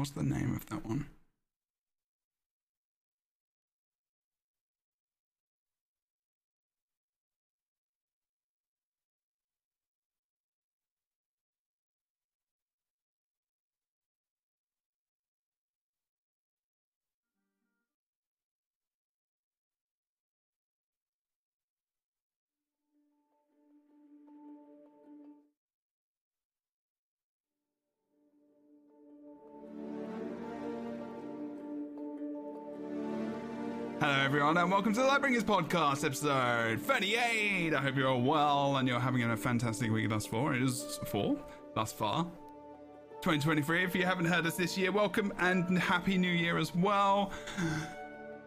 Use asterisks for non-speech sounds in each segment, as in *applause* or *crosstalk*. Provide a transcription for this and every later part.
What's the name of that one? Hello, everyone, and welcome to the Lightbringers Podcast, episode 38. I hope you're all well and you're having a fantastic week thus far. It is four thus far. 2023. If you haven't heard us this year, welcome and happy new year as well.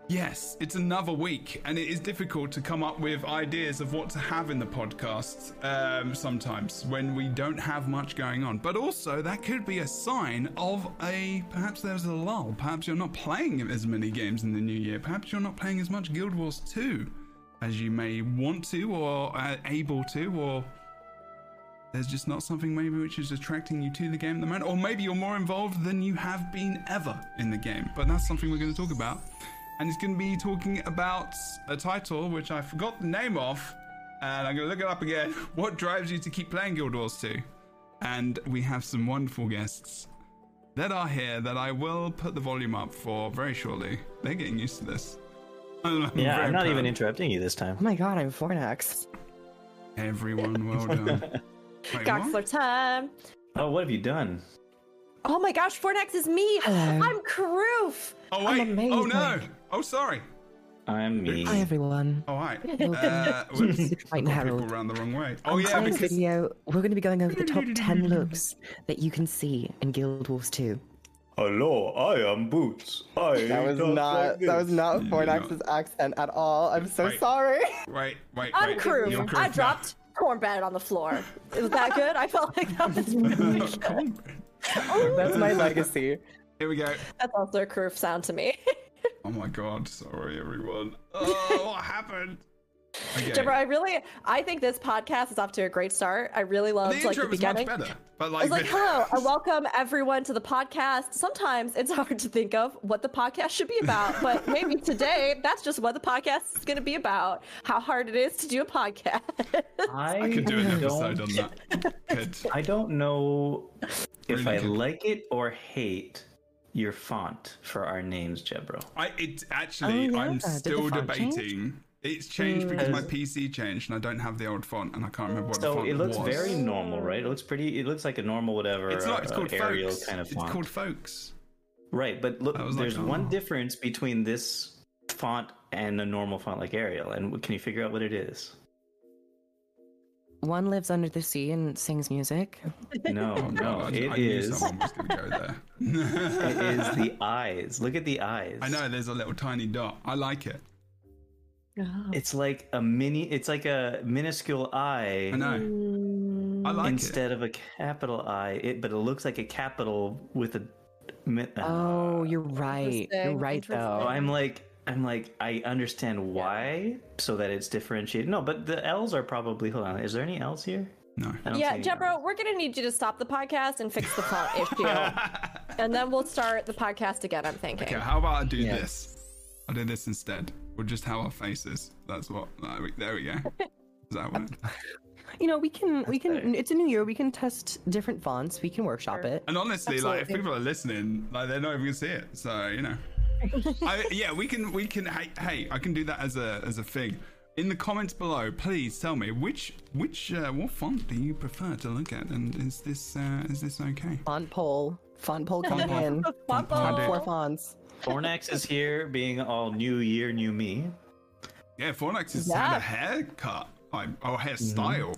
Yes, it's another week, and it is difficult to come up with ideas of what to have in the podcast um, sometimes when we don't have much going on. But also, that could be a sign of a perhaps there's a lull. Perhaps you're not playing as many games in the new year. Perhaps you're not playing as much Guild Wars 2 as you may want to or uh, able to, or there's just not something maybe which is attracting you to the game at the moment, or maybe you're more involved than you have been ever in the game. But that's something we're going to talk about and he's going to be talking about a title which I forgot the name of, and I'm going to look it up again. *laughs* What drives you to keep playing Guild Wars 2? And we have some wonderful guests that are here that I will put the volume up for very shortly. They're getting used to this. *laughs* I'm yeah, I'm not proud. even interrupting you this time. Oh my god, I'm Fornax. Everyone, well done. *laughs* Wait, what? Goxler time. Oh, what have you done? Oh my gosh, Fornax is me. Hello. I'm Karoof. Oh I'm wait! Oh no! Amazing. Oh sorry! I'm me. Hi everyone. Oh hi. Welcome *laughs* Uh, *laughs* to whoops. the Fight and Got people Herald. around the wrong way. Oh On yeah, today's because video, we're going to be going over the top 10 looks that you can see in Guild Wars 2. Hello, I am Boots. I That was not that was not You Fornax's accent at all. I'm so Right. sorry. wait, wait, I'm wait. Karoof. You're I Karoof now. dropped cornbread on the floor. Was that good? I felt like that was *laughs* really good. That's my legacy. Here we go. That's also a Karoof sound to me. Oh my god, sorry everyone. Oh, what *laughs* happened? Okay. Deborah, I really, I think this podcast is off to a great start. I really the like intro the was much beginning. better, but I like, was like, *laughs* hello, I welcome everyone to the podcast. Sometimes it's *laughs* hard to think of what the podcast should be about, but maybe today that's just what the podcast is going to be about. How hard it is to do a podcast. I, I could do an episode on that. Good. I don't know if Really I good. like it or hate your font for our names, Jebro. I it actually Oh, yeah. I'm still font change? debating. It's changed because my Mm. PC changed and I don't have the old font and I can't remember what the So font it looks was. very normal, right? It looks pretty. It looks like a normal whatever. It's not. It's uh, called Arial Folks. kind of it's called Folks. Right, but look, I was like, there's one difference between this font and a normal font like Arial, and can you figure out what it is? One lives under the sea and sings music. No, *laughs* Oh no, god, it I knew is. someone was going to go there. *laughs* It is the *laughs* eyes. Look at the eyes. I know. There's a little tiny dot. I like it. It's like a mini. It's like a minuscule eye I know. Mm. I like instead of a capital I. It, but it looks like a capital with a. mi- uh, Oh, you're right. You're right, So though. I'm like, I'm like, I understand why, so that it's differentiated. No, but the L's are probably. Hold on, is there any L's here? No. I don't Yeah, see Jebro, Ls. we're gonna need you to stop the podcast and fix the font *laughs* issue, *laughs* and then we'll start the podcast again. I'm thinking. Okay, how about I do Yeah. this? I'll do this instead. We'll just have our faces. That's what. There we, there we go. Is that what? *laughs* You know, we can, we can, better. it's a new year. We can test different fonts. We can workshop Sure. it. And honestly, like if people are listening, like they're not even gonna see it. So you know, *laughs* I, yeah, we can, we can. Hey, hey, I can do that as a as a thing. In the comments below, please tell me which which uh, what font do you prefer to look at, and is this uh, is this okay? Font poll. Font poll coming in. Font Font poll. Four fonts. Fornax is here, being all new year, new me. Yeah, Fornax is Yeah. had a haircut, like or hairstyle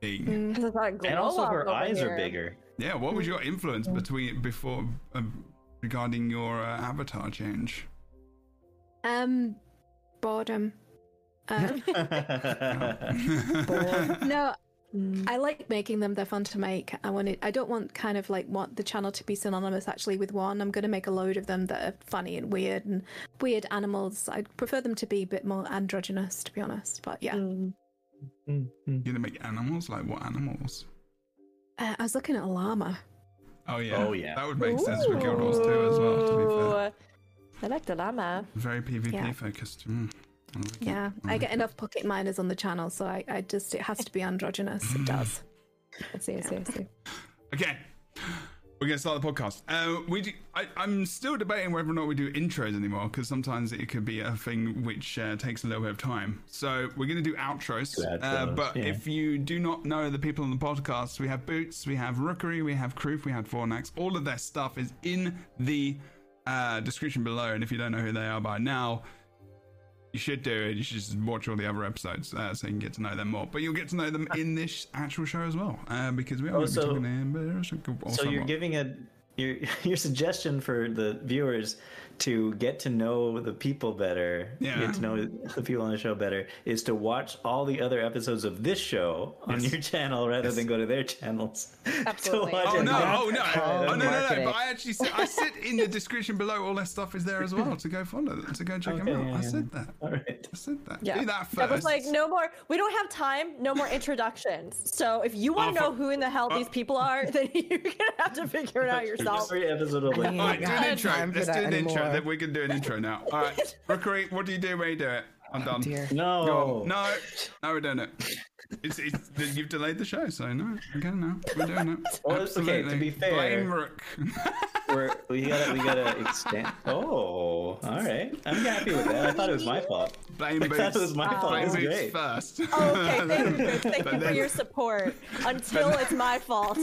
thing. This is not a glow And also, her eyes here. are bigger. Yeah, what was your influence between before um, regarding your uh, avatar change? Um, boredom. Um, *laughs* *laughs* no, I like making them. They're fun to make. I want it. I don't want kind of like want the channel to be synonymous actually with one. I'm going to make a load of them that are funny and weird and weird animals. I prefer them to be a bit more androgynous, to be honest. But yeah, Mm. You're gonna make animals? Like what animals? uh, I was looking at a llama. Oh yeah. Oh, yeah. That would make sense for Guild Wars 2 as well. To be fair, I like the llama. very PvP Yeah. focused. Mm. I like. Yeah, I get enough pocket miners on the channel, so I, I just it has to be androgynous. It *gasps* does. I see, I see, I see. Okay. We're going to start the podcast. Uh, we do, I, I'm still debating whether or not we do intros anymore because sometimes it could be a thing which uh, takes a little bit of time. So we're going to do outros. Uh, but yeah. if you do not know the people on the podcast, we have Boots, we have Rookuri, we have Kroof, we have Fornax. All of their stuff is in the uh, description below. And if you don't know who they are by now, you should do it. You should just watch all the other episodes uh, so you can get to know them more. But you'll get to know them in this actual show as well uh, because we are Oh, going to be so- talking to him. But also, So you're giving a your *laughs* your suggestion for the viewers to get to know the people better, Yeah. get to know the people on the show better, is to watch all the other episodes of this show on Yes. your channel rather than go to their channels. *laughs* to Absolutely. watch Oh no! Oh no! Oh no! No! No! But I actually said, I said in the description below all that stuff is there as well to go follow to go check them out. yeah, I said that. All right. I said that. Yeah. Do that first. That was like no more. We don't have time. No more introductions. So if you want Oh, to know who in the hell uh, these people are, *laughs* then you're gonna have to figure it out *laughs* yourself. Every episode of like, I All right, do an intro. Let's do that an intro. Anymore. Then we can do an intro now. All right, *laughs* Rookuri, what do you do when you do it? I'm done. Oh, dear. no, No, no, we're doing it. It's, it's you've delayed the show, so no. Okay, no, we're doing it. Well, okay, to Absolutely. be fair- blame Rook. *laughs* We're, we gotta we gotta extend. Oh, all right. I'm happy with that. I thought it was my fault. blame I Boots. thought it was my fault. blame It was Boots great. first. Oh, okay, thank you, Chris. *laughs* Thank But you for your support. Until it's my fault,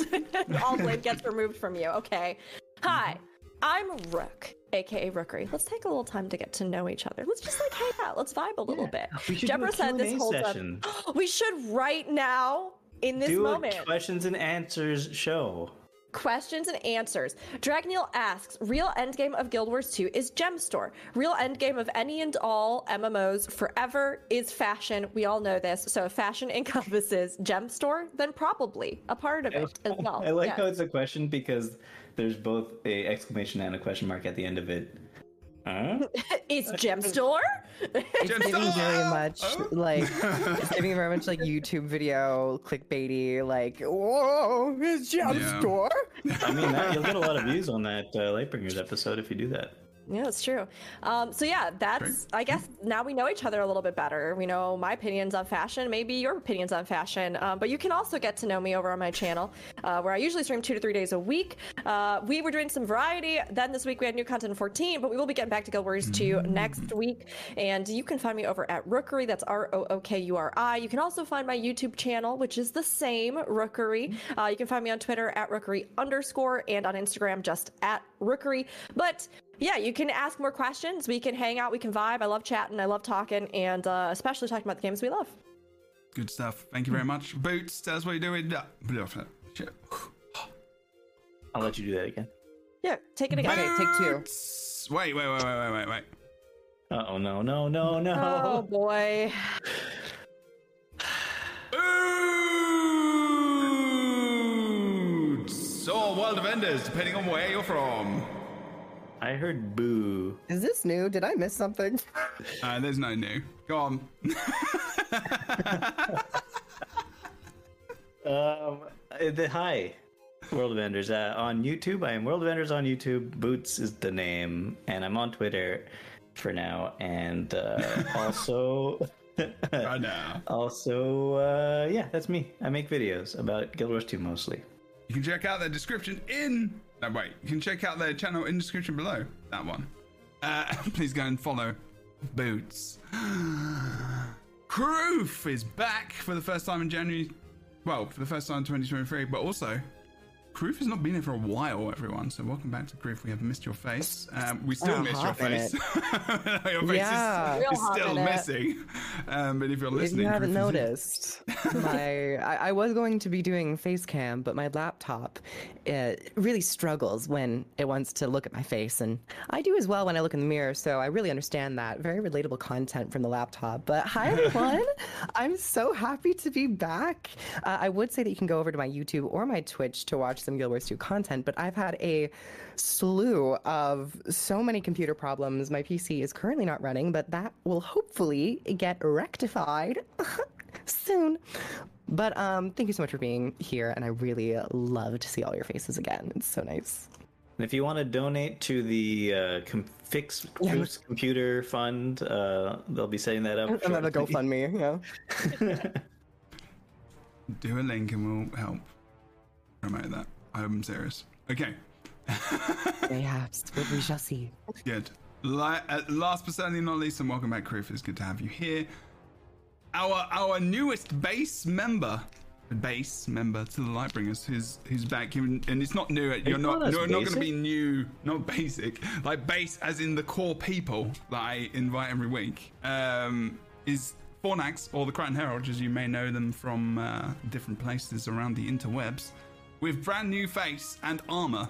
all blame gets removed from you. Okay. Hi, I'm Rook, aka Rookuri. Let's take a little time to get to know each other. Let's just like hang out. Let's vibe a little bit. We should Deborah said this Q&A whole session. time. *gasps* We should right now in this Do moment. a questions and answers show. Questions and answers. Dragneel asks, real endgame of Guild Wars 2 is gem store. Real endgame of any and all MMOs forever is fashion. We all know this. So if fashion *laughs* encompasses gem store, then probably a part of it as well. I like Yeah. how it's a question because there's both a exclamation and a question mark at the end of it. Huh? Is gem store? It's Gem giving store! very much Oh. like *laughs* it's giving very much like YouTube video clickbaity. Like, whoa, it's Gem Yeah. Store. I mean, that, you'll get a lot of *laughs* views on that uh, Lightbringers episode if you do that. Yeah, that's true. Um, so yeah, that's I guess now we know each other a little bit better. We know my opinions on fashion, maybe your opinions on fashion. Um, but you can also get to know me over on my channel, uh, where I usually stream two to three days a week. Uh, we were doing some variety. Then this week we had new content in 14, but we will be getting back to Guild Wars 2 next week. And you can find me over at Rookuri. That's R O O K U R I. You can also find my YouTube channel, which is the same Rookuri. Uh, you can find me on Twitter at Rookuri underscore and on Instagram just at Rookuri. But yeah, you can ask more questions. We can hang out. We can vibe. I love chatting. I love talking, and uh, especially talking about the games we love. Good stuff. Thank you very much. Boots, tell us what you're doing. Blah, blah, shit. I'll let you do that again. Yeah, take it again. Okay, take two. Wait, wait, wait, wait, wait, wait, wait. Uh oh, no, no, no, no. Oh boy. Boots! Or World of Enders, depending on where you're from. I heard boo. Is this new? Did I miss something? Uh, there's no new. Go on. *laughs* Um, uh, the, hi, World of Enders. Uh, on YouTube, I am World of Enders on YouTube. Boots is the name, and I'm on Twitter for now. And uh, *laughs* also, Right now. *laughs* also, uh, yeah, that's me. I make videos about Guild Wars 2 mostly. You can check out the description in. No, wait. You can check out their channel in description below. That one. Uh, *laughs* please go and follow Boots. *gasps* Kroof is back for the first time in January. Well, for the first time in 2023, but also. Kroof has not been here for a while, everyone. So welcome back to Kroof. We have missed your face. Um, we still Oh, miss your hot minute. face. *laughs* your face Yeah. is, Real is hot still missing. Um, but if you're listening, If listening, you haven't Kroof noticed, my I, I was going to be doing face cam, but my laptop uh, really struggles when it wants to look at my face, and I do as well when I look in the mirror. So I really understand that. Very relatable content from the laptop. But hi *laughs* everyone, I'm so happy to be back. Uh, I would say that you can go over to my YouTube or my Twitch to watch some Guild Wars 2 content, but I've had a slew of so many computer problems. My PC is currently not running, but that will hopefully get rectified *laughs* soon. But um, thank you so much for being here, and I really uh, love to see all your faces again. It's so nice. And if you want to donate to the uh, com- Fix Truth's Computer Fund, uh, they'll be setting that up. And then gonna shortly. GoFundMe. Yeah. *laughs* Do a link and we'll help promote that. I'm serious. Okay, Perhaps but we shall see. good. La- uh, last but certainly not least, and welcome back, Criff. It's good to have you here. Our our newest base member, base member to the Lightbringers, who's who's back, and and it's not new. You're not calling you're not going to be new, not basic, like base as in the core people that I invite every week. Um, is Fornax or the Krytan Herald, as you may know them from uh, different places around the interwebs, with brand new face and armor.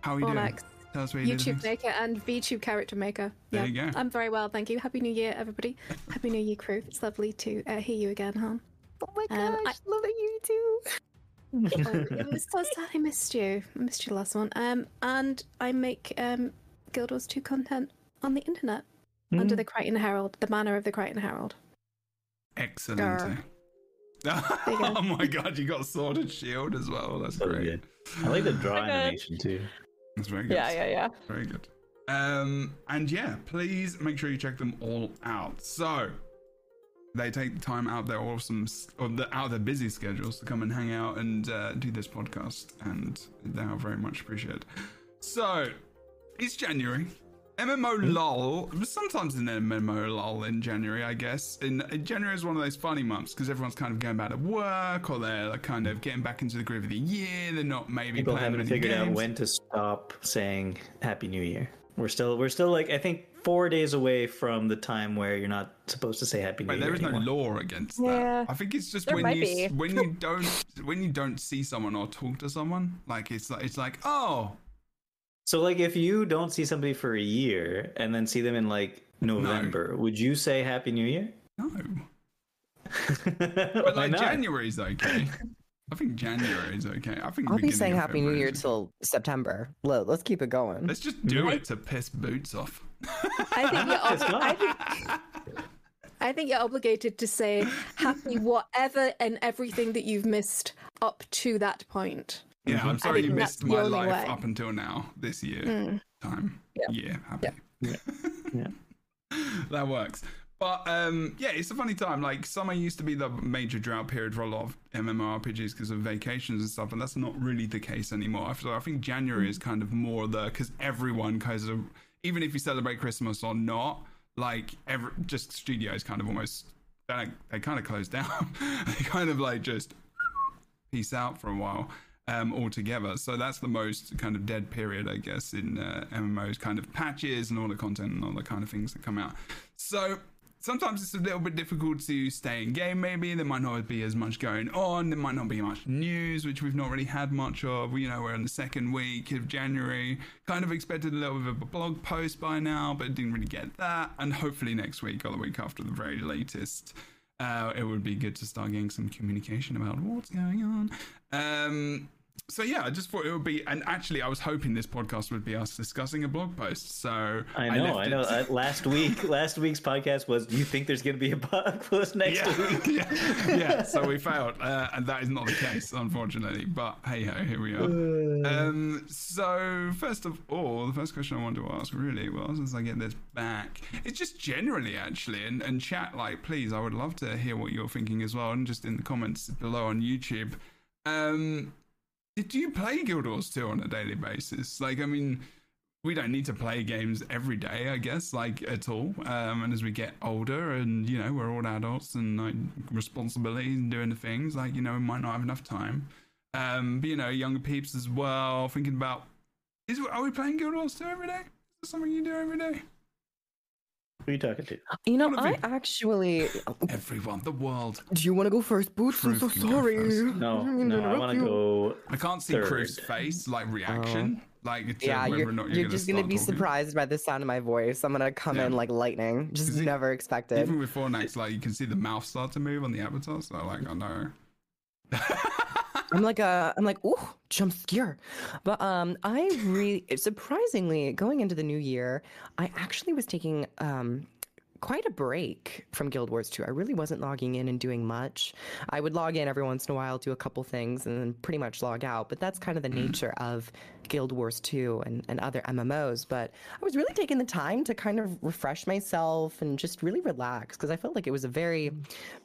How are you doing? Fornax, Tell us where you YouTube maker and VTube character maker. There yeah, you go. I'm very well, thank you. Happy New Year, everybody. Happy New Year, crew. It's lovely to uh, hear you again, Han. Oh my gosh, Um, I- love that you too. Oh, it was so sad I missed you. I missed you the last one. Um, and I make um, Guild Wars 2 content on the internet Hmm. under the Krytan Herald, the banner of the Krytan Herald. Excellent. Grr. you *laughs* go. oh my god, you got sword and shield as well. That's So great. good. I like the draw good. animation too. That's very good. Yeah, yeah, yeah. Very good. Um, and yeah, please make sure you check them all out. So they take time out of their awesome, or the, out of their busy schedules to come and hang out and uh, do this podcast, and they are very much appreciated. So it's January. MMO lull. Sometimes an MMO lull in January, I guess. In, in January is one of those funny months because everyone's kind of going back to work, or they're like, kind of getting back into the groove of the year. They're not maybe People playing haven't many figured out when to stop saying Happy New Year. We're still we're still like I think four days away from the time where you're not supposed to say Happy New Wait, Year. there is no law against Yeah. that. I think it's just There when you be. when you *laughs* don't when you don't see someone or talk to someone, like it's like it's like oh So like if you don't see somebody for a year and then see them in like November, would you say Happy New Year? no, *laughs* but but like January's okay. I think January is okay. I think I'll be saying of Happy New Year is- till September. Let, let's keep it going. Let's just do it to piss boots off. I think you're, *laughs* It's obli- not. I think, I think you're obligated to say happy whatever and everything that you've missed up to that point. Yeah, I'm sorry you missed my life way. up until now this year time. Yeah, happy. Yeah. *laughs* that works. But um, yeah, it's a funny time. Like summer used to be the major drought period for a lot of MMORPGs because of vacations and stuff, and that's not really the case anymore. So I think January is kind of more the because everyone kind of even if you celebrate Christmas or not, like every just studios kind of almost they they kind of close down. *laughs* they kind of like just peace out for a while um, altogether. So that's the most kind of dead period, I guess, in uh, MMOs, kind of patches and all the content and all the kind of things that come out. So sometimes it's a little bit difficult to stay in game, maybe. There might not be as much going on. There might not be much news, which we've not really had much of. You know, we're in the second week of January. Kind of expected a little bit of a blog post by now, but didn't really get that. And hopefully next week or the week after the very latest uh, it would be good to start getting some communication about what's going on. Um, so yeah, I just thought it would be, and actually, I was hoping this podcast would be us discussing a blog post. So I know, left I know. Uh, last week, *laughs* last week's podcast was. Do you think there's going to be a blog post *laughs* next yeah, week? *laughs* yeah, yeah. So we failed, uh, and that is not the case, unfortunately. But hey ho, here we are. *sighs* Um, so first of all, the first question I wanted to ask really was, as I get this back, it's just generally actually, and, and chat like, please, I would love to hear what you're thinking as well, and just in the comments below on YouTube. Um, do you play Guild Wars 2 on a daily basis? Like, I mean, we don't need to play games every day, I guess, like at all. Um, and as we get older, and you know, we're all adults and like responsibilities and doing the things, like you know, we might not have enough time. Um, but you know, younger peeps as well, thinking about is are we playing Guild Wars 2 every day? Is something you do every day? Who are you talking to? You know, I you- actually. *laughs* Everyone, the world. Do you want to go first, Boots? I'm so sorry. *laughs* No, I'm no, I want to go. I can't see Third. Crew's face, like oh. reaction, like to Yeah, you're, not you're, you're, just gonna, gonna be talking. surprised by the sound of my voice. I'm gonna come Yeah. in like lightning. Just it- never expected. Even with Fornax, like you can see the mouth start to move on the avatar, so like, I know. *laughs* I'm like a, I'm like, ooh, jump scare. But um, I really, surprisingly, going into the new year, I actually was taking um quite a break from Guild Wars 2. I really wasn't logging in and doing much. I would log in every once in a while, do a couple things, and then pretty much log out. But that's kind of the nature of Guild Wars 2 and, and other MMOs. But I was really taking the time to kind of refresh myself and just really relax because I felt like it was a very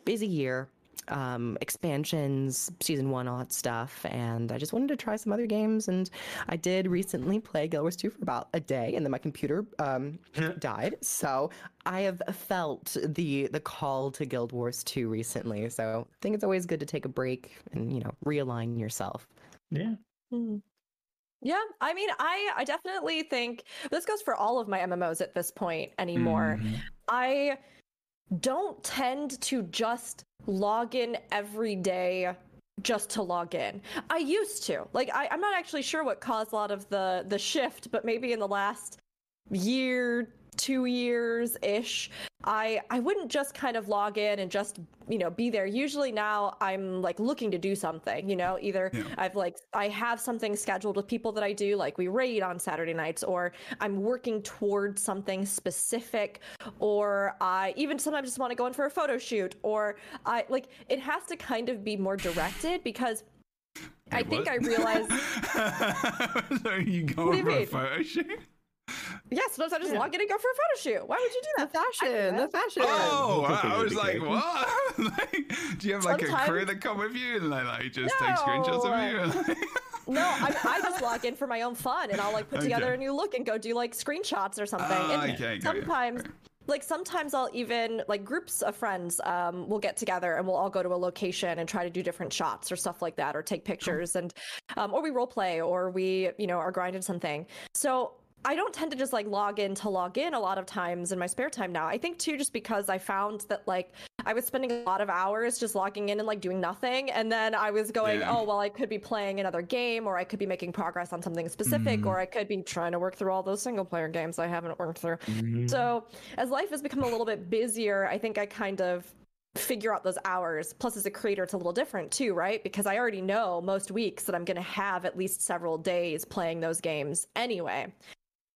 busy year um, expansions, season one, all that stuff. And I just wanted to try some other games. And I did recently play Guild Wars 2 for about a day, and then my computer um, *laughs* died. So I have felt the the call to Guild Wars 2 recently. So I think it's always good to take a break and you know realign yourself. Yeah. Mhm. Yeah, I mean, I I definitely think this goes for all of my MMOs at this point anymore. Mhm. I don't tend to just log in every day just to log in. I used to. Like I, I'm not actually sure what caused a lot of the the shift, but maybe in the last year, two years ish, I I wouldn't just kind of log in and just you know be there. Usually now I'm like looking to do something. You know, either Yeah. I've like I have something scheduled with people that I do, like we raid on Saturday nights, or I'm working towards something specific, or I even sometimes just want to go in for a photo shoot, or I like it has to kind of be more directed because I Wait, think what? I *laughs* realized so you go What do you for a photo shoot? Yeah, sometimes I just log in and go for a photo shoot. Why would you do that? The fashion, the fashion. Oh, I I, it I would was like, what? *laughs* like, do you have like a crew Sometimes- that come with you and they like just take screenshots of you? *laughs* No, I, *laughs* I just log in for my own fun, and I'll like put together a new look and go do like screenshots or something. Ah, and okay, got you. sometimes, Okay. like sometimes I'll even like groups of friends um, will get together and we'll all go to a location and try to do different shots or stuff like that, or take pictures and um, or we role play or we you know are grinding something. So. I don't tend to just like log in to log in a lot of times in my spare time now. I think too, just because I found that like I was spending a lot of hours just logging in and like doing nothing. And then I was going, Yeah. oh, well, I could be playing another game or I could be making progress on something specific mm-hmm. or I could be trying to work through all those single player games I haven't worked through. Mm-hmm. So as life has become a little bit busier, I think I kind of figure out those hours. Plus, as a creator, it's a little different too, right? Because I already know most weeks that I'm going to have at least several days playing those games anyway.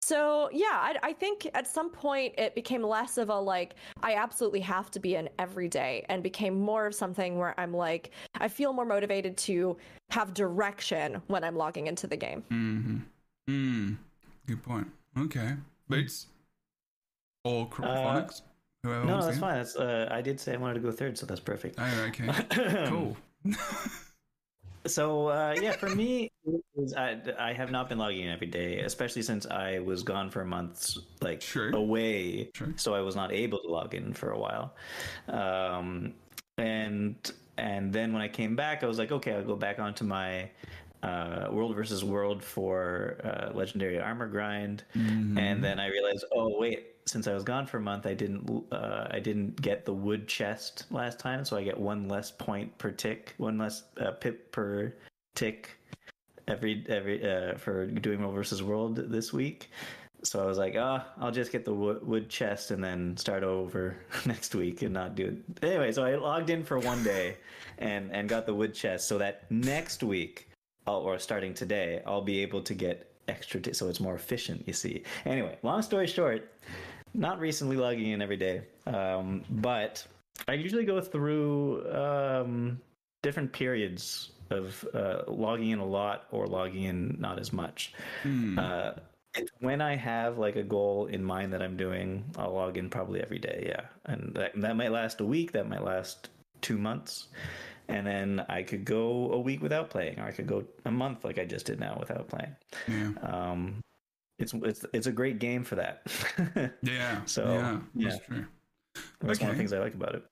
So yeah, I, I think at some point it became less of a like I absolutely have to be in every day, and became more of something where I'm like I feel more motivated to have direction when I'm logging into the game. Mm-hmm. Mm. Good point. Okay. Boots? Or Chronophonics? Whoever No, no, that's go. fine. That's uh, I did say I wanted to go third, so that's perfect. Oh, okay. *coughs* cool. *laughs* So uh, yeah, for me, I, I have not been logging in every day, especially since I was gone for months, like True. away. True. So I was not able to log in for a while. Um, and and then when I came back, I was like, okay, I'll go back onto my uh, World versus World for uh, Legendary Armor grind, Mm-hmm. and then I realized, oh wait, since I was gone for a month, I didn't uh, I didn't get the wood chest last time, so I get one less point per tick, one less uh, pip per tick every every uh, for doing World versus World this week. So I was like, ah, I'll just get the wood, wood chest and then start over *laughs* next week and not do it. Anyway, so I logged in for one day and and got the wood chest so that next week, I'll, or starting today, I'll be able to get extra. T- so it's more efficient. You see. Anyway, long story short, not recently logging in every day, um, but I usually go through um, different periods of uh, logging in a lot or logging in not as much. Hmm. Uh, it's when I have like a goal in mind that I'm doing, I'll log in probably every day. Yeah, and that that might last a week. That might last two months, and then I could go a week without playing, or I could go a month like I just did now without playing. Yeah. Um, it's it's it's a great game for that. *laughs* Yeah. So, yeah, that's yeah. true. That's one of the things I like about it.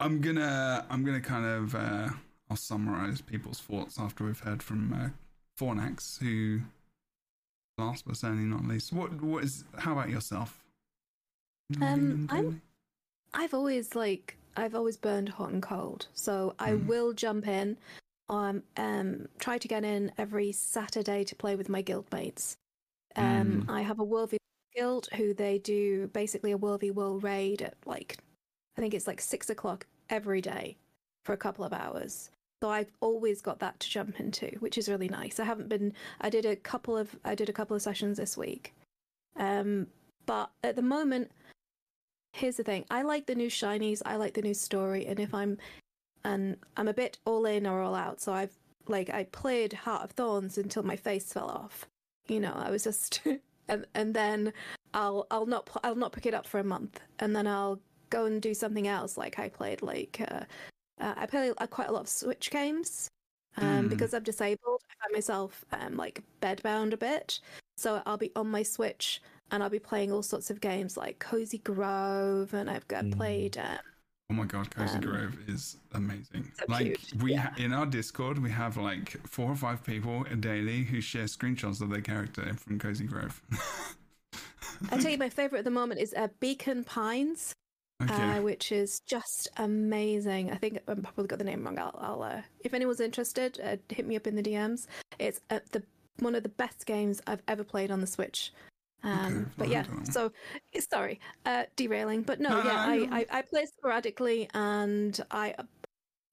I'm gonna I'm gonna kind of uh, I'll summarize people's thoughts after we've heard from uh, Fornax, who last but certainly not least. What what is? How about yourself? Um, I'm- I've always like I've always burned hot and cold, so I Mm. will jump in. Um, um, try to get in every Saturday to play with my guild mates. Um, Mm. I have a World v guild who they do basically a World v World raid at like I think it's like six o'clock every day for a couple of hours. So I've always got that to jump into, which is really nice. I haven't been. I did a couple of. I did a couple of sessions this week, um, but at the moment, here's the thing. I like the new shinies. I like the new story. And if I'm, and I'm a bit all in or all out. So I've like I played Heart of Thorns until my face fell off. You know, I was just, *laughs* and and then I'll I'll not pl- I'll not pick it up for a month, and then I'll go and do something else. Like I played like uh, uh, I play uh, quite a lot of Switch games. Um, Mm. Because I'm disabled, I find myself um, like bedbound a bit. So I'll be on my Switch and I'll be playing all sorts of games like Cozy Grove, and I've got played. Um, Oh my god, Cozy Um, Grove is amazing. so like cute, we yeah. ha- in our Discord, we have like four or five people daily who share screenshots of their character from Cozy Grove. *laughs* I tell you, my favorite at the moment is uh, Beacon Pines, okay. uh, which is just amazing. I think I probably got the name wrong. I'll, I'll uh, if anyone's interested, uh, hit me up in the DMs. It's uh, the one of the best games I've ever played on the Switch. Um, Okay, but yeah, so sorry, uh, derailing. But no, No, yeah, I. I, I play sporadically, and I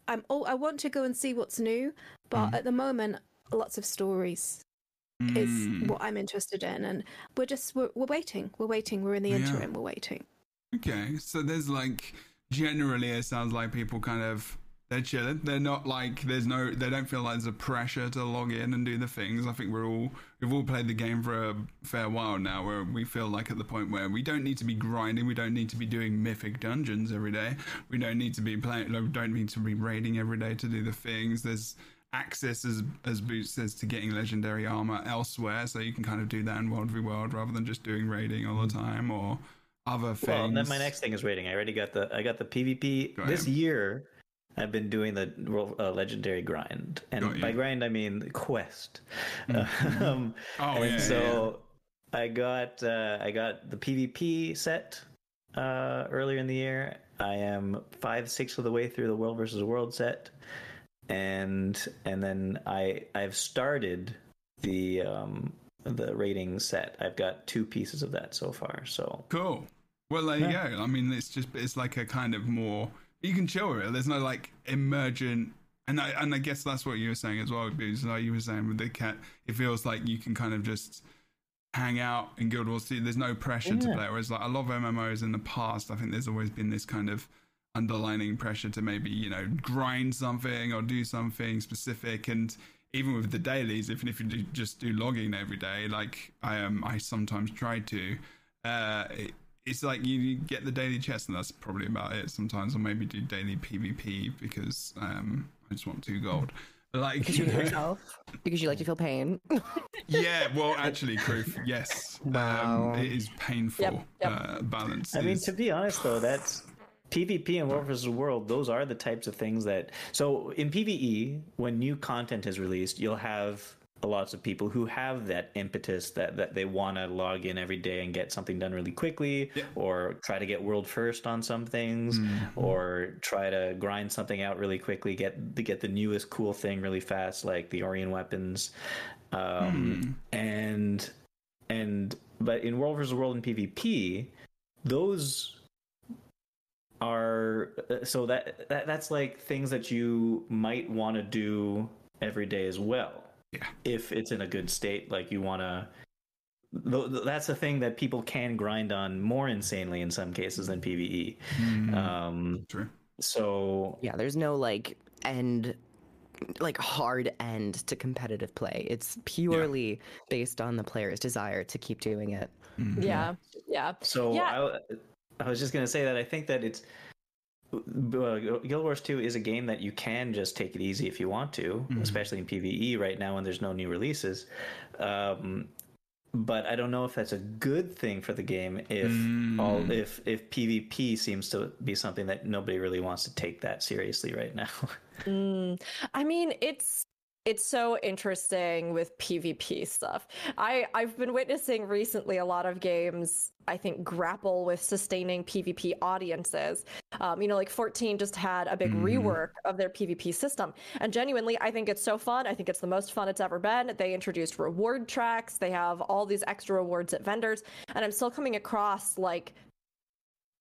I'm oh I want to go and see what's new, but Mm. at the moment, lots of stories is Mm, what I'm interested in, and we're just we're, we're waiting, we're waiting, we're in the Yeah. interim, we're waiting. Okay, so there's like generally it sounds like people kind of they're chilling. They're not like there's no they don't feel like there's a pressure to log in and do the things. I think we're all we've all played the game for a fair while now where we feel like at the point where we don't need to be grinding, we don't need to be doing mythic dungeons every day. We don't need to be playing we don't need to be raiding every day to do the things. There's access as as Boots says to getting legendary armor elsewhere, so you can kind of do that in World v World rather than just doing raiding all the mm. time or other things. Well, then my next thing is raiding. I already got the I got the PvP Go this year. I've been doing the uh, legendary grind, and by grind I mean the quest. *laughs* um, Oh, yeah, so I got uh, I got the PvP set uh, earlier in the year. I am five six of the way through the World versus World set, and and then I I've started the um, the rating set. I've got two pieces of that so far. So Cool. Well, there you go. I mean, it's just it's like a kind of more you can chill with it. There's no like emergent, and I and I guess that's what you were saying as well, because like you were saying with the cat, it feels like you can kind of just hang out in Guild Wars 2. There's no pressure to play. Whereas like a lot of MMOs in the past, I think there's always been this kind of underlining pressure to maybe you know grind something or do something specific and even with the dailies even if you do, just do logging every day like i um i sometimes try to uh it, it's like you, you get the daily chest and that's probably about it sometimes or maybe do daily pvp because um i just want two gold But, like Because you *laughs* hate yourself? Because you like to feel pain? *laughs* yeah well actually proof yes Wow. um, it is painful Yep, yep. Uh, balance I mean, to be honest, though, that's PvP and World versus World. Those are the types of things that. So in PVE, when new content is released, you'll have lots of people who have that impetus that, that they want to log in every day and get something done really quickly, Yeah. or try to get world first on some things, or try to grind something out really quickly, get to get the newest cool thing really fast, like the Orion weapons, um, and and but in World versus World and PvP, those are uh, so that, that that's like things that you might want to do every day as well Yeah. if it's in a good state like you want to that's the thing that people can grind on more insanely in some cases than pve Mm, um true so yeah, there's no like end, like hard end to competitive play. It's purely based on the player's desire to keep doing it. Mhm. Yeah, yeah. So Yeah. I, I was just gonna say that I think that it's Guild Wars 2 is a game that you can just take it easy if you want to, especially in PVE right now when there's no new releases. Um, but I don't know if that's a good thing for the game if all if if PvP seems to be something that nobody really wants to take that seriously right now. *laughs* Mm, I mean, it's it's so interesting with PvP stuff. I I've been witnessing recently a lot of games. I think grapple with sustaining PvP audiences. Um, you know, like 14 just had a big rework of their PvP system, and genuinely, I think it's so fun. I think it's the most fun it's ever been. They introduced reward tracks. They have all these extra rewards at vendors, and I'm still coming across like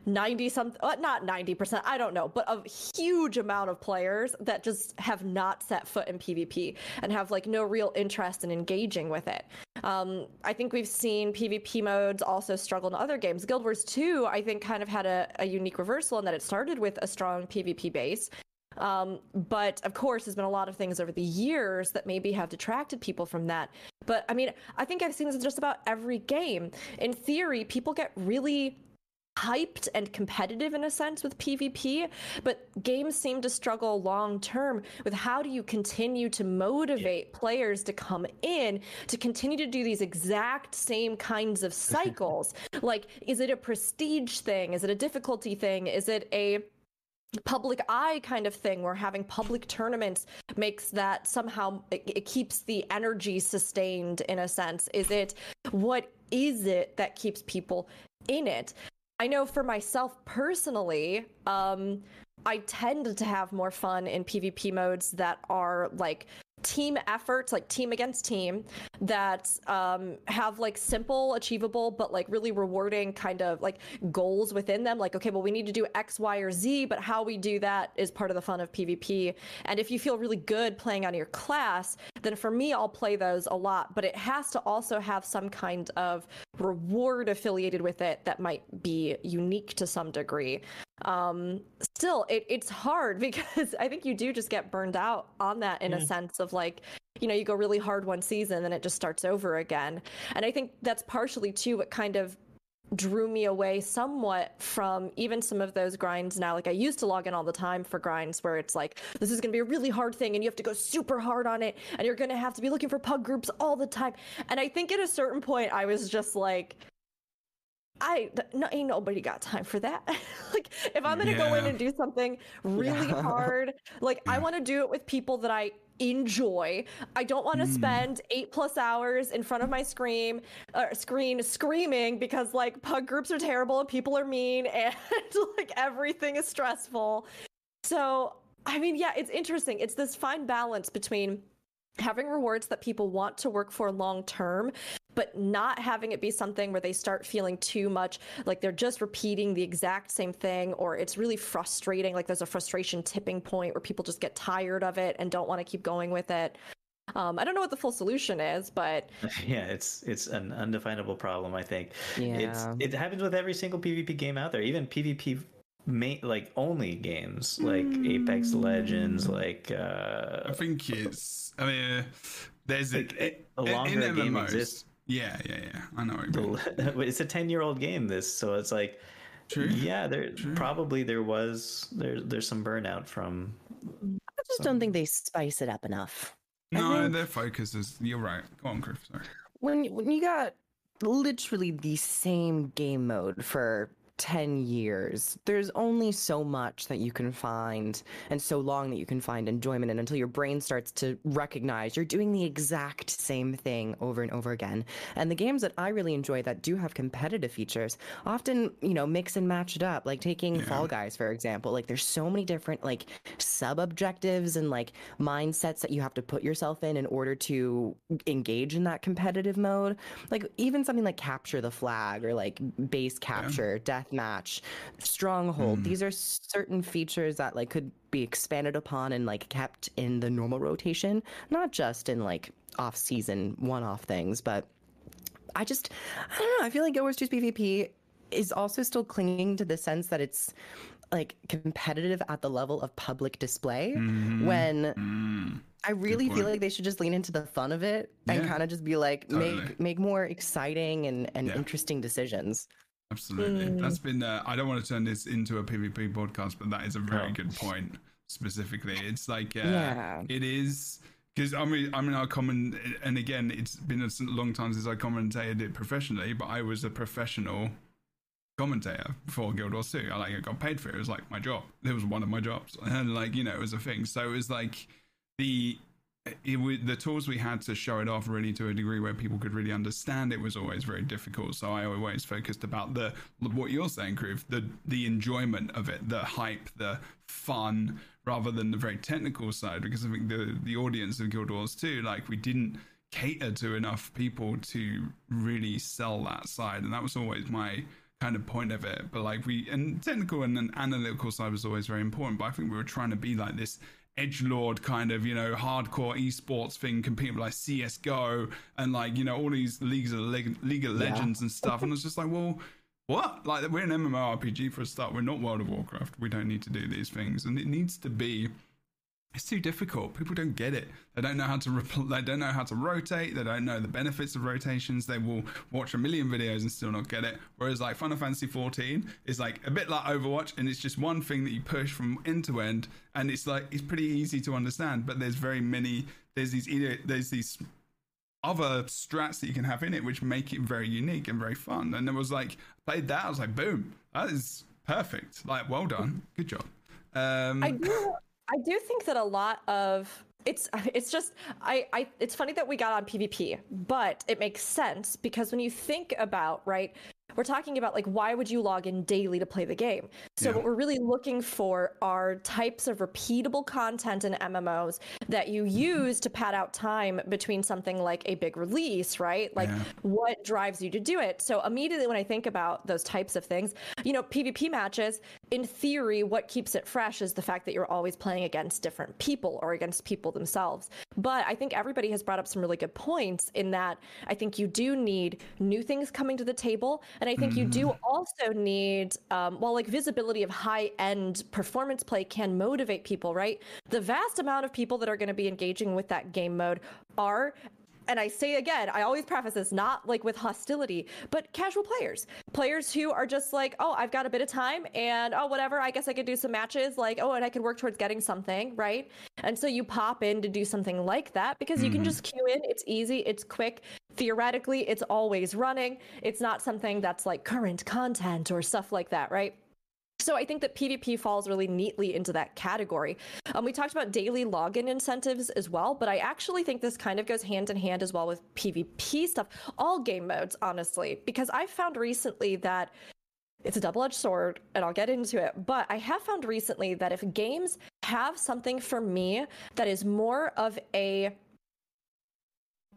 90 something uh, not 90% i don't know but a huge amount of players that just have not set foot in pvp and have like no real interest in engaging with it um, i think we've seen pvp modes also struggle in other games guild wars 2 i think kind of had a, a unique reversal in that it started with a strong pvp base um, but of course, there's been a lot of things over the years that maybe have detracted people from that. But I mean, I think I've seen this in just about every game. In theory, people get really hyped and competitive in a sense with PvP, but games seem to struggle long term with how do you continue to motivate yeah. players to come in to continue to do these exact same kinds of *laughs* cycles. like, is it a prestige thing? Is it a difficulty thing? Is it a public eye kind of thing where having public tournaments makes that somehow it, it, keeps the energy sustained in a sense is it what is it that keeps people in it I know for myself personally, um, I tend to have more fun in PvP modes that are like team efforts, like team against team, that um, have like simple, achievable, but like really rewarding kind of like goals within them. Like, okay, well, we need to do X, Y, or Z, but how we do that is part of the fun of PvP. And if you feel really good playing on your class, then for me, I'll play those a lot. But it has to also have some kind of reward affiliated with it that might be unique to some degree um still it, it's hard *laughs* because i think you do just get burned out on that in yeah. a sense of like you know you go really hard one season and it just starts over again and i think that's partially too what kind of drew me away somewhat from even some of those grinds now. Like I used to log in all the time for grinds where it's like, this is going to be a really hard thing and you have to go super hard on it and you're going to have to be looking for pug groups all the time. And I think at a certain point, I was just like, I no, ain't nobody got time for that. *laughs* like if I'm gonna yeah. go in and do something really yeah. hard, like yeah. I want to do it with people that I enjoy. I don't want to mm. spend eight plus hours in front of my screen, uh, screen screaming because like pug groups are terrible and people are mean *laughs* and like everything is stressful. So I mean, yeah, it's interesting. It's this fine balance between having rewards that people want to work for long term but not having it be something where they start feeling too much like they're just repeating the exact same thing or it's really frustrating like there's a frustration tipping point where people just get tired of it and don't want to keep going with it um, I don't know what the full solution is, but *laughs* yeah, it's it's an undefinable problem. I think yeah. it's it happens with every single PvP game out there, even PvP main like only games like mm. Apex Legends, like uh, I think it's. I mean, uh, there's like, a, a longer in, in game MMOs, exists yeah, yeah, yeah. I know. *laughs* it's a ten-year-old game. This, so it's like, True. Yeah, there True. probably there was there there's some burnout from. I just some... don't think they spice it up enough. No, think... their focus is. You're right. Go on, Griff. Sorry. When when you got literally the same game mode for 10 years, there's only so much that you can find and so long that you can find enjoyment in until your brain starts to recognize you're doing the exact same thing over and over again. And the games that I really enjoy that do have competitive features often, you know, mix and match it up. Like taking yeah. Fall Guys, for example. Like there's so many different like sub objectives and like mindsets that you have to put yourself in in order to engage in that competitive mode. Like even something like Capture the Flag or like Base Capture, yeah. Death match, stronghold. Mm. These are certain features that like could be expanded upon and like kept in the normal rotation, not just in like off season one off things, but I just I don't know, I feel like Guild Wars 2's PvP is also still clinging to the sense that it's like competitive at the level of public display mm-hmm. when mm. I really feel like they should just lean into the fun of it yeah. and kind of just be like totally. make make more exciting and, and yeah. interesting decisions. Absolutely. Mm. That's been, uh, I don't want to turn this into a PvP podcast, but that is a very oh. good point specifically. It's like, uh, yeah. it is. Because I mean, I mean, I comment, and again, it's been a long time since I commentated it professionally, but I was a professional commentator for Guild Wars 2. I like I got paid for it. It was like my job. It was one of my jobs, *laughs* and like you know, it was a thing. So it was like the it, the tools we had to show it off really to a degree where people could really understand it was always very difficult. So I always focused about the what you're saying, Groove, the the enjoyment of it, the hype, the fun, rather than the very technical side. Because I think the the audience of Guild Wars 2, like we didn't cater to enough people to really sell that side, and that was always my kind of point of it. But like we and technical and analytical side was always very important. But I think we were trying to be like this edge lord kind of you know hardcore esports thing competing with like CS:GO and like you know all these leagues of Leg- League of Legends and stuff. And it's just like, well, what? Like we're an MMORPG for a start. We're not World of Warcraft. We don't need to do these things, and it needs to be. It's too difficult. People don't get it. They don't know how to. Repl- they don't know how to rotate. They don't know the benefits of rotations. They will watch a million videos and still not get it. Whereas like Final Fantasy 14 is like a bit like Overwatch, and it's just one thing that you push from end to end, and it's like it's pretty easy to understand. But there's very many. There's these. There's these other strats that you can have in it, which make it very unique and very fun. And it was like played that, I was like, boom, that is perfect. Like, well done, good job. Um, I do. I do think that a lot of it's *laughs* it's just I, I it's funny that we got on PvP, but it makes sense because when you think about right, we're talking about like why would you log in daily to play the game? So Yeah. what we're really looking for are types of repeatable content in MMOs that you use to pad out time between something like a big release, right? Like Yeah. what drives you to do it? So immediately when I think about those types of things, you know, PvP matches, in theory, what keeps it fresh is the fact that you're always playing against different people or against people themselves. But I think everybody has brought up some really good points in that I think you do need new things coming to the table. And I think you do also need, um, well, like visibility of high end performance play can motivate people, right? The vast amount of people that are going to be engaging with that game mode are and I say again, I always preface this not like with hostility, but casual players. Players who are just like, oh, I've got a bit of time and oh, whatever, I guess I could do some matches. Like, oh, and I could work towards getting something, right? And so you pop in to do something like that because you can just queue in. It's easy, it's quick. Theoretically, it's always running. It's not something that's like current content or stuff like that, right? So I think that PvP falls really neatly into that category. Um, we talked about daily login incentives as well, but I actually think this kind of goes hand in hand as well with PvP stuff, all game modes, honestly, because I found recently that it's a double-edged sword and I'll get into it, but I have found recently that if games have something for me that is more of a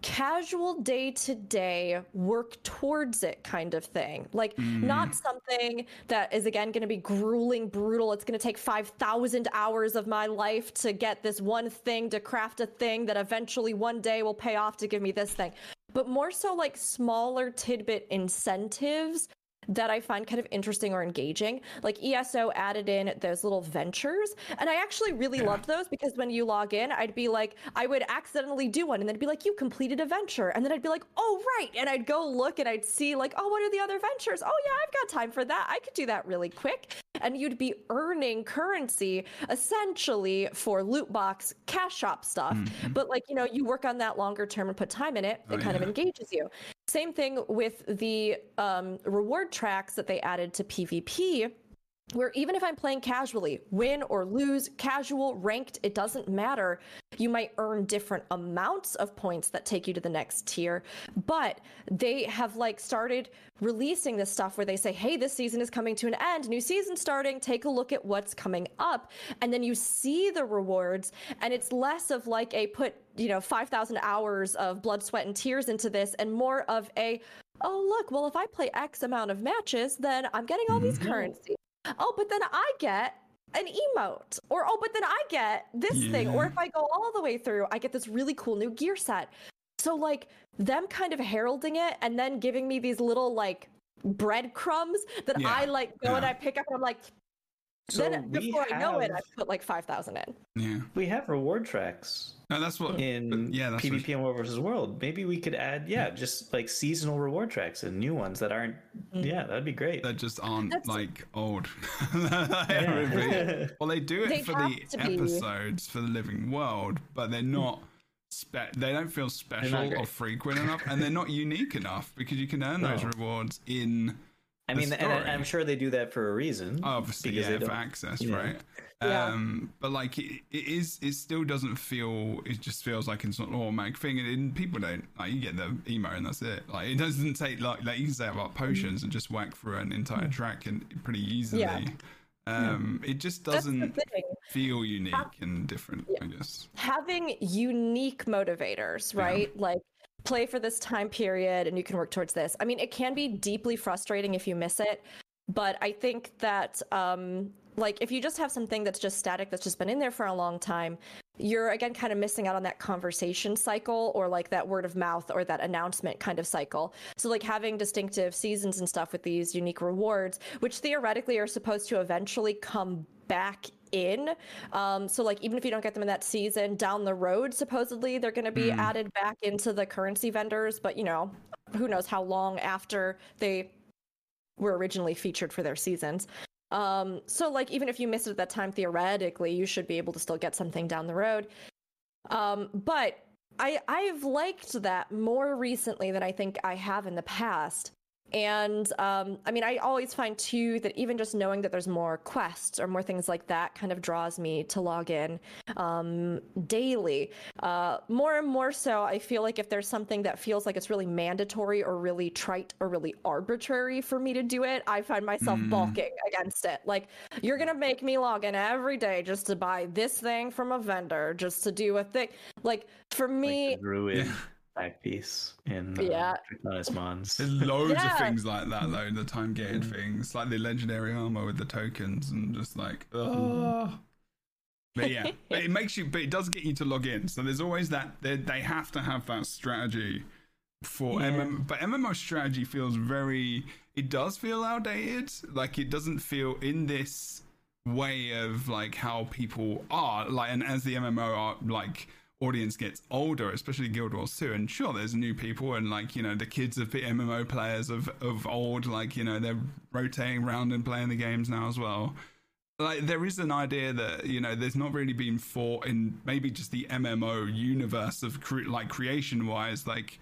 casual day to day work towards it kind of thing. Like mm-hmm. not something that is again going to be grueling, brutal. It's going to take 5,000 hours of my life to get this one thing to craft a thing that eventually one day will pay off to give me this thing. But more so like smaller tidbit incentives that I find kind of interesting or engaging. Like ESO added in those little ventures, and I actually really loved those because when you log in, I'd be like, I would accidentally do one, and then be like, you completed a venture, and then I'd be like, oh right, and I'd go look and I'd see like, oh, what are the other ventures? Oh yeah, I've got time for that. I could do that really quick, and you'd be earning currency essentially for loot box cash shop stuff. Mm-hmm. But like you know, you work on that longer term and put time in it, it Oh, kind of engages you. Same thing with the um, reward tracks that they added to PvP, where even if I'm playing casually, win or lose, casual, ranked, it doesn't matter. You might earn different amounts of points that take you to the next tier, but they have like started releasing this stuff where they say, hey, this season is coming to an end, new season starting, take a look at what's coming up. And then you see the rewards, and it's less of like a put, you know, 5,000 hours of blood, sweat, and tears into this, and more of a, oh, look, well, if I play X amount of matches, then I'm getting all these mm-hmm. currency. Oh, but then I get an emote. Or, oh, but then I get this thing. Or if I go all the way through, I get this really cool new gear set. So, like, them kind of heralding it and then giving me these little, like, breadcrumbs that Yeah, I, like, go and. I pick up and I'm like, So then we before I know it, I put like 5,000 in. yeah. We have reward tracks No, that's what. in yeah, that's what- PvP and World versus World. Maybe we could add, yeah, mm-hmm. just like seasonal reward tracks and new ones that aren't. Mm-hmm. Yeah, that'd be great. that just aren't That's- like old. *laughs* *laughs* well, they do it They for the episodes for the living world, but they're hmm. not. Spe- they don't feel special or frequent enough, and they're not unique enough because you can earn *laughs* those rewards in. I mean, and story. I- I'm sure they do that for a reason. Obviously, because yeah, for access, yeah. right? Yeah. Um, but like it, it is, it still doesn't feel. It just feels like it's not an automatic thing, and, and people don't like you get the emo and that's it. Like it doesn't take like like you can say about potions and just whack through an entire track and pretty easily. Yeah. Um, it just doesn't feel unique and different. I guess. having unique motivators, right? Like play for this time period and you can work towards this. I mean, it can be deeply frustrating if you miss it, but I think that um like if you just have something that's just static that's just been in there for a long time, you're again kind of missing out on that conversation cycle or like that word of mouth or that announcement kind of cycle. So like having distinctive seasons and stuff with these unique rewards, which theoretically are supposed to eventually come back in. Um, so like even if you don't get them in that season, down the road, supposedly they're going to be added back into the currency vendors. But you know, who knows how long after they were originally featured for their seasons. Um, so like even if you missed it at that time, theoretically, you should be able to still get something down the road. Um, but I I've liked that more recently than I think I have in the past. And um, I mean, I always find too that even just knowing that there's more quests or more things like that kind of draws me to log in um, daily. Uh, more and more so, I feel like if there's something that feels like it's really mandatory or really trite or really arbitrary for me to do it, I find myself balking against it. Like, you're going to make me log in every day just to buy this thing from a vendor, just to do a thing. Like, for me, like *laughs* the back piece in uh, Yeah. Draconis Mons. There's loads of things like that though, the time gated things, like the legendary armor with the tokens, and just like, oh. But yeah, *laughs* but it makes you, but it does get you to log in. So there's always that. They, they have to have that strategy for Yeah. MM. But MMO strategy feels very. It does feel outdated. Like it doesn't feel in this way of like how people are. Like and as the MMO are like audience gets older, especially Guild Wars 2, and sure, there's new people, and like you know, the kids of the MMO players of of old, like you know, they're rotating around and playing the games now as well. Like there is an idea that you know, there's not really been thought in maybe just the MMO universe of cre- like creation wise, like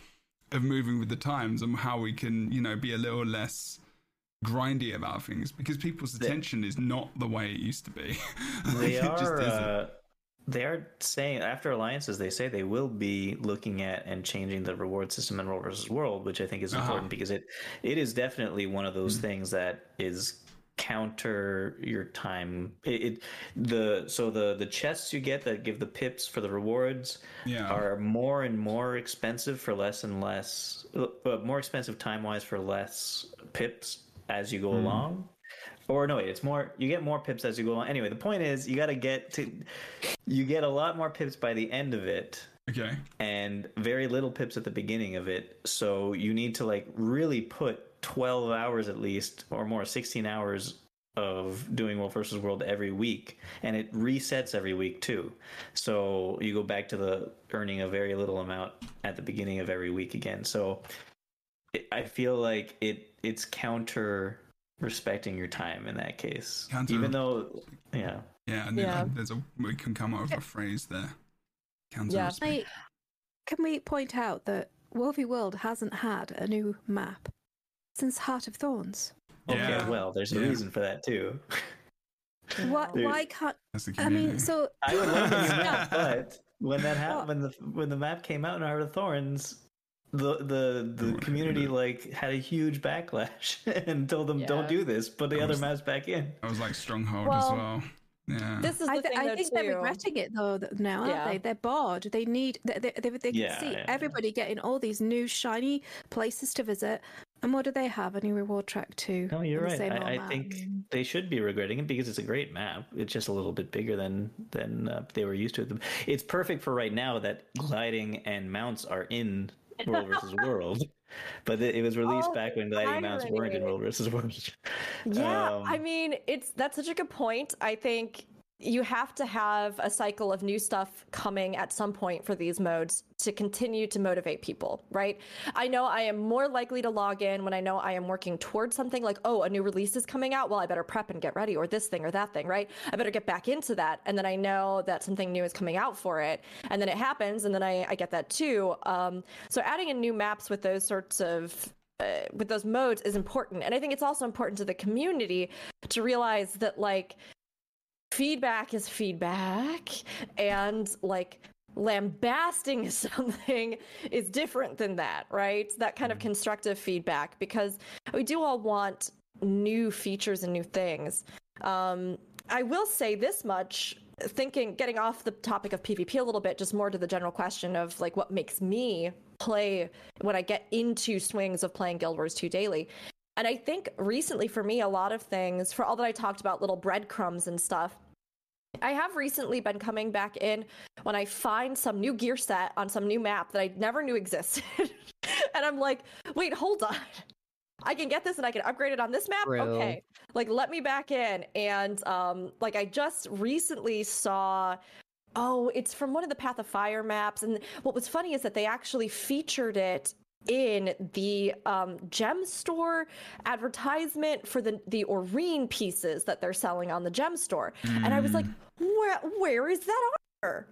of moving with the times and how we can you know be a little less grindy about things because people's attention is not the way it used to be. *laughs* Like, they it just are isn't. uh, they are saying after alliances they say they will be looking at and changing the reward system in world versus world which i think is Uh-huh. important because it it is definitely one of those things that is counter your time it, it the so the the chests you get that give the pips for the rewards Yeah. are more and more expensive for less and less uh, more expensive time wise for less pips as you go Hmm. along or no wait it's more you get more pips as you go along. Anyway the point is you got to get to you get a lot more pips by the end of it okay. and very little pips at the beginning of it. So you need to like really put 12 hours at least or more 16 hours of doing world versus world every week. And it resets every week too. So you go back to the earning a very little amount at the beginning of every week again. So it, i feel like it it's counter respecting your time in that case Counter- even though yeah Yeah, I knew Yeah. Um, there's a we can come up with a phrase there. Counter Yeah. respect. I, can we point out that Wolfie World hasn't had a new map since Heart of Thorns? okay Yeah. well there's a Yeah. reason for that too Why, *laughs* why can't That's the I mean? So I would love a *laughs* new Yeah. map, but when that happened, when the when the map came out in Heart of Thorns, the the the Everyone community like had a huge backlash *laughs* and told them don't do this, put the That other was- maps back in. I was like Stronghold as Well, well. Yeah. this is the I, th- thing I though, think too. they're regretting it though th- now, aren't Yeah. they? They're bored. They need. They, they, they, they can Yeah, see yeah. everybody getting all these new shiny places to visit, and what do they have? A new reward track too. No, you're right. I, I think they should be regretting it because it's a great map. It's just a little bit bigger than than uh, they were used to. It's perfect for right now that gliding and mounts are in World versus *laughs* World. But it was released Oh, back when gliding mounts weren't in. World versus World. *laughs* Yeah, Um, I mean, it's that's such a good point. I think you have to have a cycle of new stuff coming at some point for these modes to continue to motivate people, right? I know I am more likely to log in when I know I am working towards something like, oh, a new release is coming out. Well, I better prep and get ready, or this thing or that thing, right? I better get back into that. And then I know that something new is coming out for it. And then it happens, and then I, I get that too. Um, so adding in new maps with those sorts of uh, with those modes is important and i think it's also important to the community to realize that like feedback is feedback and like lambasting *laughs* something is different than that right? That kind of constructive feedback because we do all want new features and new things. Um i will say this much thinking getting off the topic of pvp a little bit just more to the general question of like what makes me play when I get into swings of playing Guild Wars 2 daily. And I think recently for me, a lot of things, for all that I talked about, little breadcrumbs and stuff, I have recently been coming back in when I find some new gear set on some new map that I never knew existed. *laughs* and I'm like, wait, hold on. I can get this and I can upgrade it on this map. True. Okay. Like let me back in. And um like I just recently saw oh, it's from one of the Path of Fire maps. And what was funny is that they actually featured it in the um, gem store advertisement for the the Aurene pieces that they're selling on the gem store, and I was like, where where is that?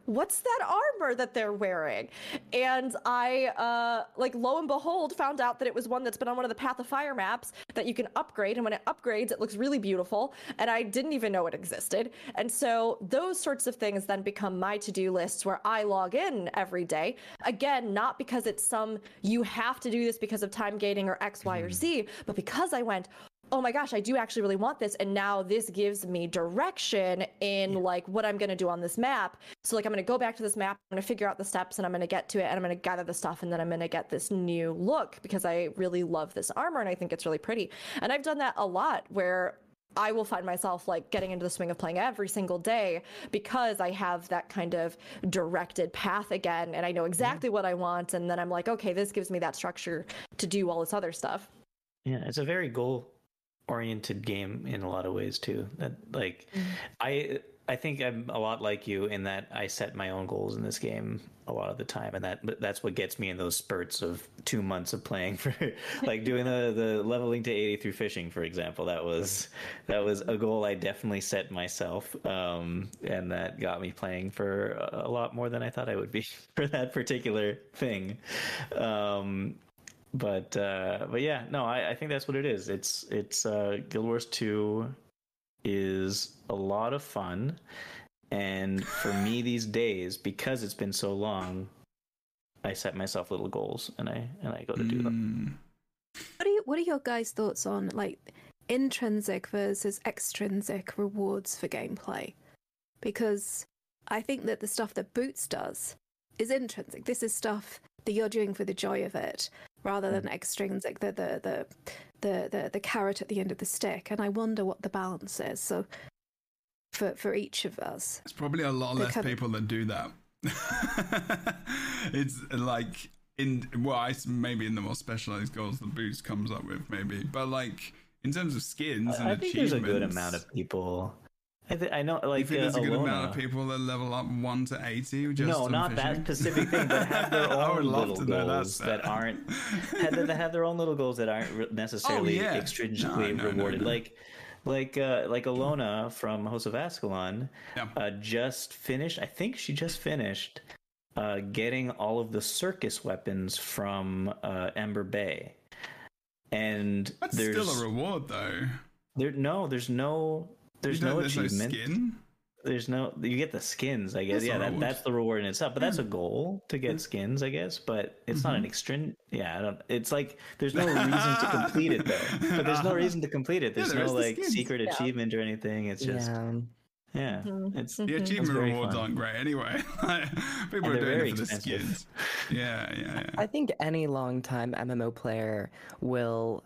What's that armor that they're wearing? And I uh, like lo and behold found out that it was one that's been on one of the Path of Fire maps that you can upgrade, and when it upgrades, it looks really beautiful, and I didn't even know it existed. And so those sorts of things then become my to-do lists where I log in every day. Again, not because it's some you have to do this because of time gating or X, Y, or Z, but because I went, oh my gosh, I do actually really want this. And now this gives me direction in like what I'm going to do on this map. So, like, I'm going to go back to this map, I'm going to figure out the steps, and I'm going to get to it, and I'm going to gather the stuff, and then I'm going to get this new look because I really love this armor and I think it's really pretty. And I've done that a lot where I will find myself like getting into the swing of playing every single day because I have that kind of directed path again and I know mm-hmm. exactly what I want. And then I'm like, okay, this gives me that structure to do all this other stuff. Yeah, it's a very goal oriented game in a lot of ways too. That like I I think I'm a lot like you in that I set my own goals in this game a lot of the time and that that's what gets me in those spurts of 2 months of playing for *laughs* like doing the the leveling to 80 through fishing for example. That was that was a goal I definitely set myself um and that got me playing for a lot more than I thought I would be *laughs* for that particular thing. Um but uh, but yeah, no, I, I think that's what it is. It's it's uh, Guild Wars Two is a lot of fun, and for me these days, because it's been so long, I set myself little goals and I and I go to do them. Mm. What are you, what are your guys' thoughts on like intrinsic versus extrinsic rewards for gameplay? Because I think that the stuff that Bootts does is intrinsic. This is stuff that you're doing for the joy of it, rather than extrinsic, the the the the the, the carrot at the end of the stick. And I wonder what the balance is. So for for each of us. There's probably a lot They less come- people that do that. *laughs* it's like in well, I s- maybe in the more specialized goals the Bootts comes up with maybe, but like in terms of skins and I think there's a good achievements, amount of people. I, th- I know, You like think uh, there's a good Alona- amount of people that level up one to eighty? Just no, not that specific thing, but have *laughs* their own little know that goals that aren't *laughs* have, that have their own little goals that aren't necessarily Oh, yeah. extrinsically No, no, rewarded. no. Like like uh, like Alona from Host of Ascalon Yeah. uh, just finished. I think she just finished uh, getting all of the circus weapons from uh, Ember Bay, and That's there's still a reward though. there no there's no there's You don't- no there's achievement. skin. There's no you get the skins, I guess. That's yeah, that, that's the reward in itself. But that's a mm. goal to get mm-hmm. skins, I guess. But it's not an Mm-hmm. extrin. Yeah, I don't. It's like there's no *laughs* reason to complete it though. But there's no *laughs* reason to complete it. Yeah, There's no like skins. secret Yeah. achievement or anything. It's just yeah, Yeah. it's The mm-hmm. achievement rewards fun. aren't great anyway. *laughs* People are doing very it for the skins. Yeah, yeah, yeah. I think any long-time MMO player will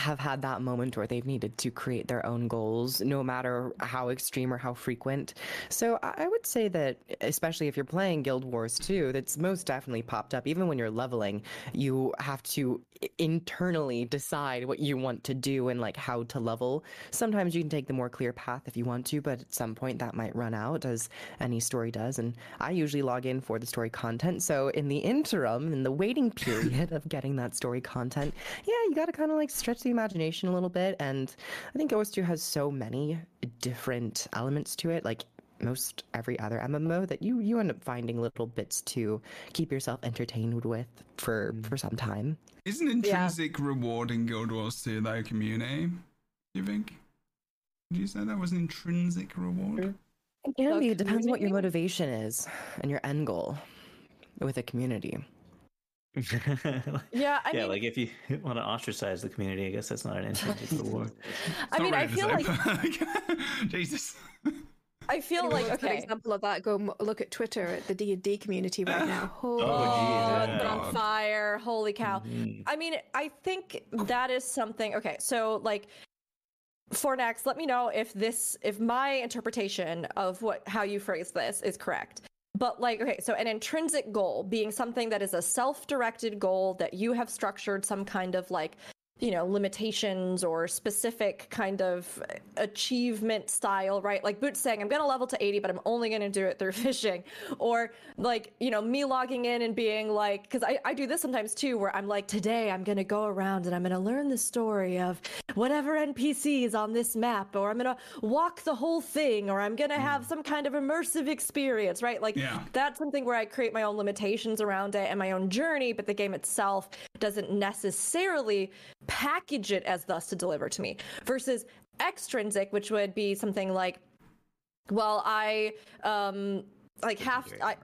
have had that moment where they've needed to create their own goals, no matter how extreme or how frequent. So I would say that, especially if you're playing Guild Wars 2, that's most definitely popped up. Even when you're leveling, you have to internally decide what you want to do and like how to level. Sometimes you can take the more clear path if you want to, but at some point that might run out, as any story does. And I usually log in for the story content. So in the interim, in the waiting *laughs* period of getting that story content, yeah, you got to kind of like stretch the imagination a little bit. And I think OS2 has so many different elements to it, like most every other MMO, that you you end up finding little bits to keep yourself entertained with for mm. for some time. Isn't intrinsic reward in Guild Wars 2 though community? Do you think? Did you say that was an intrinsic reward? Mm. It can be. It depends on what your motivation is and your end goal with a community. *laughs* Yeah, I yeah, mean, like if you *laughs* want to ostracize the community, I guess that's not an intrinsic reward. I mean, I feel the like same. *laughs* Jesus. I feel Anyone like wants an okay. example of that, go look at Twitter at the D and D community right now. *gasps* Oh, Oh, geez, yeah. on fire. Holy cow. Mhm. I mean, I think that is something. Okay, so like for next, let me know if this, if my interpretation of what how you phrase this is correct. But like, okay, so an intrinsic goal being something that is a self-directed goal that you have structured some kind of like you know limitations or specific kind of achievement style right? Like Bootts saying i'm going to level to 80 but i'm only going to do it through *laughs* fishing. Or like you know me logging in and being like because I, I do this sometimes too where i'm like today i'm going to go around and i'm going to learn the story of whatever npc is on this map or i'm going to walk the whole thing or i'm going to have mm. some kind of immersive experience right? Like Yeah. that's something where I create my own limitations around it and my own journey, but the game itself doesn't necessarily package it as thus to deliver to me. Versus extrinsic, which would be something like, well, I um like have I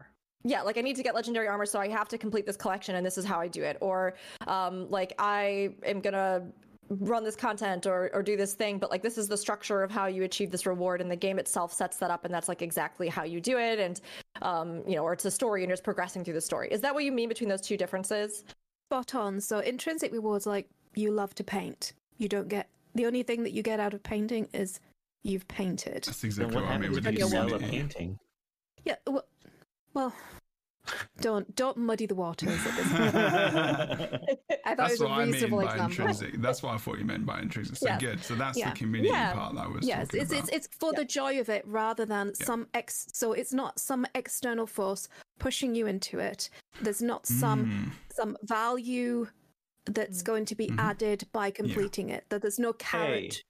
yeah, like I need to get legendary armor, so I have to complete this collection, and this is how I do it. Or, um, like I am gonna run this content or or do this thing, but like this is the structure of how you achieve this reward, and the game itself sets that up, and that's like exactly how you do it, and um, you know, or it's a story, and you're just progressing through the story. Is that what you mean between those two differences? spot on. So intrinsic rewards, like you love to paint. You don't get the only thing that you get out of painting is you've painted. That's exactly what what I mean with when the you sell a painting? Yeah. Well, well don't don't muddy the waters at this point. *laughs* I thought That's it was what a I mean reasonable by example. intrinsic. That's what I thought you meant by intrinsic. So Yeah. good. So that's Yeah. the community Yeah. part that I was Yes, talking it's, about. it's it's for the joy of it rather than some ex. So it's not some external force pushing you into it. There's not some Mm. some value that's going to be Mhm. added by completing it. That there's no carrot. Hey.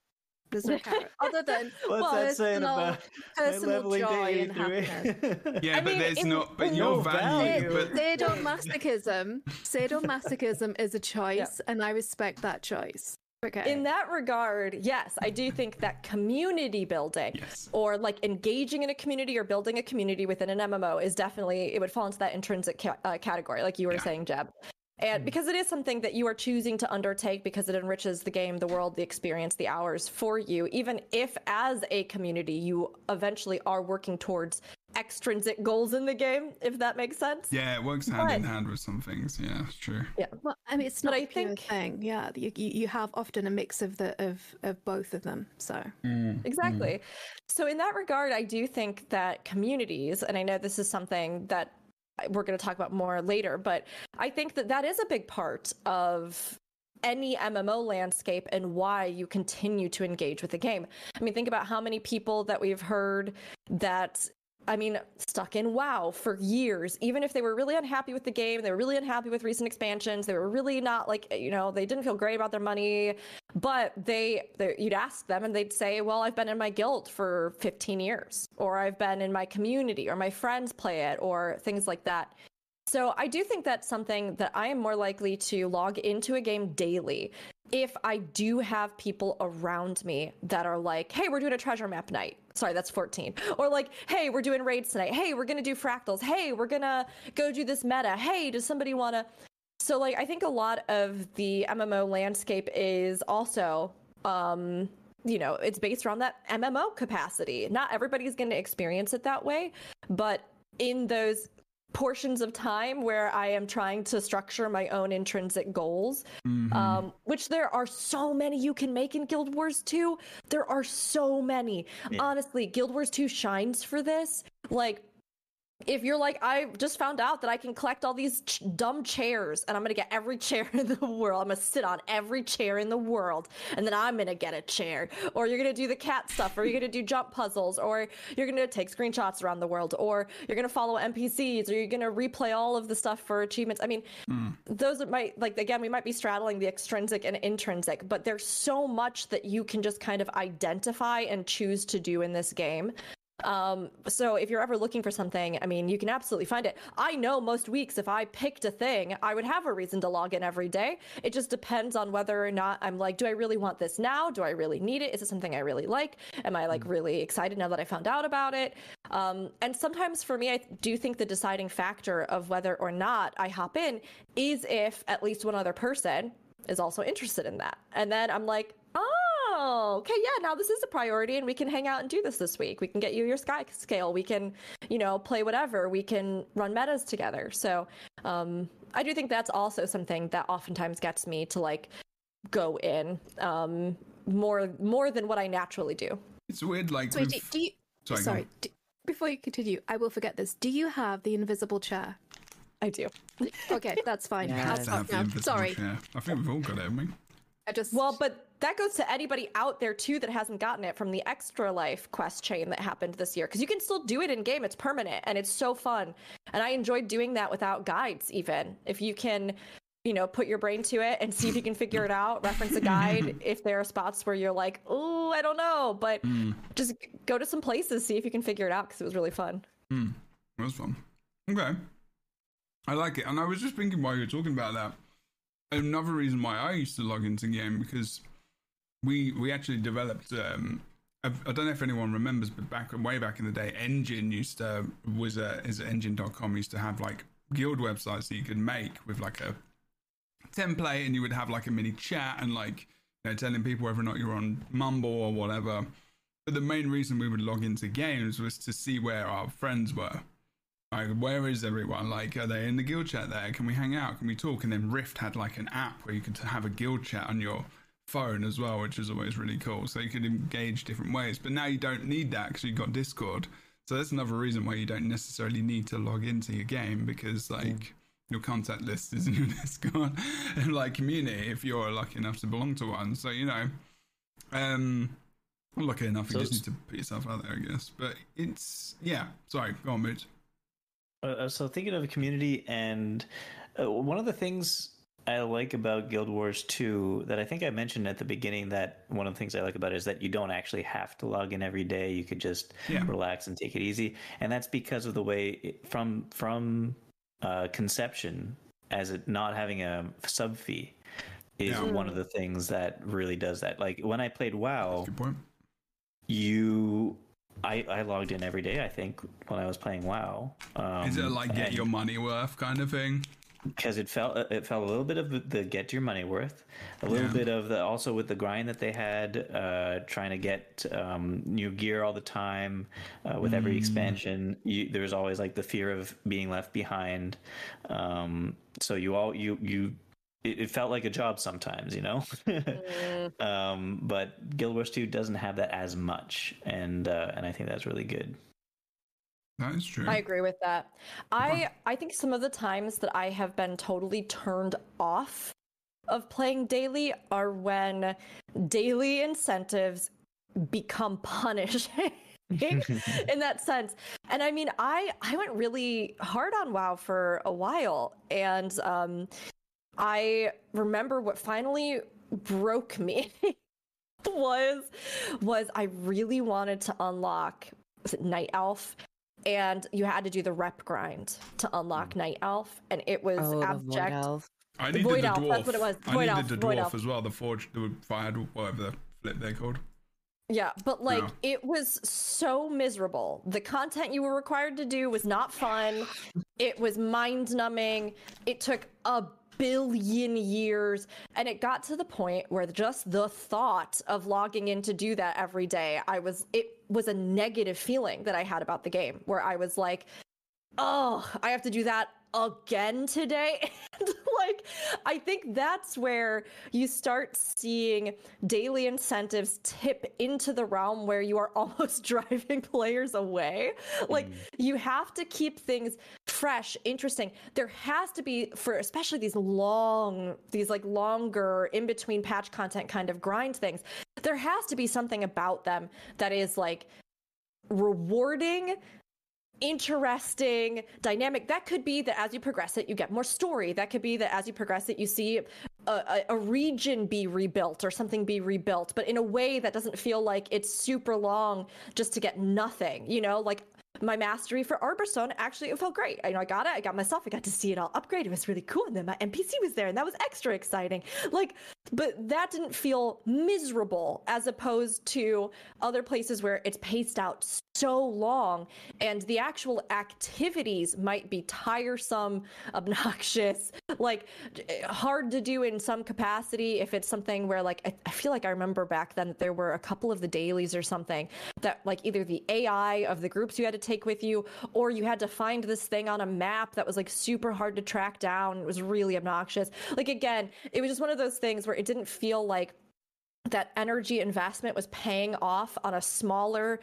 There's no *laughs* carrot other than *laughs* What's well, that saying personal, about personal joy and happiness. *laughs* Yeah, I but mean, there's in- not. But in- your No value. value. But Sadomasochism, sadomasochism is a choice, and I respect that choice. Okay. In that regard, yes, I do think that community building Yes. or like engaging in a community or building a community within an MMO is definitely it would fall into that intrinsic ca- uh, category, like you were Yeah. saying, Jeb. And hmm. because it is something that you are choosing to undertake because it enriches the game, the world, the experience, the hours for you, even if as a community you eventually are working towards extrinsic goals in the game, if that makes sense. yeah, it works hand in hand with some things. Yeah, it's true. Yeah. Well, I mean, it's But not I a pure think- thing. Yeah, you, you you have often a mix of the of of both of them. So mm, Exactly. Mm. So, in that regard, I do think that communities, and I know this is something that we're going to talk about more later, but I think that that is a big part of any MMO landscape and why you continue to engage with the game. I mean, think about how many people that we've heard that. I mean, stuck in WoW for years, even if they were really unhappy with the game, they were really unhappy with recent expansions, they were really not like, you know, they didn't feel great about their money, but they, they you'd ask them and they'd say well i've been in my guild for 15 years or i've been in my community or my friends play it or things like that so i do think that's something that i am more likely to log into a game daily if i do have people around me that are like hey we're doing a treasure map night. Sorry that's 14 or like hey we're doing raids tonight. Hey we're gonna do fractals. Hey we're gonna go do this meta. Hey does somebody wanna so like I think a lot of the MMO landscape is also um you know, it's based around that MMO capacity. Not everybody's going to experience it that way, but in those portions of time where I am trying to structure my own intrinsic goals, um, which there are so many you can make in Guild Wars 2. There are so many. Honestly, Guild Wars 2 shines for this. Like, if you're like, I just found out that I can collect all these ch- dumb chairs and I'm gonna get every *laughs* chair in the world. I'm gonna sit on every chair in the world and then I'm gonna get a chair. Or you're gonna do the cat stuff, or you're gonna do jump puzzles, or you're gonna take screenshots around the world, or you're gonna follow NPCs, or you're gonna replay all of the stuff for achievements. I mean, hmm. those might, like, again, we might be straddling the extrinsic and intrinsic, but there's so much that you can just kind of identify and choose to do in this game. Um, so if you're ever looking for something, I mean, you can absolutely find it. I know most weeks if I picked a thing, I would have a reason to log in every day. It just depends on whether or not I'm like, do I really want this now? Do I really need it? Is it something I really like? Am I like really excited now that I found out about it? Um, and sometimes for me, I do think the deciding factor of whether or not I hop in is if at least one other person is also interested in that. And then I'm like, oh, okay, yeah, now this is a priority, and we can hang out and do this this week. We can get you your sky scale. We can, you know, play whatever. We can run metas together. So, um, I do think that's also something that oftentimes gets me to like go in um, more more than what I naturally do. It's weird, like. So do, do you? Sorry, Sorry. do- before you continue, I will forget this. Do you have the invisible chair? I do. Okay, that's fine. *laughs* Yes. I'll have the invisible Sorry, chair. I think we've all got it, haven't we? I just Well, but that goes to anybody out there too that hasn't gotten it from the extra life quest chain that happened this year because you can still do it in game it's permanent and it's so fun and i enjoyed doing that without guides even if you can you know put your brain to it and see if you can figure it out reference a guide *laughs* if there are spots where you're like oh i don't know but mm. just go to some places see if you can figure it out because it was really fun. Mm. That was fun. Okay. I like it. And I was just thinking while you were talking about that, another reason why I used to log into game because we we actually developed um I, don't know if anyone remembers, but back way back in the day, Enjin used to was a is enjin.com used to have like guild websites that you could make with like a template and you would have like a mini chat and like you know telling people whether or not you're on Mumble or whatever. But the main reason we would log into games was to see where our friends were. Like, where is everyone? Like, are they in the guild chat there? Can we hang out? Can we talk? And then Rift had like an app where you could have a guild chat on your phone as well, which is always really cool. So you could engage different ways. But now you don't need that because you've got Discord. So that's another reason why you don't necessarily need to log into your game because like your contact list is in your *laughs* Discord and like community if you're lucky enough to belong to one. So you know, um, lucky enough, you So just need to put yourself out there, I guess. But it's yeah. Sorry, go on, Mooch. Uh, so thinking of a community and uh, one of the things I like about Guild Wars 2 that I think I mentioned at the beginning that one of the things I like about it is that you don't actually have to log in every day. You could just Yeah. relax and take it easy. And that's because of the way it, from from uh, conception as it not having a sub fee is Yeah. one of the things that really does that. Like when I played WoW, you I, I logged in every day. I think when I was playing WoW. Um, Is it like get and- your money worth kind of thing? Because it felt it felt a little bit of the, get your money worth, a little Yeah. bit of the also with the grind that they had, uh, trying to get um, new gear all the time. Uh, with every expansion, you, there's always like the fear of being left behind. Um, so you all you you. It it felt like a job sometimes, you know. *laughs* um, but Guild Wars 2 doesn't have that as much, and uh, and I think that's really good. That is true. I agree with that. I I think some of the times that I have been totally turned off of playing daily are when daily incentives become *laughs* punishing *laughs* in that sense. And I mean, I I went really hard on WoW for a while, and um, I remember what finally broke me *laughs* was was I really wanted to unlock was it Night Elf, and you had to do the rep grind to unlock mm. Night Elf, and it was Oh, the Void abject. Elf. I The needed Void the Elf, dwarf. that's what it was. I needed Elf, the dwarf as well. The forge, the fired, whatever the flip they're called. Yeah, but like Yeah. it was so miserable. The content you were required to do was not fun. *sighs* It was mind numbing. It took a billion years. And it got to the point where just the thought of logging in to do that every day, I was, it was a negative feeling that I had about the game where I was like, oh, I have to do that again today. *laughs* and like, I think that's where you start seeing daily incentives tip into the realm where you are *laughs* almost driving players away. Like, mm. you have to keep things fresh, interesting. There has to be, for especially these long, these like longer in between patch content kind of grind things, there has to be something about them that is like rewarding interesting dynamic. That could be that as you progress it you get more story. That could be that as you progress it you see a, a, region be rebuilt or something be rebuilt but in a way that doesn't feel like it's super long just to get nothing you know? Like my mastery for Arborstone actually it felt great. I you know I got it, I got myself, I got to see it all upgrade. It was really cool. And then my NPC was there and that was extra exciting. Like, but that didn't feel miserable as opposed to other places where it's paced out so long and the actual activities might be tiresome obnoxious *laughs* like hard to do in some capacity if it's something where like I, I, feel like i remember back then that there were a couple of the dailies or something that like either the ai of the groups you had to take with you or you had to find this thing on a map that was like super hard to track down it was really obnoxious like again it was just one of those things where it didn't feel like that energy investment was paying off on a smaller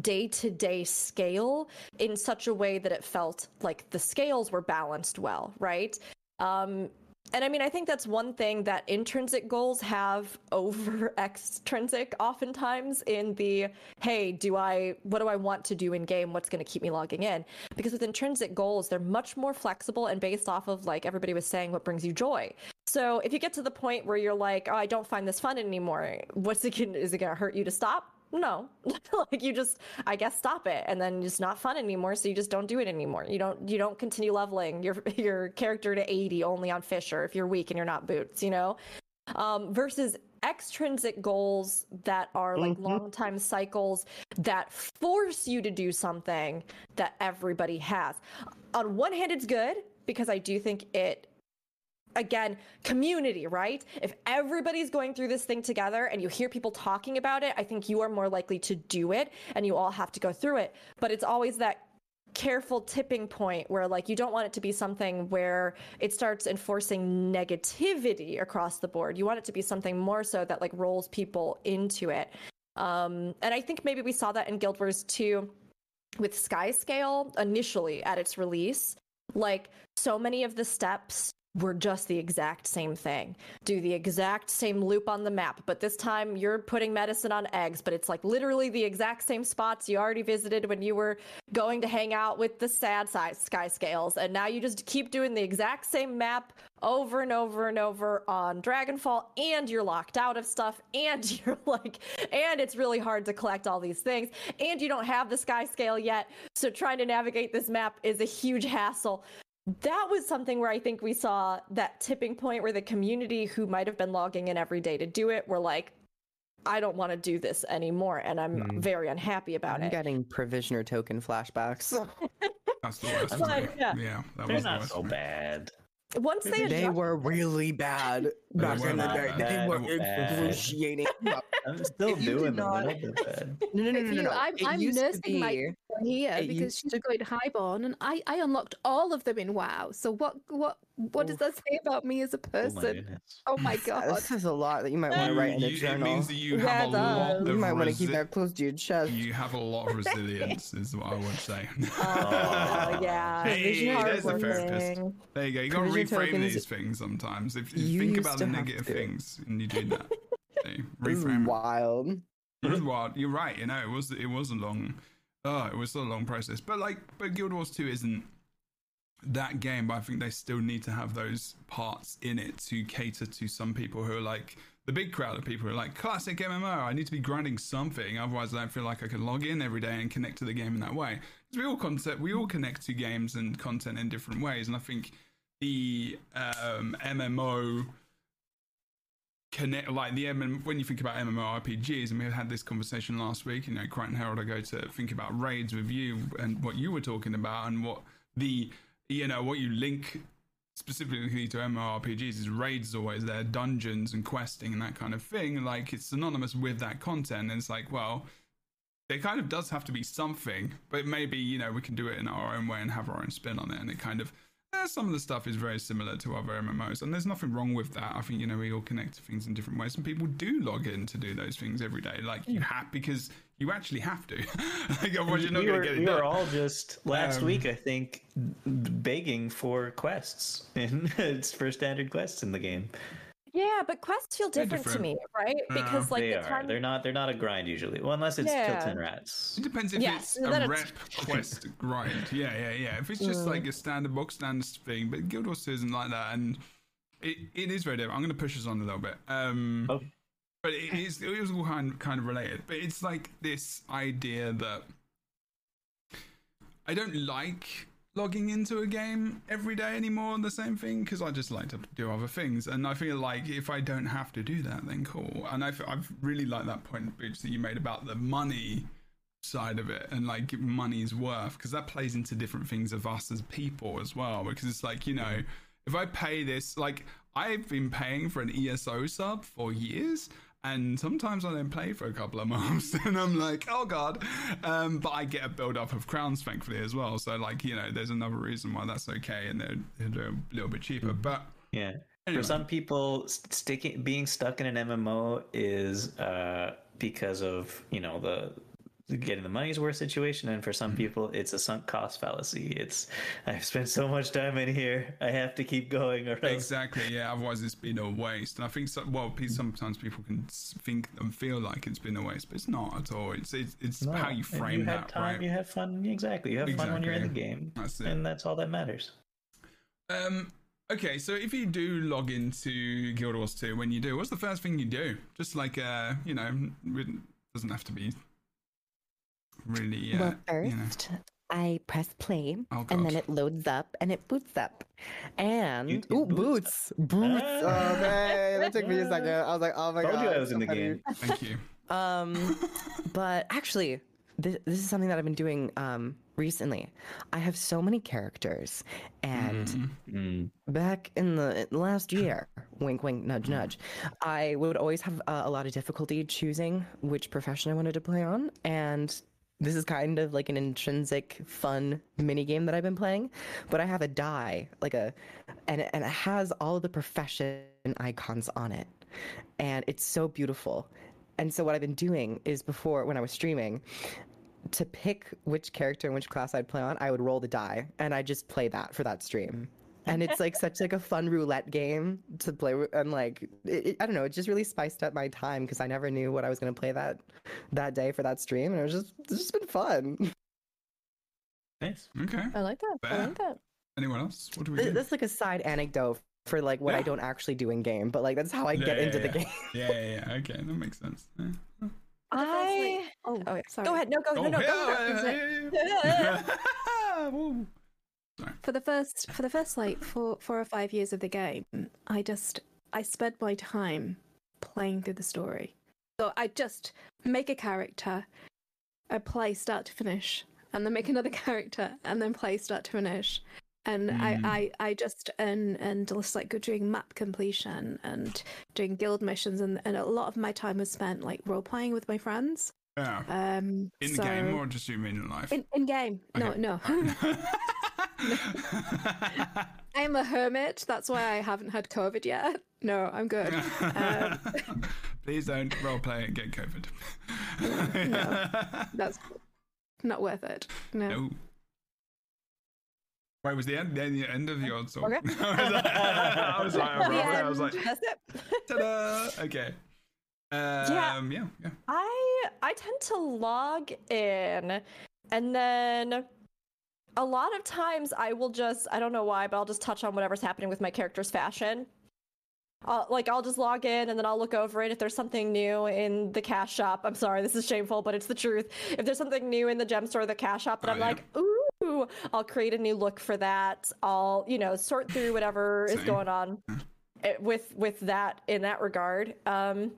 day to day scale in such a way that it felt like the scales were balanced well, right? Um, and I mean, I think that's one thing that intrinsic goals have *laughs* over extrinsic oftentimes in the, hey, do I, what do I want to do in game? What's going to keep me logging in? Because with intrinsic goals, they're much more flexible and based off of, like everybody was saying, what brings you joy. So if you get to the point where you're like, oh, I don't find this fun anymore, what's is it going to hurt you to stop? No. *laughs* Like you just i guess stop it and then it's not fun anymore so you just don't do it anymore. You don't you don't continue leveling your *laughs* your character to 80 only on fisher if you're weak and you're not Bootts you know? Um, versus extrinsic goals that are like mm-hmm. long time cycles that force you to do something that everybody has. On one hand it's good because i do think it again, community, right? If everybody's going through this thing together and you hear people talking about it, I think you are more likely to do it and you all have to go through it. But it's always that careful tipping point where like you don't want it to be something where it starts enforcing negativity across the board. You want it to be something more so that like rolls people into it. Um, and I think maybe we saw that in Guild Wars 2 with Skyscale initially at its release. Like so many of the steps were just the exact same thing. Do the exact same loop on the map, but this time you're putting medicine on eggs, but it's like literally the exact same spots you already visited when you were going to hang out with the sad sky scales. And now you just keep doing the exact same map over and over and over on Dragonfall, and you're locked out of stuff, and *laughs* you're like, and it's really hard to collect all these things, and you don't have the sky scale yet. So trying to navigate this map is a huge hassle that was something where I think we saw that tipping point where the community who might have been logging in every day to do it were like, I don't want to do this anymore, and I'm mm. very unhappy about I'm it. Getting provisioner token flashbacks. *laughs* That's the worst. But, yeah. yeah, that They're was not the worst so bad. Once they they were really bad *laughs* back in the day. They were excruciating. *laughs* I'm still doing not... them. No, no, no, no, no, no. I'm, I'm nursing my here because she's to... going highborn, and I I unlocked all of them in WoW. So what what what does that say about me as a person? Oh my, oh my *laughs* god, this is a lot that you might want to write in a journal. It means that you have yeah, a lot. Of you might want to keep that close to your chest. You have a lot of *laughs* resilience, is what I would say. Oh yeah, hey, there's a therapist. There you go. You got to reframe tokens. these things sometimes. If you, you think about the negative things and you do that, *laughs* hey, reframe. Wild. It was wild. You're right. You know, it was it was a long, oh, it was a long process. But like, but Guild Wars Two isn't that game, but I think they still need to have those parts in it to cater to some people who are like the big crowd of people who are like classic MMO. I need to be grinding something, otherwise I don't feel like I can log in every day and connect to the game in that way. Because we all concept, we all connect to games and content in different ways, and I think the um, MMO connect like the MM, when you think about MMORPGs, and we had this conversation last week. You know, Krytan Herald, I go to think about raids with you and what you were talking about, and what the you know what you link specifically to MMORPGs is raids always there, dungeons and questing and that kind of thing. Like it's synonymous with that content, and it's like, well, it kind of does have to be something, but maybe you know we can do it in our own way and have our own spin on it, and it kind of some of the stuff is very similar to other MMOs, and there's nothing wrong with that. I think you know we all connect to things in different ways, and people do log in to do those things every day. Like you have because you actually have to. *laughs* like, otherwise, you're not we going to get it. We were all just last um, week, I think, begging for quests *laughs* in it's for standard quests in the game. Yeah, but quests feel different, different. to me, right? Because like they the are. Time... They're not. They're not a grind usually. Well, unless it's yeah. Kill Ten Rats. It depends if yes, it's a rep it's... *laughs* quest grind. Yeah, yeah, yeah. If it's just mm. like a standard box standard thing, but Guild Wars isn't like that, and it, it is very different. I'm going to push us on a little bit. Um, oh. But it is it is all kind kind of related. But it's like this idea that I don't like logging into a game every day anymore on the same thing because I just like to do other things. And I feel like if I don't have to do that, then cool. And I've, I've really liked that point, Bootts, that you made about the money side of it and like money's worth because that plays into different things of us as people as well because it's like you know if i pay this like i've been paying for an eso sub for years and sometimes I don't play for a couple of *laughs* months, and I'm like, oh god. Um, but I get a build up of crowns, thankfully, as well. So like, you know, there's another reason why that's okay, and they're, they're a little bit cheaper. But Yeah. Anyway. For some people, sticking being stuck in an MMO is uh, because of you know the getting the money's worth situation, and for some Mm-hmm. people, it's a sunk cost fallacy. It's I've spent so much time in here, I have to keep going, or else Exactly, yeah. Otherwise, it's been a waste. And I think, so, well, sometimes people can think and feel like it's been a waste, but it's not at all. It's it's, it's No, how you and frame you have that, time, right? You have fun. Exactly. You have fun when you're in the game, That's it. and that's all that matters. Um. Okay, so if you do log into Guild Wars 2, when you do, what's the first thing you do? Just like, uh, you know, it doesn't have to be really. Uh, well, you know. first, I press play, Oh, and then it loads up and it boots up. And You- it ooh, boots boots, boots. Ah. Oh man, that took me a *laughs* second. I was like, oh my Told god. you I was so in the funny. game. Thank you. *laughs* Um, but actually, this, this is something that I've been doing um recently. I have so many characters, and Mm-hmm. Mm. back in the last year, wink, wink, nudge, nudge, I would always have uh, a lot of difficulty choosing which profession I wanted to play on, and this is kind of like an intrinsic fun mini game that I've been playing. But I have a die, like a, and and it has all the profession icons on it, and it's so beautiful. And so what I've been doing is before when I was streaming, to pick which character and which class I'd play on, I would roll the die and I just play that for that stream. And it's like such like a fun roulette game to play with, and like it, it- I don't know, it just really spiced up my time because I never knew what I was gonna play that that day for that stream, and it was just it's just been fun. Nice. Okay. I like that. I like that. Anyone else? What do we do? That's like a side anecdote for like what I don't actually do in game, but like that's how I Yeah, get yeah, into the game. Yeah, yeah, yeah. Okay, that makes sense. *laughs* Yeah. I. Oh, Oh, sorry. Go ahead. No, go. Oh, no, no, yeah, go. Woo. For the first, for the first like four, four or five years of the game, I just I spent my time playing through the story. So I just make a character, I play start to finish, and then make another *laughs* character, and then play start to finish. And Mm. I, I, I just and and just like doing map completion and doing guild missions, and, and a lot of my time was spent like role playing with my friends. Yeah. Um, In so- game or just you mean in life? in in game. No, no. *laughs* *laughs* *laughs* I'm a hermit. That's why I haven't had COVID yet. No, I'm good. Um, *laughs* Please don't roleplay and get COVID. *laughs* that's not worth it. No. No. Wait, was the end the end of your song? Okay. I was like, I was like, I was like, That's it. ta-da! Okay. Um, yeah, yeah. I I tend to log in and then a lot of times I will just I don't know why, but I'll just touch on whatever's happening with my character's fashion. I'll, like I'll just log in and then I'll look over it if there's something new in the cash shop. I'm sorry, this is shameful, but it's the truth. If there's something new in the gem store or the cash shop that Oh, I'm yeah. like, ooh, I'll create a new look for that. I'll, you know, sort through whatever is going on with with that in that regard. Um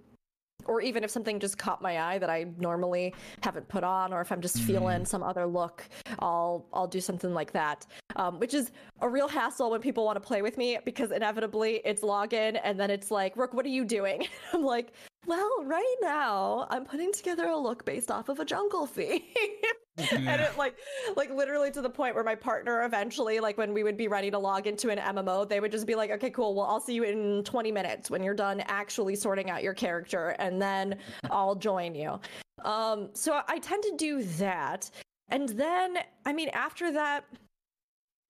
or even if something just caught my eye that I normally haven't put on, or if I'm just feeling some other look, I'll I'll do something like that. Um, which is a real hassle when people want to play with me because inevitably it's login and then it's like, Rook, what are you doing? *laughs* I'm like, well, right now I'm putting together a look based off of a jungle theme. *laughs* and it like like literally to the point where my partner eventually like when we would be ready to log into an MMO they would just be like okay cool well I'll see you in 20 minutes when you're done actually sorting out your character and then I'll join you. Um so I tend to do that. And then I mean after that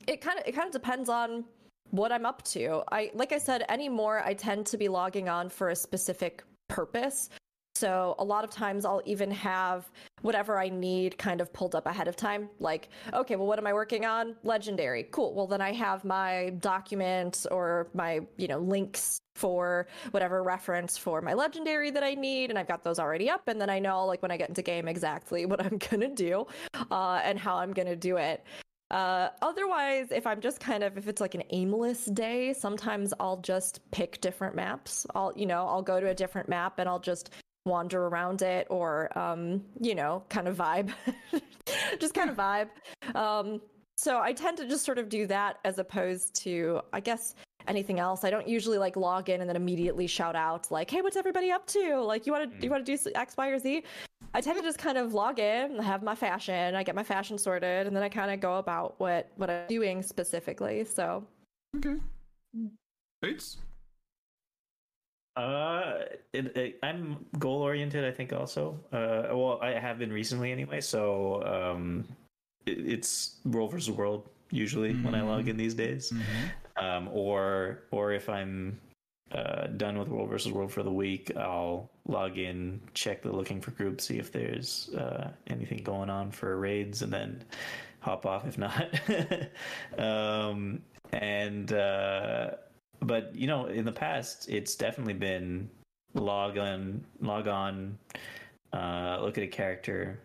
it kind of it kind of depends on what I'm up to. I like I said anymore I tend to be logging on for a specific purpose so a lot of times I'll even have whatever I need kind of pulled up ahead of time. Like, okay, well, what am I working on? Legendary. Cool. Well, then I have my documents or my, you know, links for whatever reference for my legendary that I need. And I've got those already up. And then I know, like, when I get into game exactly *laughs* what I'm going to do uh, and how I'm going to do it. Uh, otherwise, if I'm just kind of, if it's like an aimless day, sometimes I'll just pick different maps. I'll, you know, I'll go to a different map and I'll just wander around it or um, you know kind of vibe. *laughs* Just kind of vibe. Um, so i tend to just sort of do that as opposed to i guess anything else. I don't usually like log in and then immediately shout out like hey what's everybody up to? Like you want to you want to do x y or z i tend to just kind of log in have my fashion i get my fashion sorted and then i kind of go about what what i'm doing specifically so okay Bootts? Uh, it, it, I'm goal oriented. I think also. Uh, well, I have been recently anyway. So um, it, it's world versus world usually mm-hmm. when I log in these days, mm-hmm. um, or or if I'm uh, done with world versus world for the week, I'll log in, check the looking for groups, see if there's uh, anything going on for raids, and then hop off if not. *laughs* um, and uh, but you know, in the past, it's definitely been log on, log on, uh, look at a character,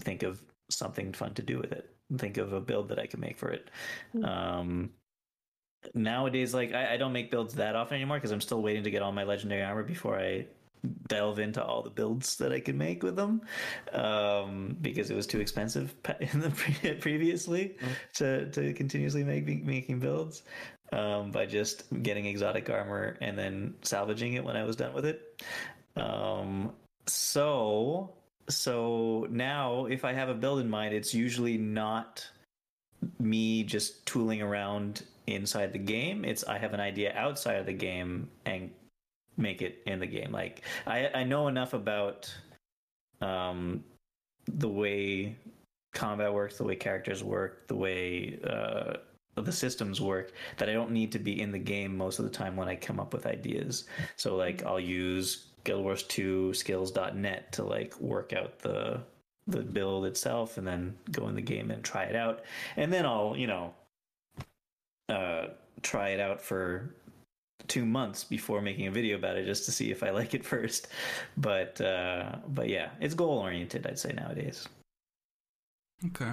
think of something fun to do with it, think of a build that I can make for it. Mm-hmm. Um, nowadays, like I, I, don't make builds that often anymore because I'm still waiting to get all my legendary armor before I delve into all the builds that I could make with them um, because it was too expensive *laughs* in the pre- previously mm-hmm. to, to continuously make making builds um, by just getting exotic armor and then salvaging it when I was done with it. Um, so so now if I have a build in mind, it's usually not me just tooling around inside the game. It's I have an idea outside of the game and make it in the game. Like I I know enough about um the way combat works, the way characters work, the way uh the systems work that I don't need to be in the game most of the time when I come up with ideas. So like I'll use Guild Wars 2 skills.net to like work out the the build itself and then go in the game and try it out. And then I'll, you know, uh try it out for two months before making a video about it just to see if I *laughs* like it first. But uh but yeah, it's goal oriented I'd say nowadays. Okay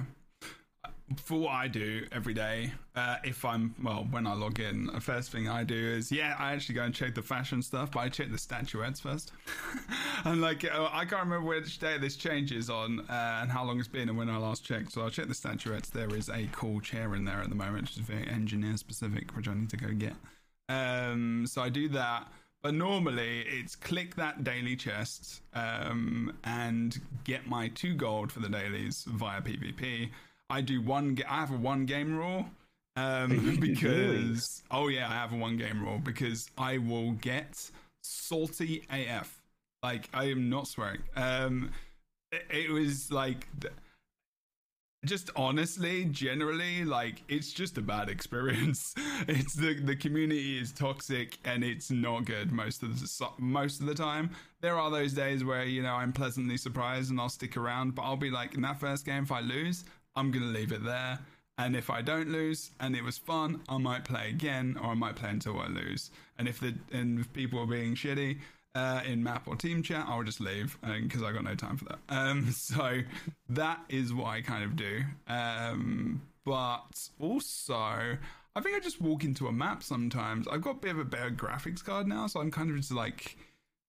for what I do every day, uh, if I'm well, when I log in, the first thing I do is yeah, I actually go and check the fashion stuff, but I check the statuettes first. *laughs* I'm like, uh, I can't remember which day this changes on uh, and how long it's been and when I last checked. So I'll check the statuettes. There is a cool chair in there at the moment, which is very engineer specific, which I need to go get. Um, so I do that. But normally it's click that daily chest um, and get my two gold for the dailies via PvP I do one. I have a one game rule um, *laughs* because oh yeah, I have a one game rule because I will get salty AF. Like I am not swearing. Um, it, it was like just honestly generally like it's just a bad *laughs* experience it's the the community is toxic and it's not good most of the most of the time there are those days where you know i'm pleasantly surprised and i'll stick around but i'll be like in that first game if i lose I'm going to leave it there. And if I don't lose and it was fun, I might play again or I might play until I lose. And if the and if people are being shitty uh, in map or team chat, I'll just leave because uh, I got no time for that. Um, *laughs* so that is what I kind of do. Um, but also, I think I just walk into a map sometimes. I've got a bit of a better graphics card now, so I'm kind of just like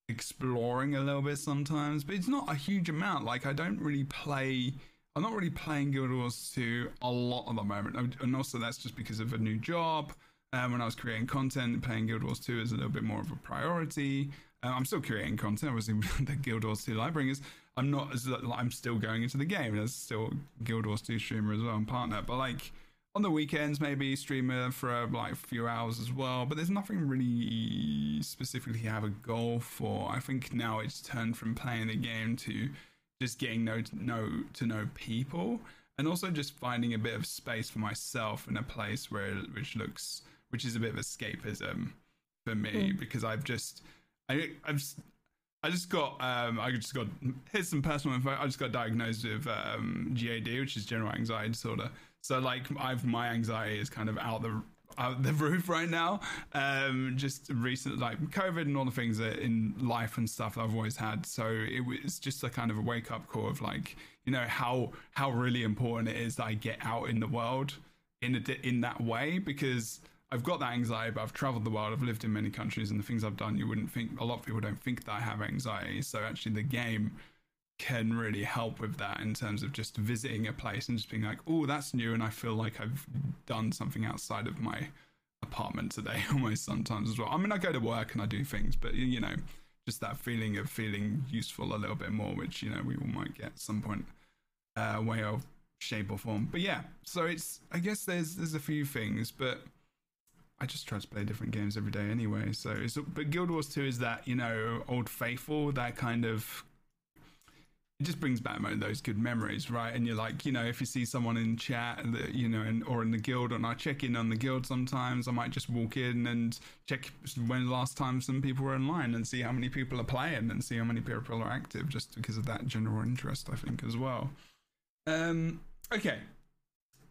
exploring a little bit sometimes, but it's not a huge amount. Like I don't really play I'm not really playing Guild Wars 2 a lot at the moment, and also that's just because of a new job. Um, when I was creating content, playing Guild Wars 2 is a little bit more of a priority. Uh, I'm still creating content, obviously. *laughs* the Guild Wars 2 Lightbringers. I'm not as I'm still going into the game. There's still Guild Wars 2 streamer as well and partner, but like on the weekends maybe streamer for like a few hours as well. But there's nothing really specifically I have a goal for. I think now it's turned from playing the game to just getting know to know to know people and also just finding a bit of space for myself in a place where which looks which is a bit of escapism for me mm. because I've just I I've I just got um I just got here's some personal info I just got diagnosed with um GAD which is general anxiety disorder so like I've my anxiety is kind of out the out the *laughs* roof right now. Um, just recent like COVID and all the things that in life and stuff I've always had. So it was just a kind of a wake up call of like, you know, how how really important it is that I get out in the world in a, in that way because I've got that anxiety, but I've traveled the world. I've lived in many countries, and the things I've done, you wouldn't think. A lot of people don't think that I have anxiety. So actually, the game can really help with that in terms of just visiting a place and just being like, oh, that's new, and I feel like I've done something outside of my apartment today, *laughs* almost sometimes as well. I mean, I go to work and I do things, but you know, just that feeling of feeling useful a little bit more, which you know we all might get some point, uh, way of shape or form. But yeah, so it's I guess there's there's a few things, but I just try to play different games every day anyway. So, it's, but Guild Wars 2 is that, you know, old faithful, that kind of. It just brings back those good memories, right? And you're like, you know, if you see someone in chat, you know, and, or in the guild, and I check in on the guild sometimes, I might just walk in and check when last time some people were online and see how many people are playing and see how many people are active, just because of that general interest, I think, as well. Um, okay,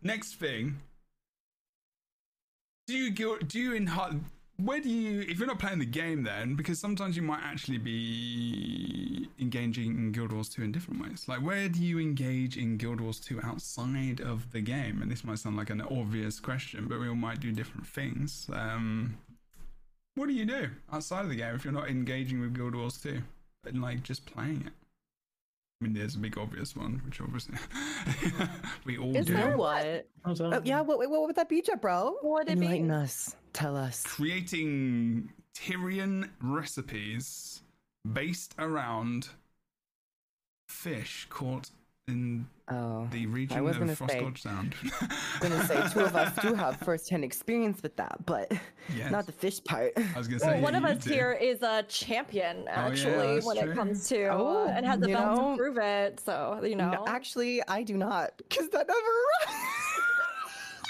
next thing do you do you in where do you if you're not playing the game then because sometimes you might actually be engaging in guild wars 2 in different ways like where do you engage in guild wars 2 outside of the game and this might sound like an obvious question but we all might do different things um, what do you do outside of the game if you're not engaging with guild wars 2 and like just playing it I mean, there's a big obvious one, which obviously *laughs* we all Is do. Is there what? Oh, yeah, what, what would that be, Jebro? What would it Enlighten be? us. Tell us. Creating Tyrian recipes based around fish caught in Oh, the region I was of gonna Frost say- Sound. I'm *laughs* gonna say two of us do *laughs* have first-hand experience with that, but Yes. not the fish part. I was gonna say Well, one of us do. here is a champion, actually, that's when true. it comes to Oh, uh, and has the you belt to prove it. So you know, No, actually, I do not, because that never. *laughs*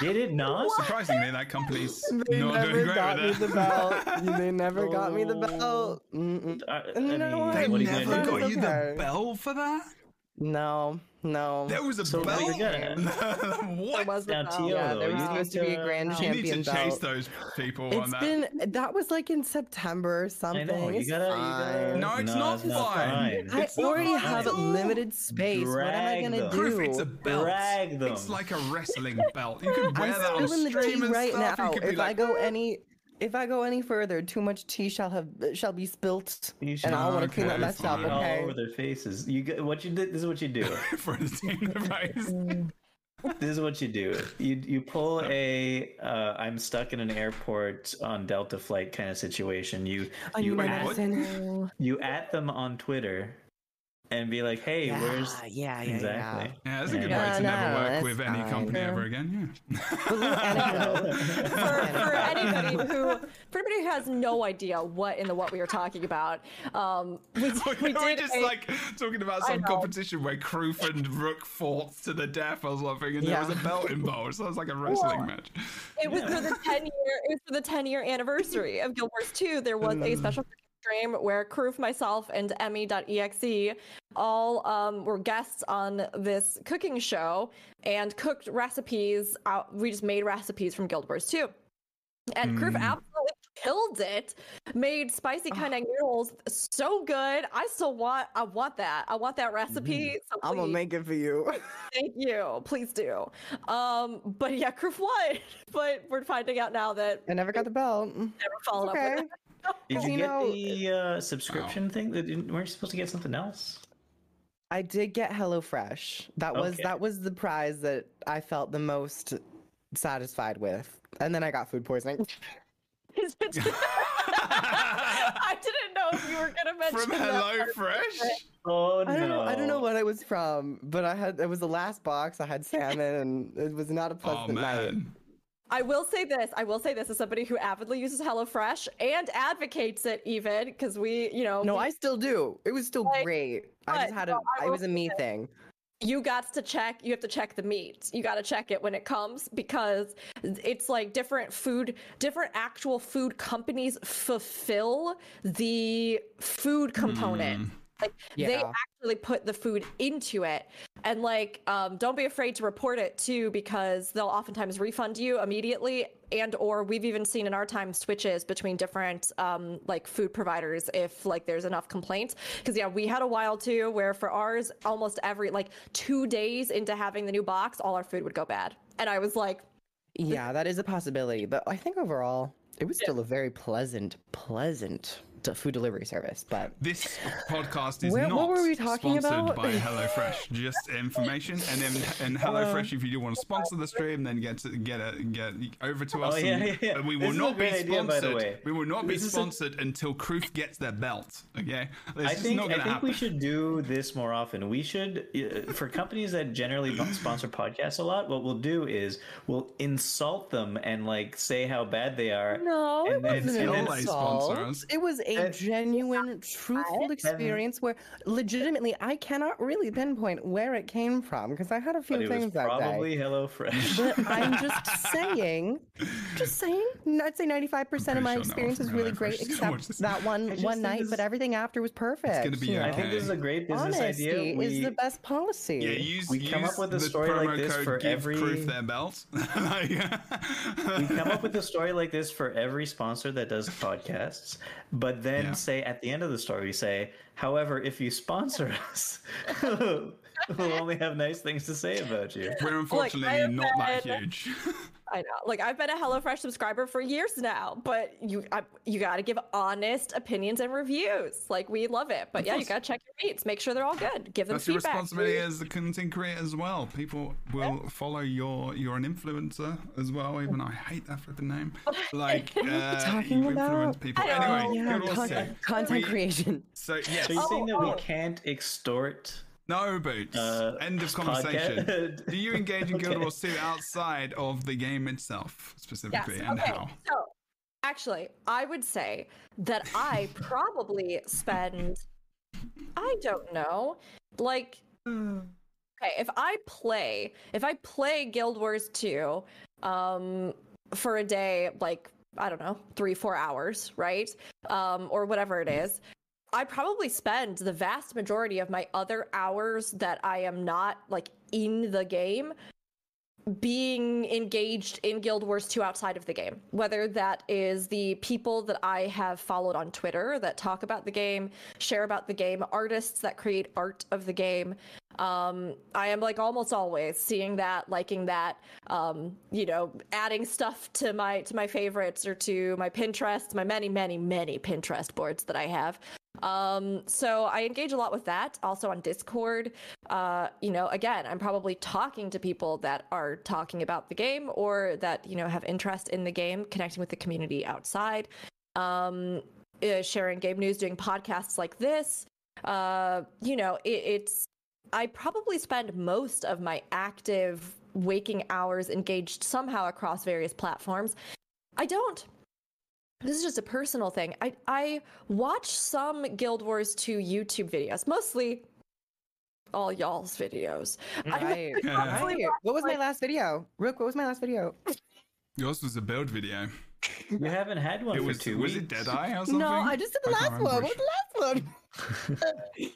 Did it not? Surprisingly, that company's *laughs* they not never doing great got me with the belt. *laughs* They never got me the Oh. belt. Mm-mm. I, I No, mean, They what are you never got you the Okay. bell for that. No, no. There was a So bell. we're *laughs* what? There was a Now, belt. Tio, yeah, there was supposed need to be a grand you need champion to chase belt. those people on It's that. been that was like in September or I something. know. You It's gotta, you gotta. No, it's not fine. I It's not already fine. have It's all- limited space. what am I gonna them. do? Proof it's a belt. Drag them. It's like a wrestling belt. You could wear I'm that on still in the stream and right stuff. now. You could be If I go any, if I go any further, too much tea shall have shall be spilt, You should- and I want to clean Okay, that mess up. fine. all Okay. over their faces. You get what you did. This is what you do. *laughs* for the team device. *laughs* this is what you do. You you pull a uh, I'm stuck in an airport on Delta flight kind of situation. You I you my at, medicine. you at them on Twitter and be like, hey, Yeah, where's yeah, yeah, exactly? Yeah, that's a good Yeah. way to No, never work that's with any fine. company ever again. Yeah. *laughs* for, for anybody who for anybody who has no idea what in the what we are talking about, um, we, *laughs* Yeah. we We're did just a- like talking about some competition where Kroof and Rook fought to the death or something, and there was a belt involved. So it was like a wrestling Well, match. It was for the ten year. It was for the ten year anniversary of Guild Wars 2. There was a special stream where Kroof, myself, and Emmy.exe all um, were guests on this cooking show and cooked recipes. Out, we just made recipes from Guild Wars 2. And Kroof absolutely killed it. Made spicy kind of noodles so good. I still want. I want that. I want that recipe. So I'm gonna make it for you. *laughs* Thank you. Please do. Um, but yeah, Kroof won. *laughs* But we're finding out now that I never got the belt. never followed up Okay. with it. Did you You get know- the uh, subscription thing? Weren't you supposed to get something else? I did get HelloFresh. That was Okay. that was the prize that I felt the most satisfied with. And then I got food poisoning. *laughs* I didn't know if you were gonna mention From that Hello part. Fresh. Oh no! I don't know. I don't know what it was from, but I had it was the last box. I had salmon, and it was not a Oh pleasant night. Man. I will say this. I will say this as somebody who avidly uses HelloFresh and advocates it, even because we, you know, No, we- I still do. It was still Like, great. I just had a. no, I It was a me this. thing. you got to check you have to check the meat you got to check it when it comes because it's like different food different actual food companies fulfill the food component hmm. Like they actually put the food into it. And like um, don't be afraid to report it too because they'll oftentimes refund you immediately. And or we've even seen in our time switches between different um, like food providers if like there's enough complaints. Because yeah we had a while too where for ours almost every like two days into having the new box all our food would go bad. And i was like Yeah, that is a possibility. But I think overall, it was still a very pleasant, pleasant food delivery service. But This podcast is Where- not what were we talking sponsored about? by *laughs* HelloFresh. Just information, and then and HelloFresh. If you do want to sponsor the stream, then get to get a, get over to us. Oh, yeah, and- yeah, yeah. but we This will is a not be great idea, by the sponsored. way. We will not be This is a- sponsored until Kroof gets their belt. Okay, it's I think not I think happen. we should do this more often. We should uh, for companies that generally don't sponsor podcasts a lot. What we'll do is we'll insult them and like say how bad they are. no, it then- wasn't and an insult. sponsor us. It was a And- genuine, truthful experience where, legitimately, I cannot really pinpoint where it came from because I had a few But it was things that day. probably HelloFresh. But I'm *laughs* just saying, just saying. I'd say 95% of my sure experience was really great, is gonna watch except this. that one one night. this- But everything after was perfect. It's gonna be you know? I think this is a great business Honesty idea. We, is the best policy. Yeah, use, We come use up with a the story like promo this code for give every- Kroof their belt. Like- we come up with a *laughs* story like this for every sponsor that does podcasts, but then Yeah. say at the end of the story, we say, however, if you sponsor *laughs* us, we'll only have nice things to say about you. We're unfortunately I not that huge. *laughs* I know. Like I've been a HelloFresh subscriber for years now, but you I, you got to give honest opinions and reviews. Like we love it, but yeah, you got to check your meats, make sure they're all good, give them That's your responsibility as a content creator as well. People will follow your. You're an influencer as well. Even I hate that flipping name. Like *laughs* uh, talking you influence about? people. Anyway, yeah, good content, content We- creation. So yes, So you're saying that oh. we can't extort no boots. Uh, End of conversation. Do you engage in *laughs* Guild Wars 2 outside of the game itself Yes. specifically, and Okay. how? So, actually, I would say that I probably spend, I don't know, like, okay, if I play, if I play Guild Wars 2, um, for a day, like, I don't know, three, four hours, right? Um, or whatever it is. I probably spend the vast majority of my other hours that I am not like in the game being engaged in Guild Wars 2 outside of the game. Whether that is the people that I have followed on Twitter that talk about the game, share about the game, artists that create art of the game. Um, I am like almost always seeing that, liking that, um, you know, adding stuff to my to my favorites or to my Pinterest, my many, many, many Pinterest boards that I have. Um, so I engage a lot with that. Also on Discord. Uh, you know, again, I'm probably talking to people that are talking about the game or that, you know, have interest in the game, connecting with the community outside. Um, uh, sharing game news, doing podcasts like this. Uh, you know, it, it's I probably spend most of my active waking hours engaged somehow across various platforms. I don't this is just a personal thing. I I watch some Guild Wars 2 YouTube videos, mostly all y'all's videos. I'm- Right. Yeah. right. What was my last video? Rook, what was my last video? Yours was a build video. You haven't had one It for was two was weeks. it Deadeye or something? No, I just did the I last one. What was the last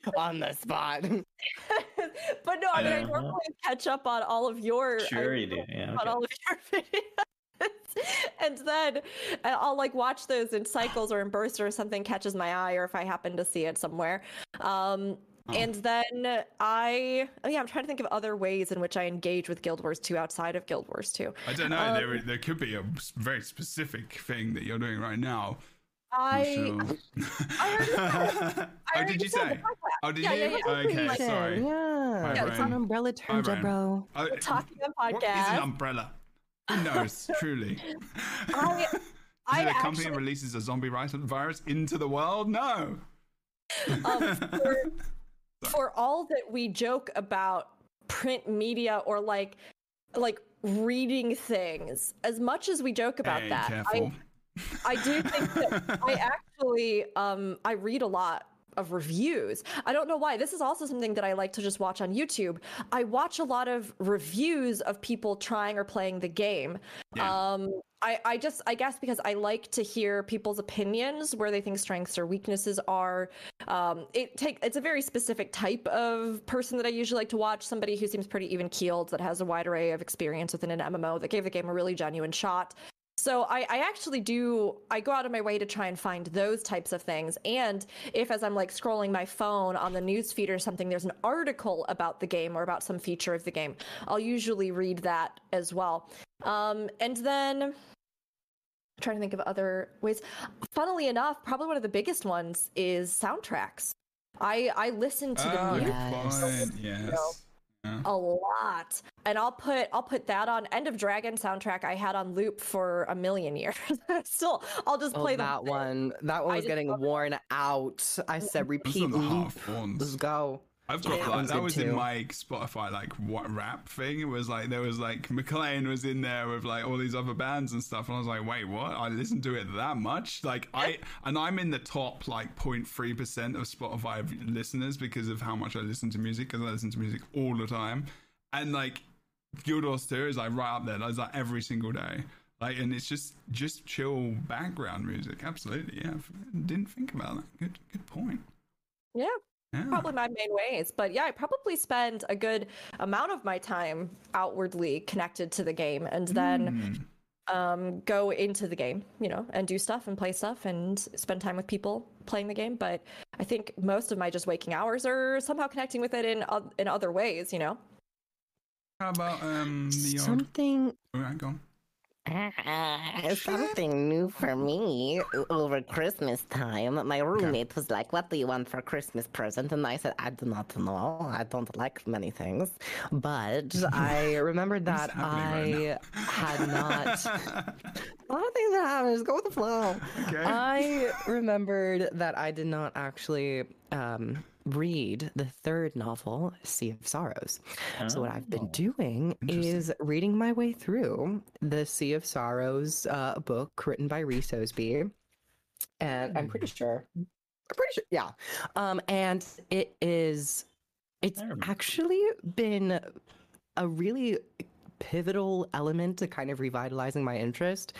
*laughs* one? On the spot. *laughs* but no, I mean, I Uh-huh. normally catch up on all of your videos. Sure I- you do. Yeah. on okay. all of your *laughs* videos. *laughs* and then I- I'll like watch those in cycles or in bursts or something catches my eye or if I happen to see it somewhere. Um, Oh. And then I, oh yeah, I'm trying to think of other ways in which I engage with Guild Wars 2 outside of Guild Wars 2. I don't know. Um, there, there could be a very specific thing that you're doing right now. I'm I, sure. I *laughs* oh, did you said say? Oh, did Yeah, you? yeah, yeah. Okay, sorry. Yeah. My it's an umbrella My term, brain. bro. Oh, Talking on What is an podcast. umbrella? Who knows? Truly. *laughs* *laughs* I, Is I a company actually, releases a zombie virus into the world? No. *laughs* um, for, for all that we joke about print media or like, like reading things, as much as we joke about hey, that, careful. I, I do think that I actually um I read a lot of reviews. I don't know why. This is also something that I like to just watch on YouTube. I watch a lot of reviews of people trying or playing the game. Yeah. Um I, I just I guess because I like to hear people's opinions where they think strengths or weaknesses are. Um, it take it's a very specific type of person that I usually like to watch. Somebody who seems pretty even keeled that has a wide array of experience within an MMO that gave the game a really genuine shot So I, I actually do. I go out of my way to try and find those types of things. And if, as I'm like scrolling my phone on the news feed or something, there's an article about the game or about some feature of the game, I'll usually read that as well. Um, and then I'm trying to think of other ways. Funnily enough, probably one of the biggest ones is soundtracks. I I listen to the Oh, music Yes. Fine. Yes. Yeah. a lot and i'll put i'll put that on end of dragon soundtrack i had on loop for a million years *laughs* still i'll just Oh, play the that one. That one I was getting love it. worn out. I said Those repeat loop. Let's go. I've got That like that was in my Spotify like what rap thing. It was like there was like McLean was in there with like all these other bands and stuff, and I was like, wait, what? I listened to it that much? Like I and I'm in the top like 03 percent of Spotify listeners because of how much I listen to music because I listen to music all the time, and like Guild Wars 2 is like right up there. That's like every single day. Like, and it's just just chill background music. Absolutely, yeah. Didn't think about that. Good, good point. yeah Yeah. probably my main ways but yeah i probably spend a good amount of my time outwardly connected to the game and then Hmm. um, go into the game you know and do stuff and play stuff and spend time with people playing the game but i think most of my just waking hours are somehow connecting with it in in other ways you know How about um the odd? Something Oh, right, go on. Uh, something new for me over Christmas time. My roommate was like, What do you want for Christmas present? And I said, I do not know. I don't like many things. But *laughs* I remembered that I right had not a lot of things that happen. Just go with the flow. Okay. I remembered that I did not actually um, read the third novel, Sea of Sorrows. So what I've been doing is reading my way through the Sea of Sorrows uh, book written by Ree Soesbee, and I'm pretty sure, I'm pretty sure, yeah. Um, and it is, it's actually been a really pivotal element to kind of revitalizing my interest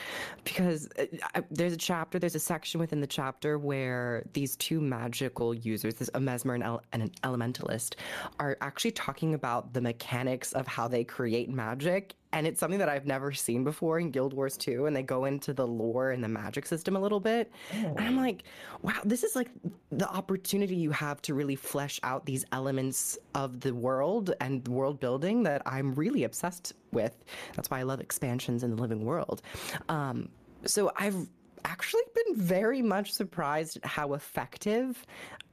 because uh, there's a chapter there's a section within the chapter where these two magical users this a mesmer and, ele- and an elementalist are actually talking about the mechanics of how they create magic and it's something that I've never seen before in Guild Wars 2 and they go into the lore and the magic system a little bit. And I'm like wow this is like the opportunity you have to really flesh out these elements of the world and world building that I'm really obsessed with. That's why I love expansions in the living world. Um, so I've actually been very much surprised at how effective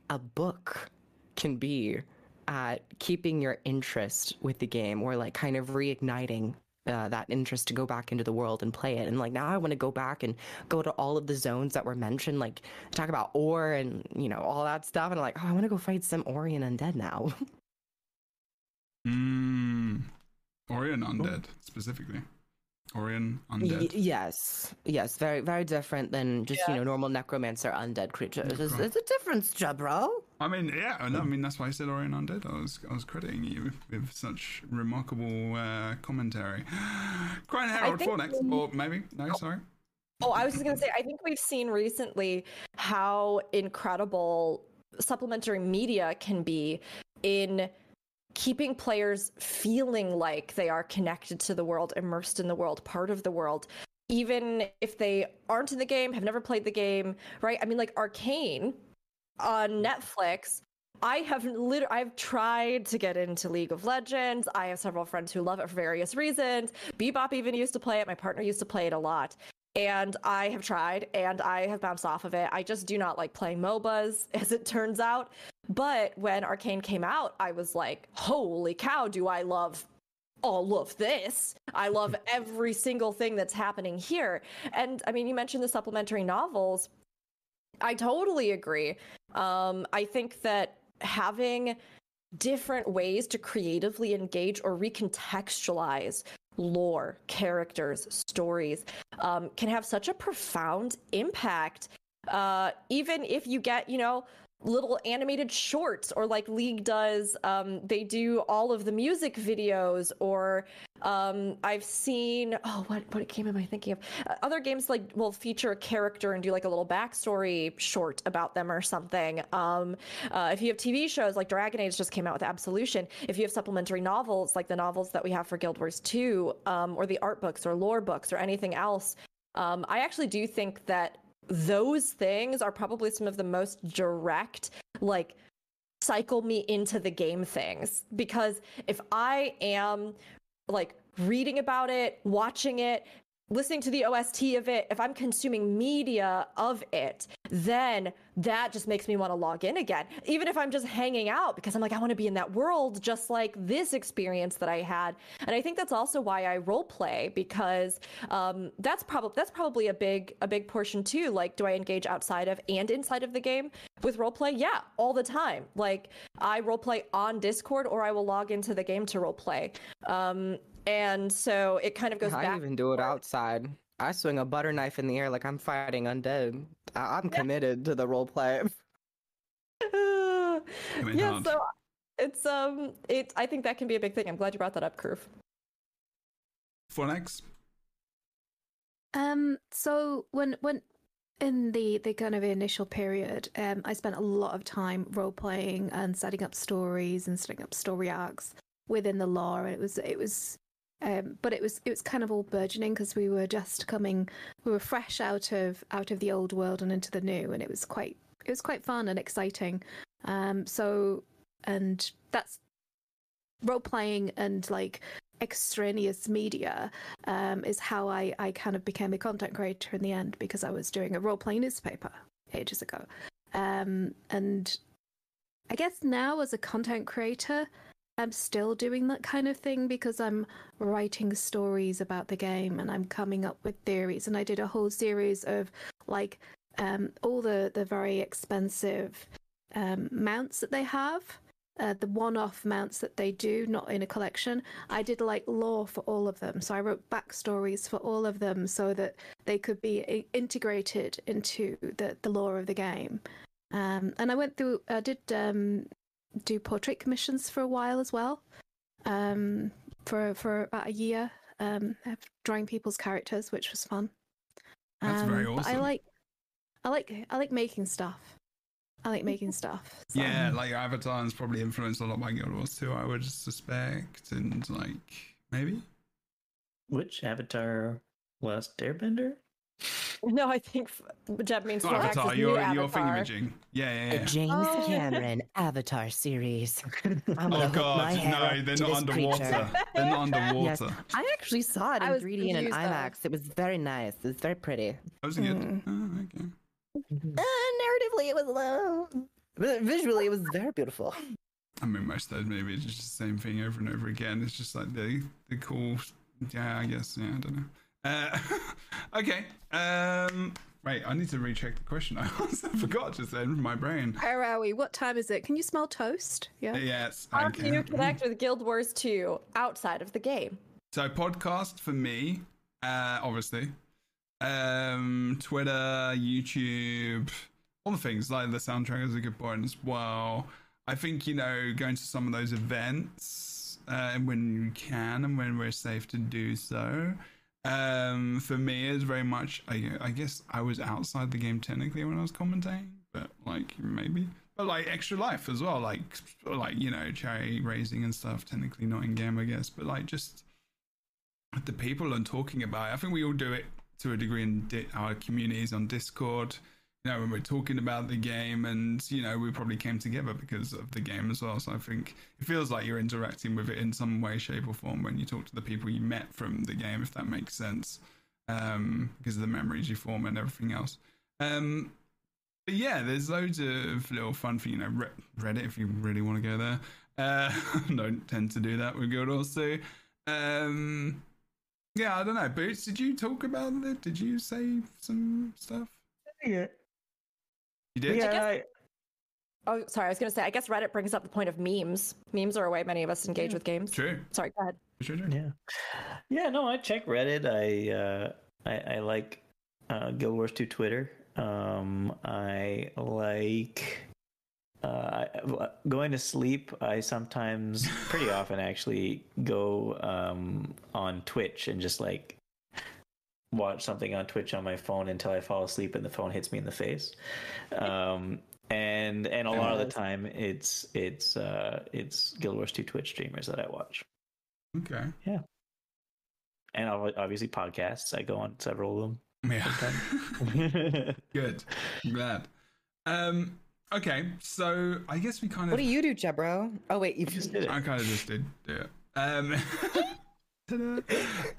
a book can be at keeping your interest with the game or like kind of reigniting uh, that interest to go back into the world and play it. And like now I want to go back and go to all of the zones that were mentioned, like talk about Orr and you know all that stuff. And I'm like, oh, I want to go fight some Orrian undead now. *laughs* Mm. Orrian undead specifically. Orrian Y- undead. yes, yes, very very different than just you know normal necromancer undead creatures. It's, Okay. it's a difference, bro. I mean, yeah, no, I mean that's why I said Orrian undead. I was I was crediting you with, with such remarkable uh, commentary. *gasps* Krytan Herald for next, or maybe no, sorry. Oh, I was just gonna say, I think we've seen recently how incredible supplementary media can be in keeping players feeling like they are connected to the world, immersed in the world, part of the world, even if they aren't in the game, have never played the game, right? I mean, like Arcane on Netflix. I have lit- I've tried to get into League of Legends. I have several friends who love it for various reasons. Bebop even used to play it. My partner used to play it a lot. And I have tried and I have bounced off of it. I just do not like playing MOBAs, *laughs* as it turns out. But when Arcane came out, I was like, holy cow, do I love all of this. I love *laughs* every single thing that's happening here. And I mean, you mentioned the supplementary novels. I totally agree. Um, I think that having different ways to creatively engage or recontextualize lore, characters, stories um, can have such a profound impact. Uh, even if you get, you know, little animated shorts or like league does um they do all of the music videos or um i've seen oh what what game am i thinking of Uh, other games like will feature a character and do like a little backstory short about them or something. Um uh, if you have tv shows like dragon age just came out with absolution if you have supplementary novels like the novels that we have for guild wars 2 um or the art books or lore books or anything else Um, I actually do think that those things are probably some of the most direct, like, cycle me into the game things. Because if I am like reading about it, watching it, listening to the OST of it, if I'm consuming media of it, then that just makes me want to log in again. Even if I'm just hanging out because I'm like, I want to be in that world, just like this experience that I had. And I think that's also why I role play because um, that's probably that's probably a big a big portion too. Like, do I engage outside of and inside of the game with role play? Yeah, all the time. Like, I role play on Discord or I will log into the game to role play. Um, and so it kind of goes I back. even do it outside. I swing a butter knife in the air like I'm fighting undead. I- I'm committed to the role play. *laughs* *laughs* mean, yeah, hard. so it's um it I think that can be a big thing. I'm glad you brought that up, Kroof. Fornax? Um, so when when in the the kind of initial period, um, I spent a lot of time role playing and setting up stories and setting up story arcs within the lore. It was it was, um, but it was it was kind of all burgeoning because we were just coming, we were fresh out of out of the old world and into the new, and it was quite it was quite fun and exciting. Um, so and that's role playing and like extraneous media um, is how I, I kind of became a content creator in the end because I was doing a role playing newspaper ages ago. Um, and I guess now as a content creator, I'm still doing that kind of thing because I'm writing stories about the game and I'm coming up with theories. And I did a whole series of like um, all the, the very expensive um, mounts that they have uh, the one-off mounts that they do, not in a collection. I did like lore for all of them, so I wrote backstories for all of them so that they could be integrated into the the lore of the game. Um, and I went through, I did um, do portrait commissions for a while as well, um, for for about a year, um, drawing people's characters, which was fun. That's very awesome. I like, I like, I like making stuff. I like making stuff. so- Yeah, like Avatar is probably influenced a lot by Guild Wars too, I would suspect. And like, maybe? Which Avatar Last Airbender? *laughs* No, I think f- Jeb means Not Avatar, X's you're, new you're Avatar. thingamajig. Yeah, yeah, The. James Oh. Cameron *laughs* Avatar series. I'm gonna Oh hook my god, no, they're not underwater. They're not Yes, underwater. I actually saw it in I was 3D and in confused, though. IMAX. It was very nice. It was very pretty. That was good. Mm. Oh, okay. Uh, narratively, it was low. But visually, it was very beautiful. I mean, most of those movies are just the same thing over and over again. It's just like the the cool. Yeah, I guess. Yeah, I don't know. Uh, *laughs* okay. Um. Right, I need to recheck the question *laughs* I asked. Forgot just then from my brain. Where are we? What time is it? Can you smell toast? Yeah. Yes. How okay. do you connect with Guild Wars 2 outside of the game? So podcast for me, uh, obviously. Um, Twitter, YouTube, all the things like the soundtrack is a good point as well. I think you know going to some of those events uh, when you can and when we're safe to do so. Um, for me, is very much. I, I guess I was outside the game technically when I was commentating, but like maybe, but like extra life as well, like like you know charity raising and stuff. Technically not in game, I guess, but like just the people and talking about. I think we all do it to a degree in di- our communities on Discord. You know, when we're talking about the game, and you know, we probably came together because of the game as well. So I think it feels like you're interacting with it in some way, shape, or form when you talk to the people you met from the game, if that makes sense, um, because of the memories you form and everything else. Um, but yeah, there's loads of little fun for you know Re- Reddit if you really want to go there. Uh, *laughs* don't tend to do that with Guild too. Um, yeah, I don't know. Bootts, did you talk about it? Did you say some stuff? Yeah. You did. Yeah, guess- Oh, sorry, I was going to say, I guess Reddit brings up the point of memes. Memes are a way many of us engage with games. True. Sorry, go ahead. True. True. Yeah. Yeah, no, I check Reddit. I uh I, I like uh Guild Wars 2 Twitter. Um I like uh going to sleep. I sometimes pretty *laughs* often actually go um on Twitch and just like watch something on Twitch on my phone until I fall asleep and the phone hits me in the face. Um and and a lot of the time it's it's uh it's Guild Wars 2 Twitch streamers that I watch Okay. Yeah. And obviously podcasts. I go on several of them. Yeah. *laughs* Good. I'm glad. Um. Okay. So I guess we kind of. What do you do, Jebro? Oh wait, you Just did it. I kind of just did do it. *laughs* Um.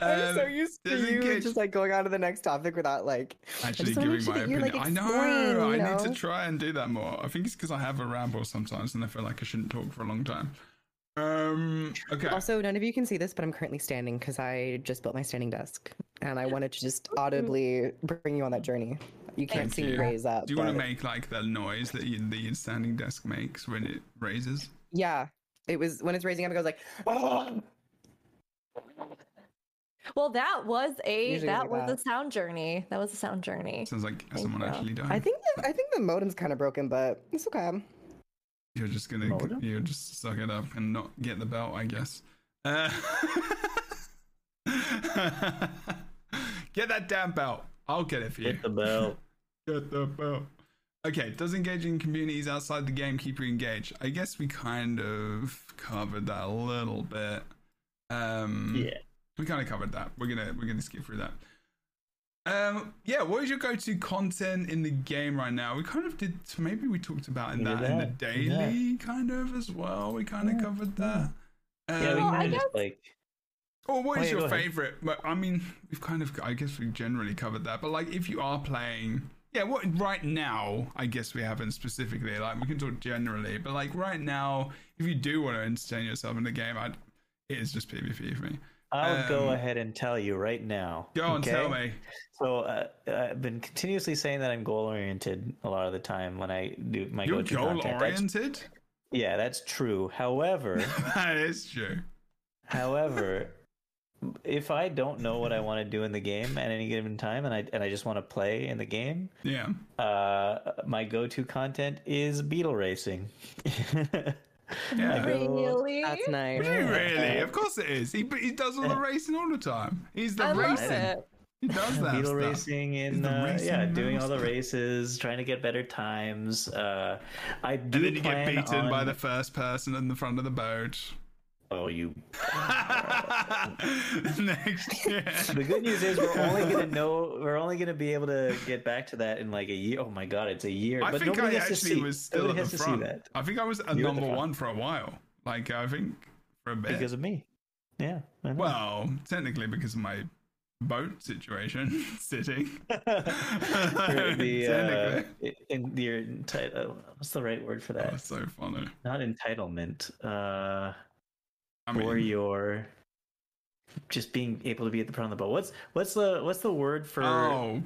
I'm um, so used to you disengage- just like going on to the next topic without like actually giving my opinion. like, I know. exploring, I need to try and do that more. I think it's because I have a ramble sometimes, and I feel like I shouldn't talk for a long time. Um. Okay. Also, none of you can see this, but I'm currently standing because I just built my standing desk, and I wanted to just audibly bring you on that journey. You can't Thank see me raise up. Do you want to make like the noise that you, the standing desk makes when it raises? Yeah, it was when it's raising up. It goes like! *laughs* Well, that was a Usually that was that. a sound journey. That was a sound journey. Sounds like someone you. actually died. I think the, I think the modem's kind of broken, but it's okay. You're just gonna Modem? you just suck it up and not get the belt, I guess. Uh, *laughs* get that damn belt. I'll get it for you. Hit the bell. *laughs* Get the belt. Okay, does engaging communities outside the game keep you engaged? I guess we kind of covered that a little bit. Um, Yeah. we kind of covered that. We're gonna we're gonna skip through that. Um, yeah, what is your go-to content in the game right now? We kind of did. Maybe we talked about in did that, in the that, daily kind of as well. We kind of covered that. Yeah, we Um, kind of just like or what is Oh, yeah, your ahead. favorite? But I mean, we've kind of, I guess we generally covered that. But like, if you are playing, yeah, what right now? I guess we haven't specifically. Like, we can talk generally, but like right now, if you do want to entertain yourself in the game, I'd, it is just PvP for me. I'll go Um, ahead and tell you right now. Go on, okay? tell me. So uh, I've been continuously saying that I'm goal oriented a lot of the time when I do my You're go-to goal content. That's- oriented. Yeah, that's true. However, *laughs* that is true. however, if I don't know what I want to do in the game at any given time, and I and I just want to play in the game, Yeah. uh, my go-to content is beetle racing. *laughs* Yeah. *laughs* Really? That's nice. Really, really? Of course it is. He he does all the racing all the time. He's the I love racing. it. He does that beetle stuff. racing He's in the uh, racing yeah doing all the races trying to get better times uh i do And then you get plan beaten by the first person in the front of the boat. Oh you *laughs* Next year. the good news is we're only *laughs* gonna know we're only gonna be able to get back to that in like a year oh my god it's a year I but think nobody I has to actually see was still nobody at the front. that I think I was a at number front. one for a while. Like I think for a bit. because of me yeah well, technically because of my boat situation, *laughs* sitting. The uh, Technically. in the enti- what's the right word for that That's so funny. not entitlement uh I mean, or your just being able to be at the front of the boat what's what's the what's the word for oh,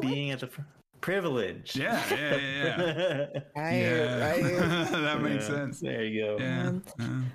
being at the fr- privilege. yeah, yeah, yeah, yeah. *laughs* Right, yeah. right. *laughs* that makes Yeah, sense. There you go. Yeah. Um,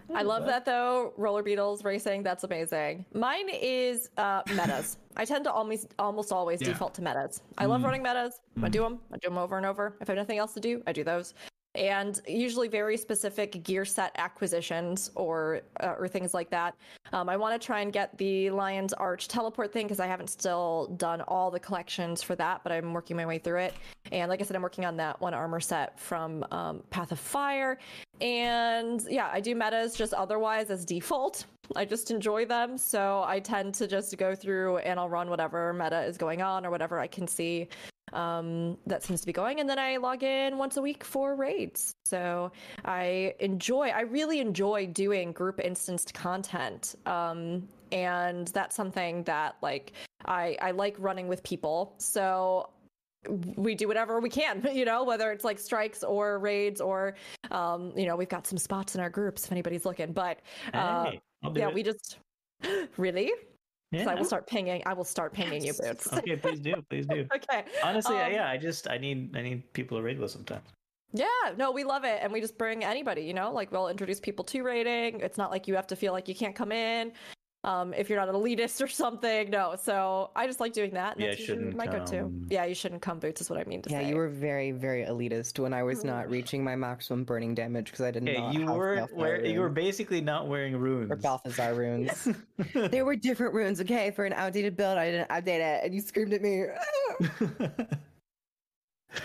yeah. I love that though. Roller beetles racing, that's amazing. Mine is uh, metas. *laughs* I tend to almost almost always Yeah. default to metas. I love Mm. running metas. I do them. I do them over and over. If I have nothing else to do, I do those. And usually very specific gear set acquisitions or uh, or things like that. Um, I want to try and get the Lion's Arch teleport thing because I haven't still done all the collections for that, but I'm working my way through it. And like I said, I'm working on that one armor set from um, Path of Fire. And yeah, I do metas just otherwise as default. I just enjoy them. So I tend to just go through and I'll run whatever meta is going on or whatever I can see um, that seems to be going. And then I log in once a week for raids. So I enjoy, I really enjoy doing group instanced content. Um, and that's something that like I, I like running with people. So we do whatever we can, *laughs* you know, whether it's like strikes or raids or, um, you know, we've got some spots in our groups if anybody's looking. But uh, Hey, yeah, it. we just *gasps* really. Yeah. I will start pinging. I will start pinging you, Bootts. okay, please do, please do. *laughs* okay. Honestly, Um, yeah, I just I need I need people to raid with sometimes. Yeah, no, we love it, and we just bring anybody. You know, like we'll introduce people to raiding. It's not like you have to feel like you can't come in. Um, if you're not an elitist or something, no. So I just like doing that. And Yeah, that's shouldn't my go-to. Yeah, you shouldn't come Bootts is what I mean to Yeah, say. Yeah, you were very, very elitist when I was not reaching my maximum burning damage because I did Yeah, not you have weren't wear, you were basically not wearing runes. or Balthazar *laughs* runes. there were different runes, okay? For an outdated build, I didn't update it, and you screamed at me. *laughs*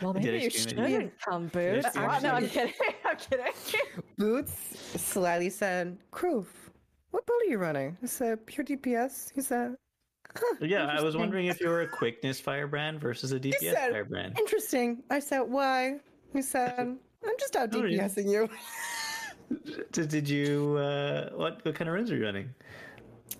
well, maybe you scream at shouldn't come Bootts. scream No, I'm you? kidding. *laughs* I'm kidding. Bootts slyly said, Kroof, what build are you running? Is said, pure DPS. He said, Yeah, I was wondering if you were a quickness firebrand versus a DPS said- firebrand. Interesting. I said, why? You said, I'm just out. DPSing you. *laughs* Did, did you uh, what what kind of runes are you running?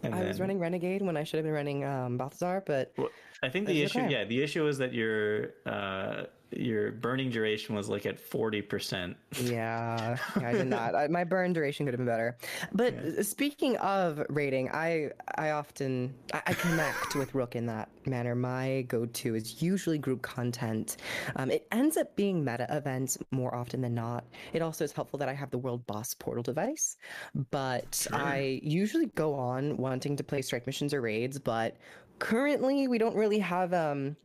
And I was running Renegade when I should have been running um, Balthazar, but Well, I think the That's issue, okay. yeah, the issue is that your uh, your burning duration was like at forty percent. yeah, yeah I did *laughs* not. I, my burn duration could have been better. But uh, speaking of raiding, I I often I, I connect with Rook in that manner. My go-to is usually group content. Um, it ends up being meta events more often than not. It also is helpful that I have the World Boss Portal device, but I usually go on wanting to play strike missions or raids, but currently we don't really have um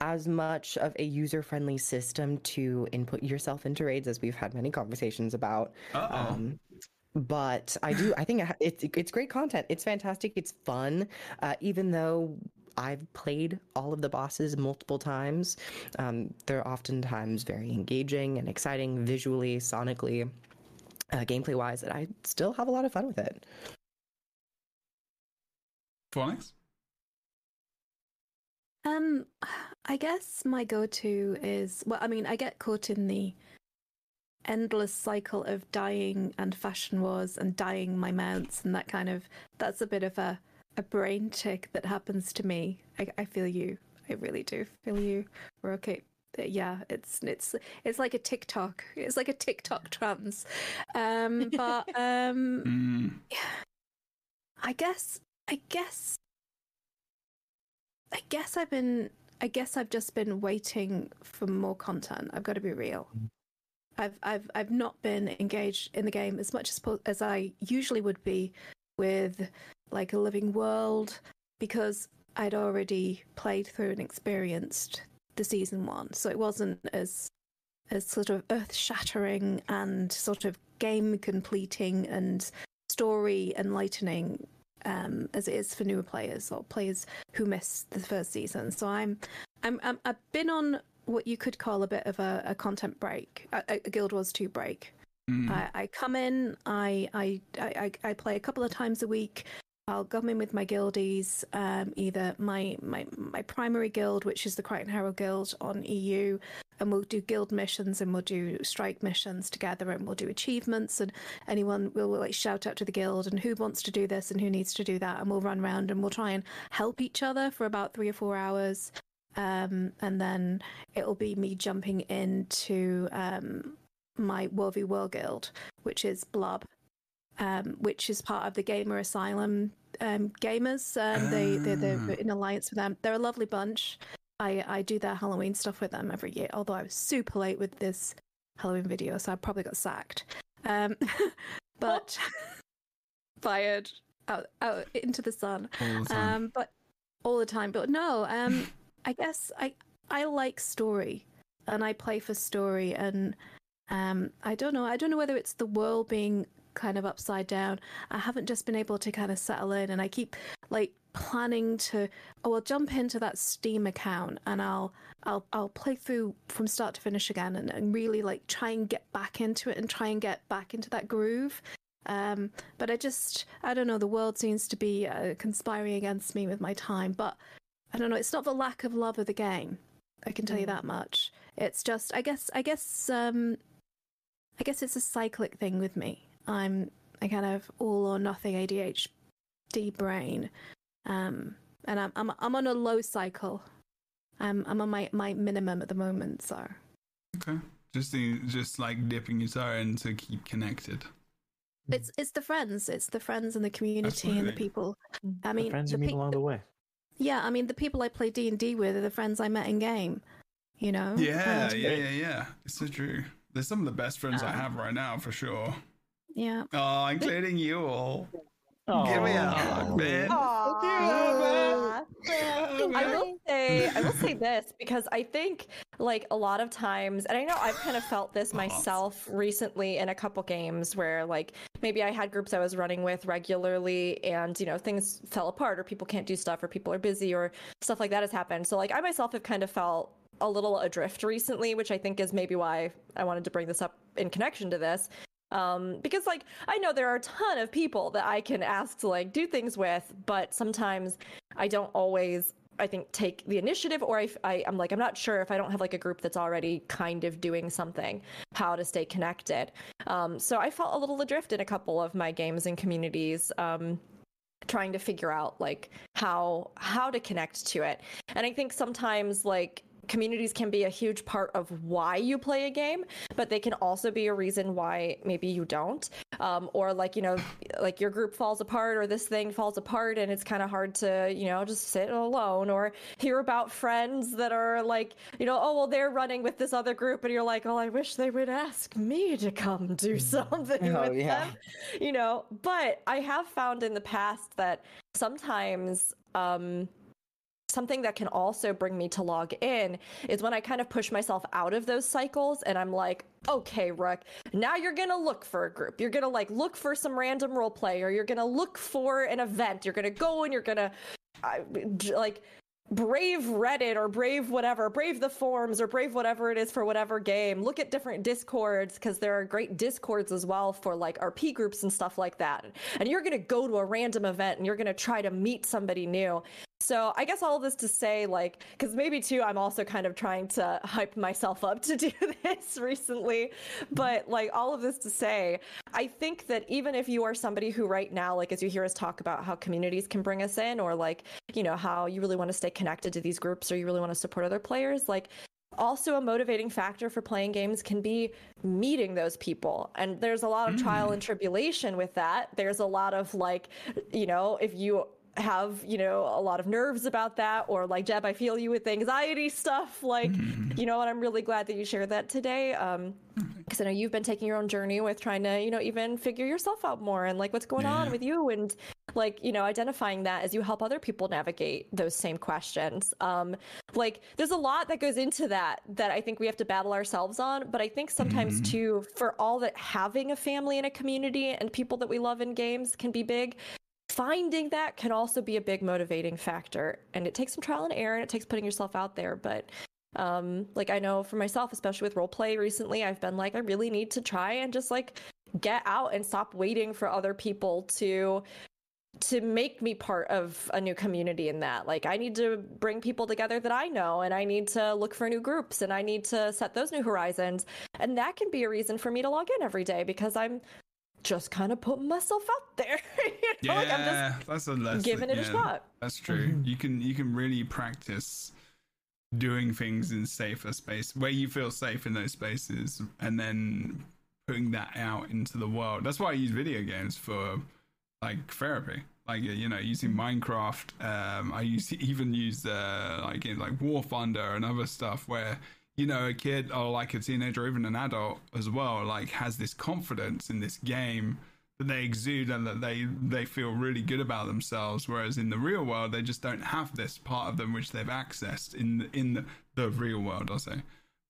as much of a user-friendly system to input yourself into raids as we've had many conversations about Uh-oh. um but i do i think it's it's great content it's fantastic it's fun uh, even though I've played all of the bosses multiple times. Um, they're oftentimes very engaging and exciting visually, sonically, uh, gameplay wise, and I still have a lot of fun with it. Phonics? Um, *sighs* I guess my go-to is well, I mean, I get caught in the endless cycle of dying and fashion wars and dying my mounts and that kind of. That's a bit of a a brain tick that happens to me. I, I feel you. I really do feel you. We're okay. Yeah, it's it's it's like a TikTok. It's like a TikTok trance. Um, but *laughs* um, Mm. *sighs* I guess I guess I guess I've been I guess I've just been waiting for more content. I've got to be real. Mm. I've I've I've not been engaged in the game as much as as I usually would be with like a living world because I'd already played through and experienced the season 1. So it wasn't as as sort of earth-shattering and sort of game completing and story enlightening um, as it is for newer players or players who missed the first season. So I'm, I'm, I'm I've been on what you could call a bit of a, a content break, a, a Guild Wars 2 break. Mm. I, I come in, I, I, I, I play a couple of times a week. I'll come in with my guildies, um, either my, my my primary guild, which is the Krytan Herald Guild on EU, and we'll do guild missions and we'll do strike missions together and we'll do achievements and anyone will, will like shout out to the guild and who wants to do this and who needs to do that and we'll run around and we'll try and help each other for about three or four hours. Um, and then it'll be me jumping into um, my World v World guild, which is Blob, um, which is part of the Gamer Asylum um, gamers. Um, they they're, they're Ah. in alliance with them. They're a lovely bunch. I I do their Halloween stuff with them every year. Although I was super late with this Halloween video, so I probably got sacked. Um, *laughs* but *laughs* fired out out into the sun. All the. Um, but all the time. But no, um, *laughs* I guess I I like story, and I play for story, and um, I don't know. I don't know whether it's the world being kind of upside down. I haven't just been able to kind of settle in, and I keep like planning to. Oh, I'll jump into that Steam account, and I'll I'll I'll play through from start to finish again, and, and really like try and get back into it, and try and get back into that groove. Um, but I just, I don't know, the world seems to be uh, conspiring against me with my time. But I don't know, it's not the lack of love of the game. I can tell you that much. It's just, I guess, I guess, um, I guess it's a cyclic thing with me. I'm a kind of all or nothing ADHD brain, um, and I'm, I'm, I'm on a low cycle. I'm, I'm on my, my minimum at the moment. So Okay. Just the, just like dipping your toe in to keep connected. it's, it's the friends, it's the friends and the community and the people. I The mean, friends the you meet pe- along the way. Yeah, I mean the people I play D and D with are the friends I met in game. You know. Yeah, Um, yeah, yeah, yeah. It's so true. They're some of the best friends I Uh, have right now, for sure. Yeah. Oh, including you all. Give me a hug, Aw. man. I will say, I will say this because I think like a lot of times, and I know I've kind of felt this myself recently in a couple games where like maybe I had groups I was running with regularly, and you know things fell apart, or people can't do stuff, or people are busy, or stuff like that has happened. So like I myself have kind of felt a little adrift recently, which I think is maybe why I wanted to bring this up in connection to this. Um, because like I know there are a ton of people that I can ask to like do things with, but sometimes I don't always I think take the initiative or I, I am like I'm not sure if I don't have like a group that's already kind of doing something how to stay connected. Um, so I felt a little adrift in a couple of my games and communities. Um, trying to figure out like how how to connect to it and i think sometimes like communities can be a huge part of why you play a game, but they can also be a reason why maybe you don't. Um, or like, you know, like your group falls apart or this thing falls apart and it's kind of hard to, you know, just sit alone or hear about friends that are like, you know, oh, well, they're running with this other group. And you're like, oh, I wish they would ask me to come do mm. something oh, with yeah. them, you know. But I have found in the past that sometimes, um, something that can also bring me to log in is when I kind of push myself out of those cycles and I'm like, okay, Rook, now you're gonna look for a group. You're gonna like look for some random role play or you're gonna look for an event. You're gonna go and you're gonna uh, like brave Reddit or brave whatever, brave the forums or brave whatever it is for whatever game. Look at different discords because there are great discords as well for like RP groups and stuff like that. And you're going to go to a random event and you're going to try to meet somebody new. So I guess all this to say, like, because maybe too, I'm also kind of trying to hype myself up to *laughs* do this recently. But like, all of this to say, I think that even if you are somebody who right now, like, as you hear us talk about how communities can bring us in, or like, you know, how you really want to stay connected to these groups, or you really want to support other players, like, also a motivating factor for playing games can be meeting those people and there's a lot of mm. trial and tribulation with that there's a lot of like you know if you have you know a lot of nerves about that or like jeb i feel you with anxiety stuff like mm-hmm. you know and i'm really glad that you shared that today um because i know you've been taking your own journey with trying to you know even figure yourself out more and like what's going yeah. on with you and like you know identifying that as you help other people navigate those same questions um like there's a lot that goes into that that i think we have to battle ourselves on but i think sometimes mm-hmm. too for all that having a family and a community and people that we love in games can be big finding that can also be a big motivating factor and it takes some trial and error and it takes putting yourself out there but um like i know for myself especially with role play recently i've been like i really need to try and just like get out and stop waiting for other people to to make me part of a new community in that. Like i need to bring people together that i know and i need to look for new groups and i need to set those new horizons and that can be a reason for me to log in every day because i'm just kind of putting myself out there. *laughs* you know, yeah, like I'm just that's a lesson. giving it yeah, a shot. That's true. Mm-hmm. You can you can really practice doing things in safer space where you feel safe in those spaces, and then putting that out into the world. That's why I use video games for like therapy. Like you know, using Minecraft. Um, I use even use uh, like in like War Thunder and other stuff where you know, a kid or like a teenager or even an adult as well, like has this confidence in this game that they exude and that they they feel really good about themselves. Whereas in the real world, they just don't have this part of them which they've accessed in the, in the, the real world. I'll say.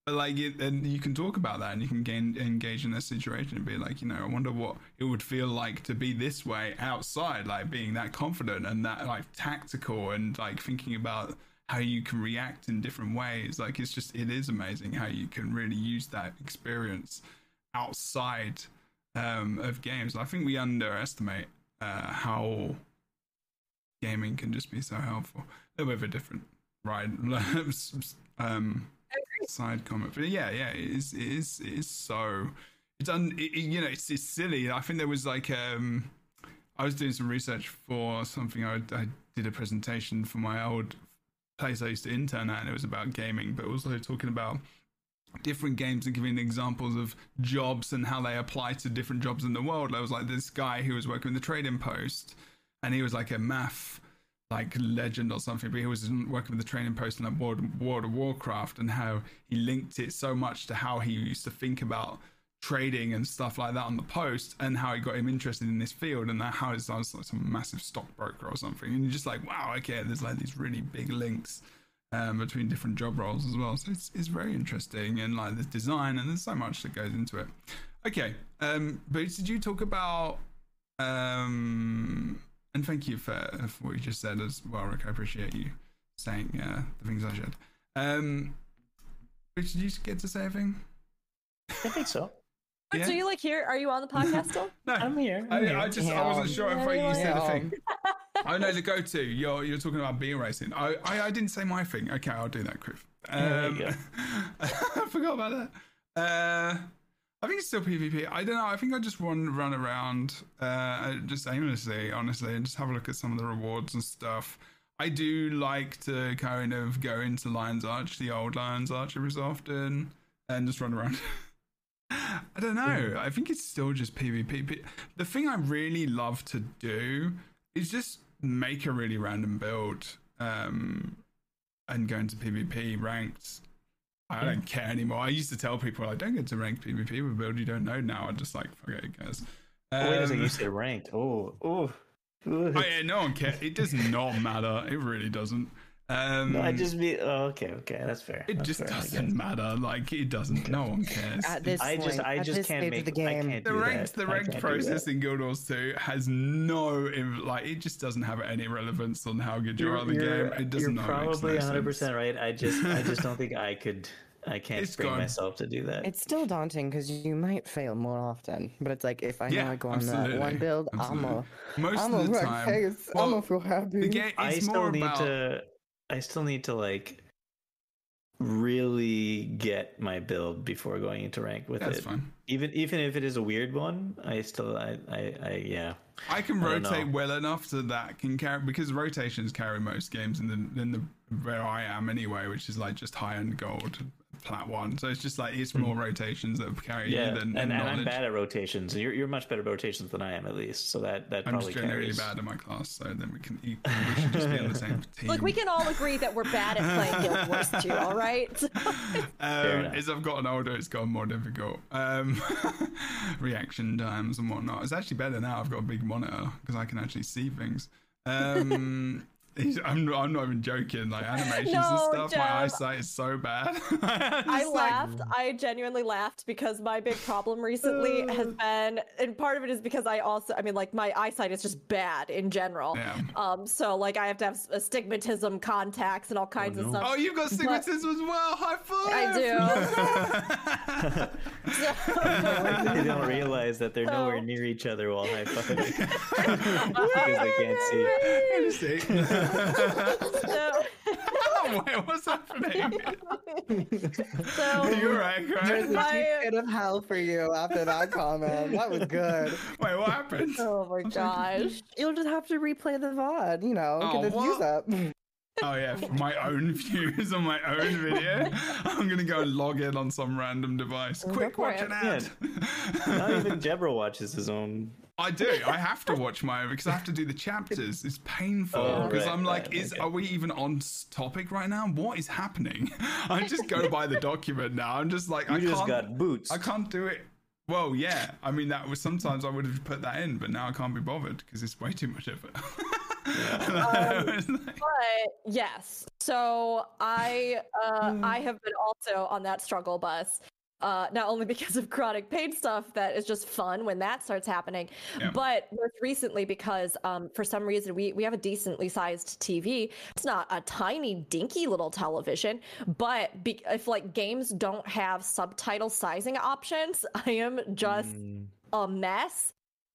But like, it, and you can talk about that, and you can gain, engage in a situation and be like, you know, I wonder what it would feel like to be this way outside, like being that confident and that like tactical and like thinking about how you can react in different ways. Like it's just it is amazing how you can really use that experience outside um, of games. I think we underestimate uh, how gaming can just be so helpful. A little bit of a different right *laughs* um, side comment, but yeah, yeah, it is, it is, it is so. It's un, it, you know, it's, it's silly. I think there was like um, I was doing some research for something. I, I did a presentation for my old place I used to intern at, and it was about gaming, but also talking about different games and giving examples of jobs and how they apply to different jobs in the world. I was like this guy who was working in the Trading Post, and he was like a math like legend or something, but he was working with the Trading Post in like World, World of Warcraft, and how he linked it so much to how he used to think about trading and stuff like that on the post and how it got him interested in this field and how he's like some massive stockbroker or something. And you're just like wow okay there's like these really big links um, between different job roles as well. So it's, it's very interesting and like the design and there's so much that goes into it. Okay um but did you talk about um and thank you for, for what you just said as well rick. I appreciate you saying uh, the things i said. Um but did you get to say anything I think so. But Yeah. So you like here? Are you on the *laughs* podcast still? No, I'm here. I, I'm here. I just I wasn't sure if I you said a thing. I know the *laughs* go-to. You're you're talking about beer racing. I, I I didn't say my thing. Okay, I'll do that, Chris. There Um. *laughs* I forgot about that. Uh, I think it's still PvP. I don't know. I think I just want to run around uh, just aimlessly, honestly, and just have a look at some of the rewards and stuff. I do like to kind of go into Lion's Arch, the old Lion's Arch, every so often, and just run around. I don't know. I think it's still just PvP. The thing I really love to do is just make a really random build um, and go into PvP ranked. I don't care anymore. I used to tell people I don't get to ranked PvP with a build you don't know. Now I'm just like, fuck it, guys. Oh, wait a second. Um, You said ranked. Oh, oh. Oh, yeah, no one cares. It does not matter. It really doesn't. Um, No, I just be. Oh, okay, okay, that's fair. it That's just fair, doesn't matter. Like it doesn't. No one *laughs* cares. At this I just, point, I at just this can't stage make. of the I game. can't the do ranked the I ranked can't do that. process in Guild Wars 2 has no like it just doesn't have any relevance on how good you are at the game. It doesn't. you're not probably make no 100 percent right. I just, I just don't think I could. I *laughs* can't It's bring gone. myself to do that. It's still daunting because you might fail more often. But it's like if I know Yeah, I go on that one build, I'm Absolutely. a, Most I'm of a the right time, face. I'm well, gonna feel happy. the game I still more need about to. I still need to like really get my build before going into rank with that's it. fine. Even even if it is a weird one, I still I I, I yeah. I can I rotate well enough so that can carry because rotations carry most games in the in the where I am anyway, which is like just high end gold, plat one. So it's just like it's more rotations that carry Hmm. Yeah, you than, and, than and knowledge. I'm bad at rotations. You're you're much better at rotations than I am, at least. So that that I'm probably just generally carries. bad in my class, so then we can eat, we should just be on the same *laughs* team. Look, we can all agree that we're bad at playing Guild Wars 2, all right? *laughs* Um, as I've gotten older, it's gotten more difficult. Um, *laughs* reaction times and whatnot. It's actually better now. I've got a big monitor because I can actually see things. Um, it's- I'm, I'm not even joking. Like *laughs* animations and stuff, Jeb. my eyesight is so bad. *laughs* I It's like- laughed. I genuinely laughed because my big problem recently has *sighs* been, and part of it is because I also, I mean, like my eyesight is just bad in general. Yeah. Um, so like I have to have astigmatism contacts and all kinds of no. stuff. Oh, you've got stigmatism as well. High five. I do. *laughs* they don't realize that they're nowhere near each other while high fiving because they can't see. See? *laughs* so, *laughs* Wait, what's happening? *laughs* so You're right, right. There's right? a My- deep pit of hell for you after that comment. That was good. Wait, what happened? oh my gosh. You'll just have to replay the VOD, you know, Oh, get the views up. Oh yeah, for my own views on my own video. I'm gonna go and log in on some random device. Quick, watch it. an ad. Not even Jebro watches his own. I do. I have to watch my own because I have to do the chapters. It's painful Oh, because right, I'm like, right, is okay. are we even on topic right now? What is happening? *laughs* I just go by the document now. I'm just like, You I just can't. got Bootts. I can't do it. Well, yeah. I mean, that was sometimes I would have put that in, but now I can't be bothered because it's way too much effort. It's *laughs* like- *laughs* But yes, so I uh, I have been also on that struggle bus. Uh, not only because of chronic pain stuff that is just fun when that starts happening, Yeah. but most recently because um, for some reason we, we have a decently sized TV. It's not a tiny dinky little television, but be- if like games don't have subtitle sizing options, *laughs* I am just Mm. a mess.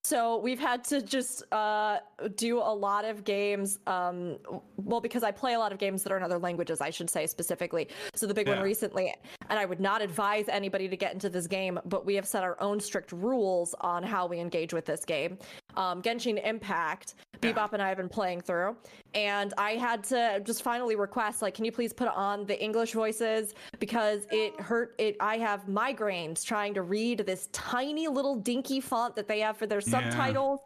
So we've had to just uh, do a lot of games. Um, well, because I play a lot of games that are in other languages, I should say specifically. So the big Yeah. one recently, and I would not advise anybody to get into this game, but we have set our own strict rules on how we engage with this game. Um, Genshin Impact, Bebop and I have been playing through, and I had to just finally request, like, can you please put on the English voices because it hurt. It I have migraines trying to read this tiny little dinky font that they have for their Yeah. Subtitles,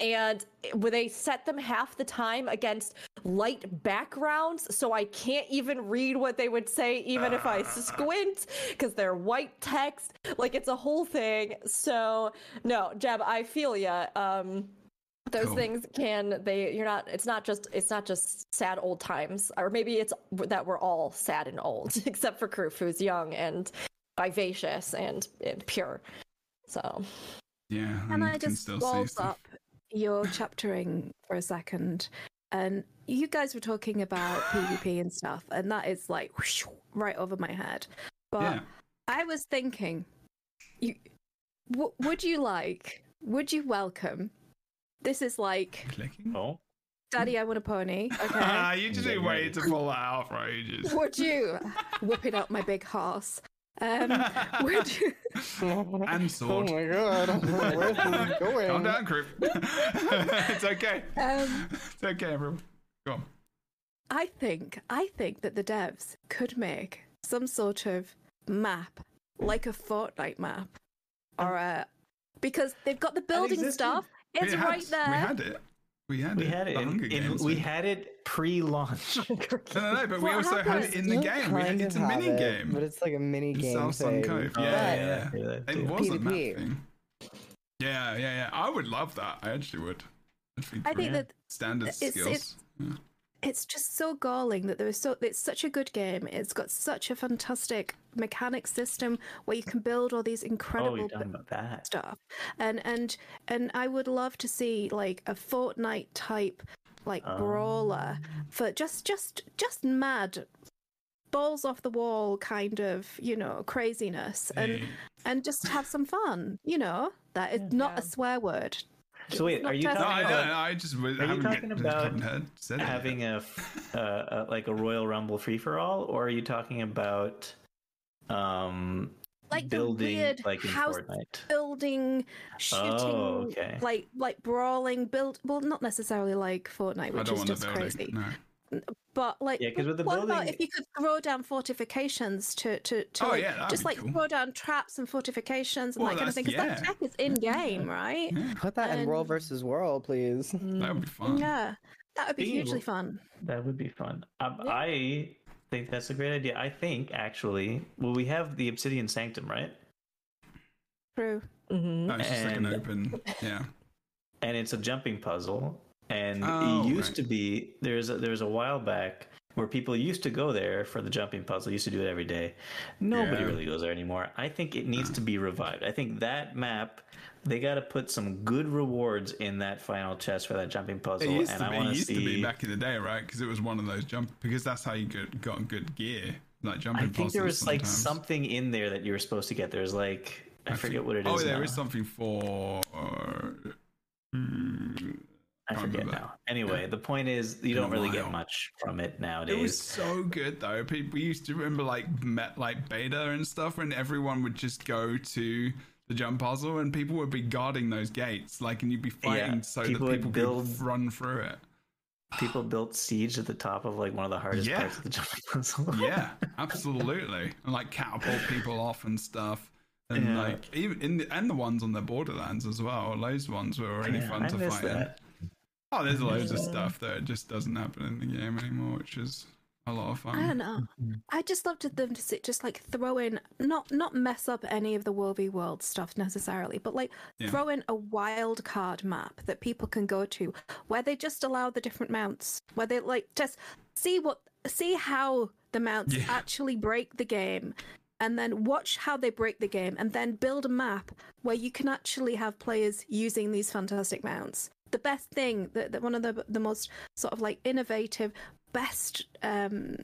and where they set them half the time against light backgrounds, so I can't even read what they would say even if I *laughs* squint because they're white text. Like it's a whole thing. So no, Jeb, I feel ya. Um, those Cool. things can they you're not it's not just it's not just sad old times or maybe it's that we're all sad and old *laughs* except for Kroof who's young and vivacious and, and pure so yeah. Can I just still see waltz up your chaptering for a second? And you guys were talking about PvP and stuff, and that is like whoosh, right over my head. But Yeah. I was thinking, you W- would you like? Would you welcome? This is like, Clicking. Oh, Daddy, I want a pony. *laughs* Okay. Ah, you just Yeah, been waiting to pull that out for ages. would you? *laughs* Whipping out my big horse. Um, *laughs* would you? *laughs* and sword. Oh my god, *laughs* where's this going? Calm down, crew. it's okay. Um, It's okay, everyone. Go on. I think I think that the devs could make some sort of map, like a Fortnite map, or a because they've got the building stuff. It's We had- right there. We had it. We had we it. had it. In, in- Games we had it pre-launch. *laughs* No, no, no, but we *laughs* What also had it in the You game. We had, kind it's a mini it, game. but it's like a mini in game South Sun thing. Cove. Yeah, Oh, yeah, yeah, yeah. yeah, that It too. was a map thing. Yeah, yeah, yeah. I would love that. I actually would. That'd be I think that standard it's- skills. it's- it's just so galling that there is so it's such a good game. It's got such a fantastic mechanic system where you can build all these Oh, incredible you're talking about that. stuff and and and i would love to see like a fortnite type like oh. brawler for just just just mad balls off the wall kind of you know craziness and and just have some fun you know that is not Yeah. a swear word So wait, are you just- No, talking I know. about I just was, Are you talking get, about said having a, uh, uh, like a Royal Rumble free for all, or are you talking about um like the building weird like in house Fortnite? building shooting Oh, okay. like like brawling build well not necessarily like fortnite which is just crazy. No. But like, Yeah, 'cause with the what about if you could throw down fortifications to to, to Oh, like, yeah, just like cool. throw down traps and fortifications and Well, that kind of thing? that's- Because that yeah. tech is in game, right? Put that in world versus world, please. That would be fun. Yeah, that would be Speaking of- hugely fun. That would be fun. Um, I think that's a great idea. I think actually, well, we have the Obsidian Sanctum, right? True. Mm-hmm. No, it's just like an open. Yeah. *laughs* and it's a jumping puzzle. And Oh, it used right. to be there's a, there's a while back where people used to go there for the jumping puzzle. Used to do it every day. Nobody Yeah. really goes there anymore. I think it needs to be revived. I think that map they got to put some good rewards in that final chest for that jumping puzzle. It used, and to I be, it want used see. to be back in the day, right? Because it was one of those jump. Because that's how you got, got good gear, like jumping. I think there was like something in there that you were supposed to get. There's like I, think- forget what it is. Oh, there now. is something for. Uh, mm, I forget now. Anyway, the point is you don't really get much from it nowadays. It was so good though. People used to remember like met like beta and stuff and everyone would just go to the jump puzzle and people would be guarding those gates, like, and you'd be fighting Yeah, so people that people build- could run through it. People *sighs* built siege at the top of like one of the hardest Yeah. parts of the jump *laughs* puzzle. Yeah, absolutely, and like catapult people off and stuff. And Yeah. like even in the, and the ones on the Borderlands as well. Those ones were really Yeah, fun I to fight. in. That. Oh, there's loads of stuff that just doesn't happen in the game anymore, which is a lot of fun. I don't know. I just loved them to sit, just like throw in, not not mess up any of the World v World stuff necessarily, but like Yeah. throw in a wild card map that people can go to where they just allow the different mounts, where they like just see what, see how the mounts Yeah. actually break the game. And then watch how they break the game, and then build a map where you can actually have players using these fantastic mounts. The best thing, that, that one of the the most sort of like innovative, best um,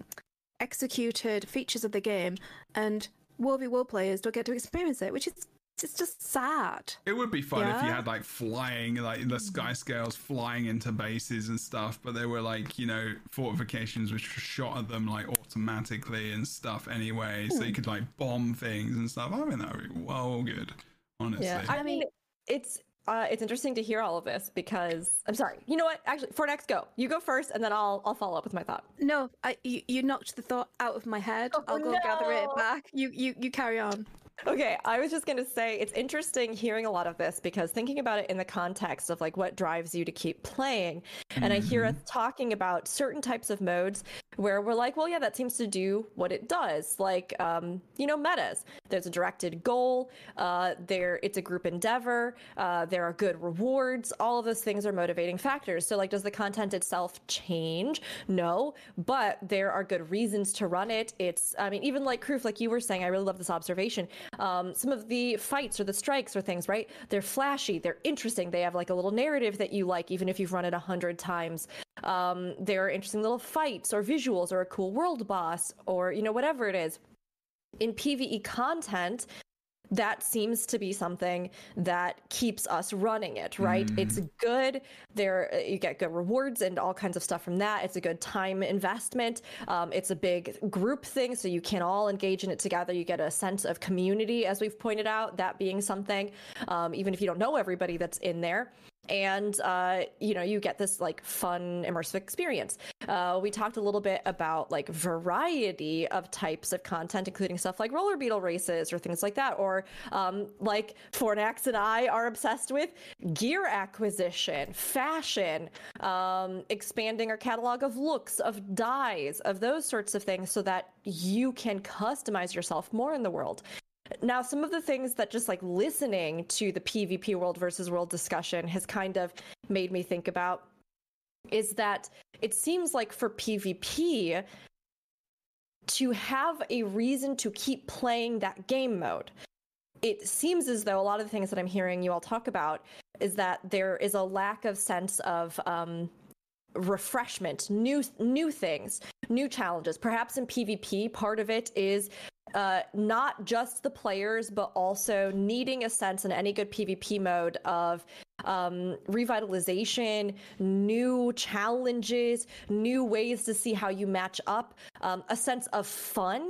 executed features of the game, and World v World players don't get to experience it, which is it's just sad. It would be fun if you had like flying, like the sky scales flying into bases and stuff, but there were like, you know, fortifications which shot at them like automatically and stuff anyway, so Hmm. you could like bomb things and stuff. I mean, that would be well good, honestly. Yeah, I mean, it's uh, it's interesting to hear all of this because I'm sorry. You know what? Actually, for next go, you go first, and then I'll I'll follow up with my thought. No, I you, you knocked the thought out of my head. Oh, I'll go gather it back. You you you carry on. Okay, I was just gonna say it's interesting hearing a lot of this because thinking about it in the context of like what drives you to keep playing, and I hear us talking about certain types of modes where we're like, well, yeah, that seems to do what it does, like um, you know, metas. There's a directed goal. Uh, there, it's a group endeavor. Uh, there are good rewards. All of those things are motivating factors. So, like, does the content itself change? No, but there are good reasons to run it. It's, I mean, even like Kroof, like you were saying, I really love this observation. Um, some of the fights or the strikes or things, right? They're flashy, they're interesting, they have like a little narrative that you like, even if you've run it a hundred times. Um, there are interesting little fights or visuals or a cool world boss or, you know, whatever it is. In PvE content, that seems to be something that keeps us running it, right? It's good. There, you get good rewards and all kinds of stuff from that. It's a good time investment. Um, it's a big group thing, so you can all engage in it together. You get a sense of community, as we've pointed out, that being something, um, even if you don't know everybody that's in there and uh, you know you get this like fun immersive experience. Uh, we talked a little bit about like variety of types of content including stuff like roller beetle races or things like that or um, like fornax and i are obsessed with gear acquisition fashion um, expanding our catalog of looks of dyes of those sorts of things so that you can customize yourself more in the world now, some of the things that just like listening to the PvP world versus world discussion has kind of made me think about is that it seems like for PvP to have a reason to keep playing that game mode. It seems as though a lot of the things that I'm hearing you all talk about is that there is a lack of sense of um, refreshment, new new things, new challenges. Perhaps in PvP, part of it is uh, not just the players, but also needing a sense in any good PvP mode of um, revitalization, new challenges, new ways to see how you match up, um, a sense of fun.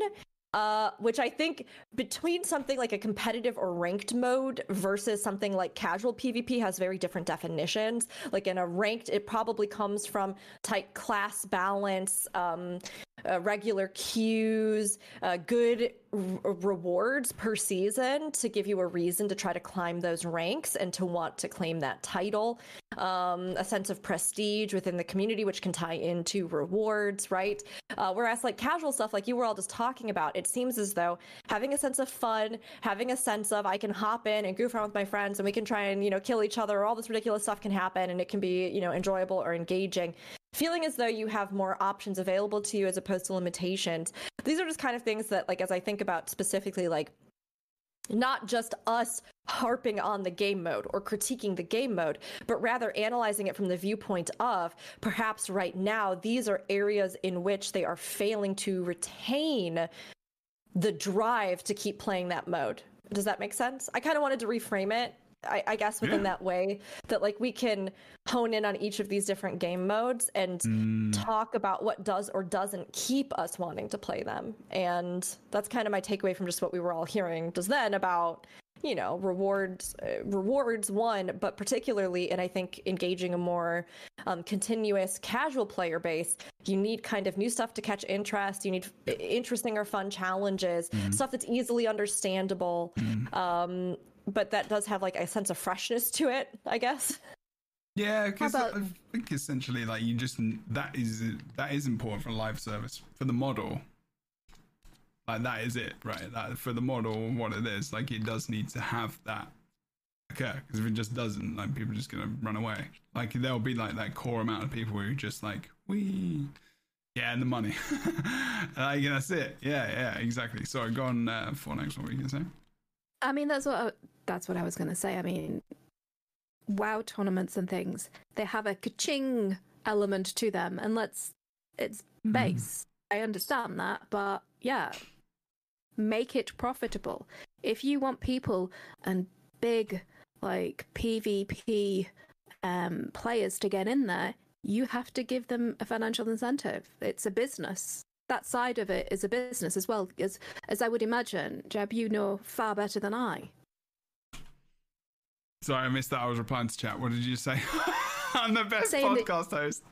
Uh, which I think between something like a competitive or ranked mode versus something like casual PvP has very different definitions. Like in a ranked, it probably comes from tight class balance, um, uh, regular queues, uh, good r- rewards per season to give you a reason to try to climb those ranks and to want to claim that title. Um, a sense of prestige within the community, which can tie into rewards, right? Uh, whereas, like casual stuff, like you were all just talking about, it seems as though having a sense of fun, having a sense of I can hop in and goof around with my friends and we can try and, you know, kill each other, or all this ridiculous stuff can happen and it can be, you know, enjoyable or engaging feeling as though you have more options available to you as opposed to limitations. These are just kind of things that, like, as I think about specifically, like, not just us harping on the game mode or critiquing the game mode, but rather analyzing it from the viewpoint of perhaps right now, these are areas in which they are failing to retain the drive to keep playing that mode. Does that make sense? I kind of wanted to reframe it I, I, guess within Yeah. that way that like we can hone in on each of these different game modes and Mm. talk about what does or doesn't keep us wanting to play them and that's kind of my takeaway from just what we were all hearing just then about you know rewards uh, rewards one but particularly and i think engaging a more um, continuous casual player base you need kind of new stuff to catch interest you need f- interesting or fun challenges stuff that's easily understandable um, but that does have like a sense of freshness to it, I guess. Yeah, because about- I think essentially, like you just that is that is important for live service for the model. Like that is it, right? That for the model, what it is, like it does need to have that occur. Because if it just doesn't, like people are just gonna run away. Like there'll be like that core amount of people who just like we. Yeah, and the money. *laughs* like that's it. Yeah, yeah, exactly. Sorry, go on uh, for next. What were you gonna say? I mean, that's what I, that's what I was going to say. I mean, WoW tournaments and things, they have a ka-ching element to them, and let's it's base. I understand that, but yeah, make it profitable. If you want people and big like PvP um, players to get in there, you have to give them a financial incentive. It's a business. That side of it is a business as well, as as I would imagine. Jeb, you know far better than I. Sorry, I missed that. I was replying to chat. What did you say? *laughs* I'm the best Saying that- podcast host.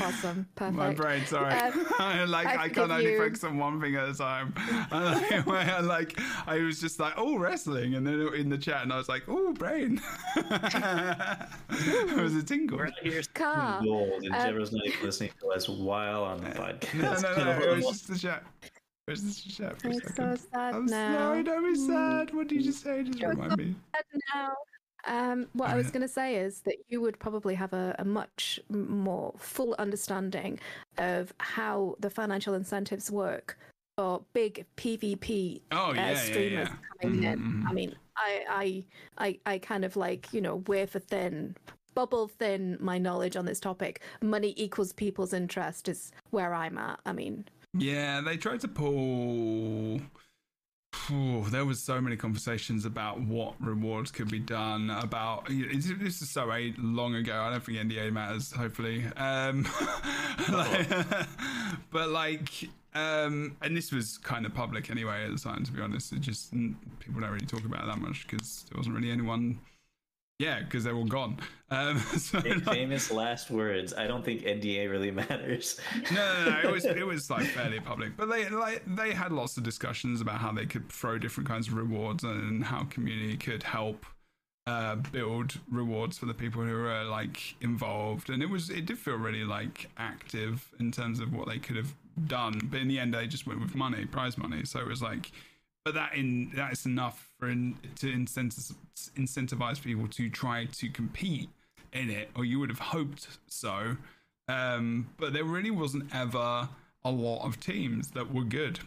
Awesome, *laughs* perfect. My brain, sorry. Um, *laughs* I like I I, can't only you. focus on one thing at a time. *laughs* And like, I, like I was just like, oh, wrestling, and then in the chat, and I was like, oh, brain. it was a tingle. We're out here Car. gold, and Uh, Jebro's not even listening to us while on the podcast. No, no, no. It was just the chat. It was just the chat for a It's so sad I'm now. sorry, don't be sad. What did you just say? Just remind me. now. Um, what I was going to say is that you would probably have a, a much more full understanding of how the financial incentives work for big PvP Oh, uh, yeah, yeah, streamers yeah. coming Mhm, in. I mean, I, I, I, I kind of like you know wafer thin, bubble thin my knowledge on this topic. Money equals people's interest is where I'm at. I mean, Yeah, they tried to pull There was so many conversations about what rewards could be done. About this is so eight long ago. I don't think NDA matters. Hopefully, um, *laughs* *laughs* but like, um, and this was kind of public anyway at the time. To be honest, it just people don't really talk about it that much because there wasn't really anyone yeah, because they're all gone. Um, *laughs* so famous last words. I don't think NDA really *laughs* matters. No, no, no. It was it was like fairly public, but they like they had lots of discussions about how they could throw different kinds of rewards and how community could help uh, build rewards for the people who are like involved. And it was it did feel really like active in terms of what they could have done. But in the end, they just went with money, prize money. So it was like but that in that is enough for in, to incentivize, people to try to compete in it, or you would have hoped so. Um, but there really wasn't ever a lot of teams that were good.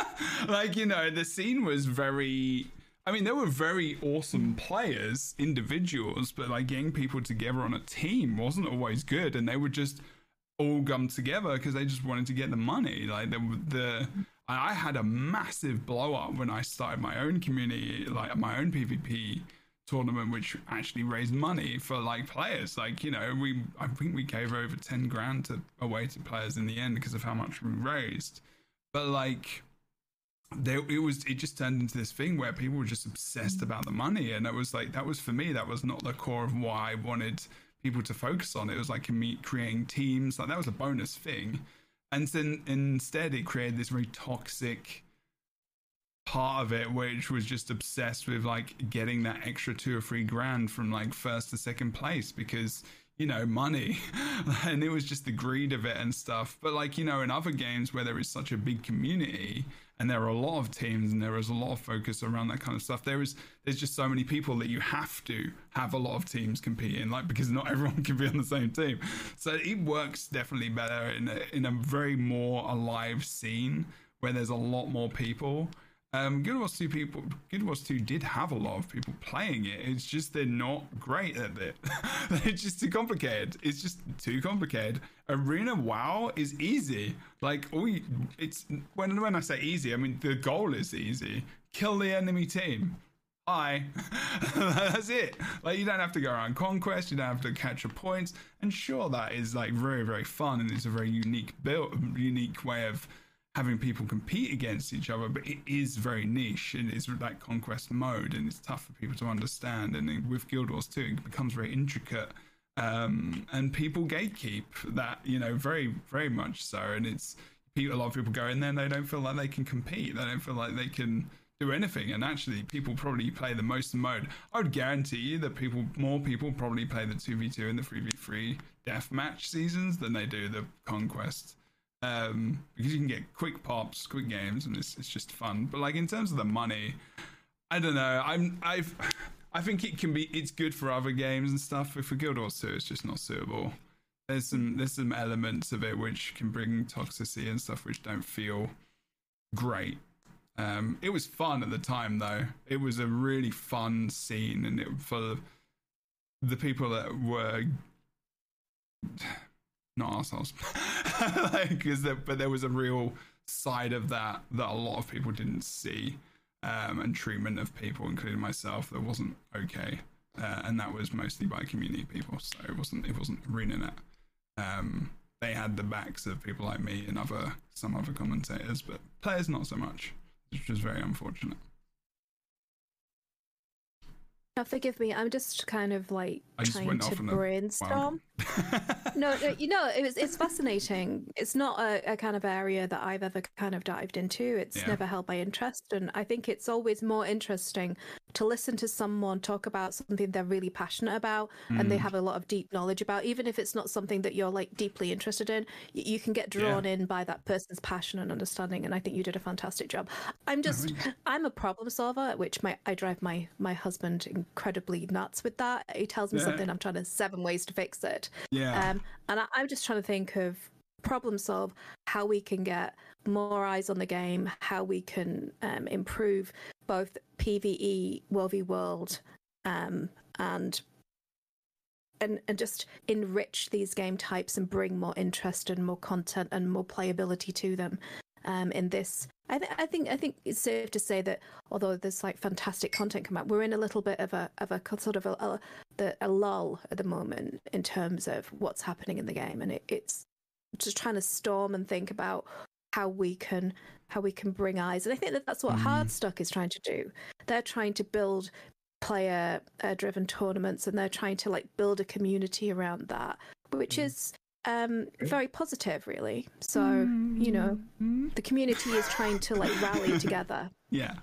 *laughs* like you know, the scene was very. I mean, there were very awesome players, individuals, but like getting people together on a team wasn't always good, and they would just all come together because they just wanted to get the money. Like the the I had a massive blow up when I started my own community, like my own PvP tournament, which actually raised money for like players. Like, you know, we I think we gave over 10 grand to, away to players in the end because of how much we raised. But like, there it was it just turned into this thing where people were just obsessed mm. about the money. And it was like that was for me that was not the core of why i wanted people to focus on. It was like me creating teams. Like that was a bonus thing and then instead it created this very toxic part of it which was just obsessed with like getting that extra two or three grand from like first to second place because you know money. *laughs* And it was just the greed of it and stuff. But like you know in other games where there is such a big community and there are a lot of teams and there is a lot of focus around that kind of stuff. There is there's just so many people that you have to have a lot of teams competing like because not *laughs* everyone can be on the same team. So it works definitely better in a, in a very more alive scene where there's a lot more people um, Guild Wars 2 people, Guild Wars 2 did have a lot of people playing it. It's just they're not great at it. *laughs* it's just too complicated. It's just too complicated. Arena WoW is easy. Like all you, it's when when I say easy, I mean the goal is easy. Kill the enemy team. Hi. *laughs* That's it. Like you don't have to go around conquest. You don't have to capture points. And sure, that is like very very fun and it's a very unique build, unique way of having people compete against each other, but it is very niche and it's that conquest mode and it's tough for people to understand. And with Guild Wars 2, it becomes very intricate. Um, and people gatekeep that, you know, very, very much so. And it's a lot of people go in there and they don't feel like they can compete. They don't feel like they can do anything. And actually, people probably play the most mode. I would guarantee you that people, more people probably play the 2v2 and the 3v3 deathmatch seasons than they do the conquest um, because you can get quick pops, quick games, and it's it's just fun. But like in terms of the money, I don't know. I'm I've I think it can be it's good for other games and stuff. But for Guild Wars 2, it's just not suitable. There's some there's some elements of it which can bring toxicity and stuff which don't feel great. Um, it was fun at the time though. It was a really fun scene, and it for the people that were not assholes. *laughs* like, is there, but there was a real side of that that a lot of people didn't see, um, and treatment of people, including myself, that wasn't okay, uh, and that was mostly by community people. So it wasn't it wasn't ArenaNet. Um, they had the backs of people like me and other some other commentators, but players not so much, which was very unfortunate. Now, forgive me. I'm just kind of like trying to brainstorm. no, no, *laughs* you know, it was, it's fascinating. It's not a, a, kind of area that I've ever kind of dived into. It's yeah. never held my interest, and I think it's always more interesting to listen to someone talk about something they're really passionate about mm. and they mm. have a lot of deep knowledge about. Even if it's not something that you're like deeply interested in, you, you can get drawn yeah. in by that person's passion and understanding. And I think you did a fantastic job. I'm just, I'm a problem solver, which my I drive my my husband incredibly nuts with that. He tells me yeah. something, I'm trying to seven ways to fix it. Yeah. Um, and I, I'm just trying to think of problem solve how we can get more eyes on the game, how we can um, improve both PVE, World v World, um, and and and just enrich these game types and bring more interest and more content and more playability to them. Um, in this. I, th- I think I think it's safe to say that although there's like fantastic content come out, we're in a little bit of a of a sort of a, a, the- a lull at the moment in terms of what's happening in the game, and it, it's just trying to storm and think about how we can how we can bring eyes, and I think that that's what Hardstuck is trying to do. They're trying to build player uh, driven tournaments, and they're trying to like build a community around that, which is um very positive really so you know the community is trying to like rally *laughs* together Yeah.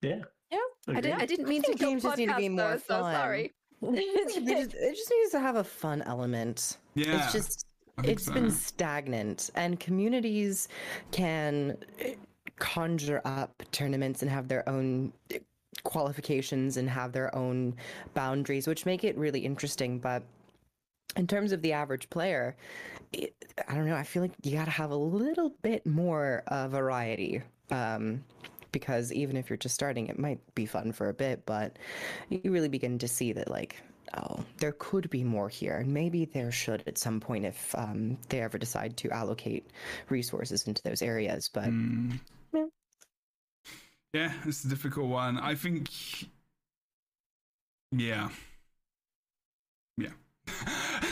Yeah. Yeah. i didn't i didn't mean to think games just need to be more though, so fun. sorry. *laughs* They just, it just needs to have a fun element. Yeah. It's just I think it's been stagnant and communities can conjure up tournaments and have their own qualifications and have their own boundaries which make it really interesting. But in terms of the average player it, i don't know i feel like you got to have a little bit more uh, variety um, because even if you're just starting it might be fun for a bit but you really begin to see that like oh there could be more here. And maybe there should at some point if um, they ever decide to allocate resources into those areas. But Mm. Yeah. It's a difficult one. I think. Yeah. Yeah. *laughs*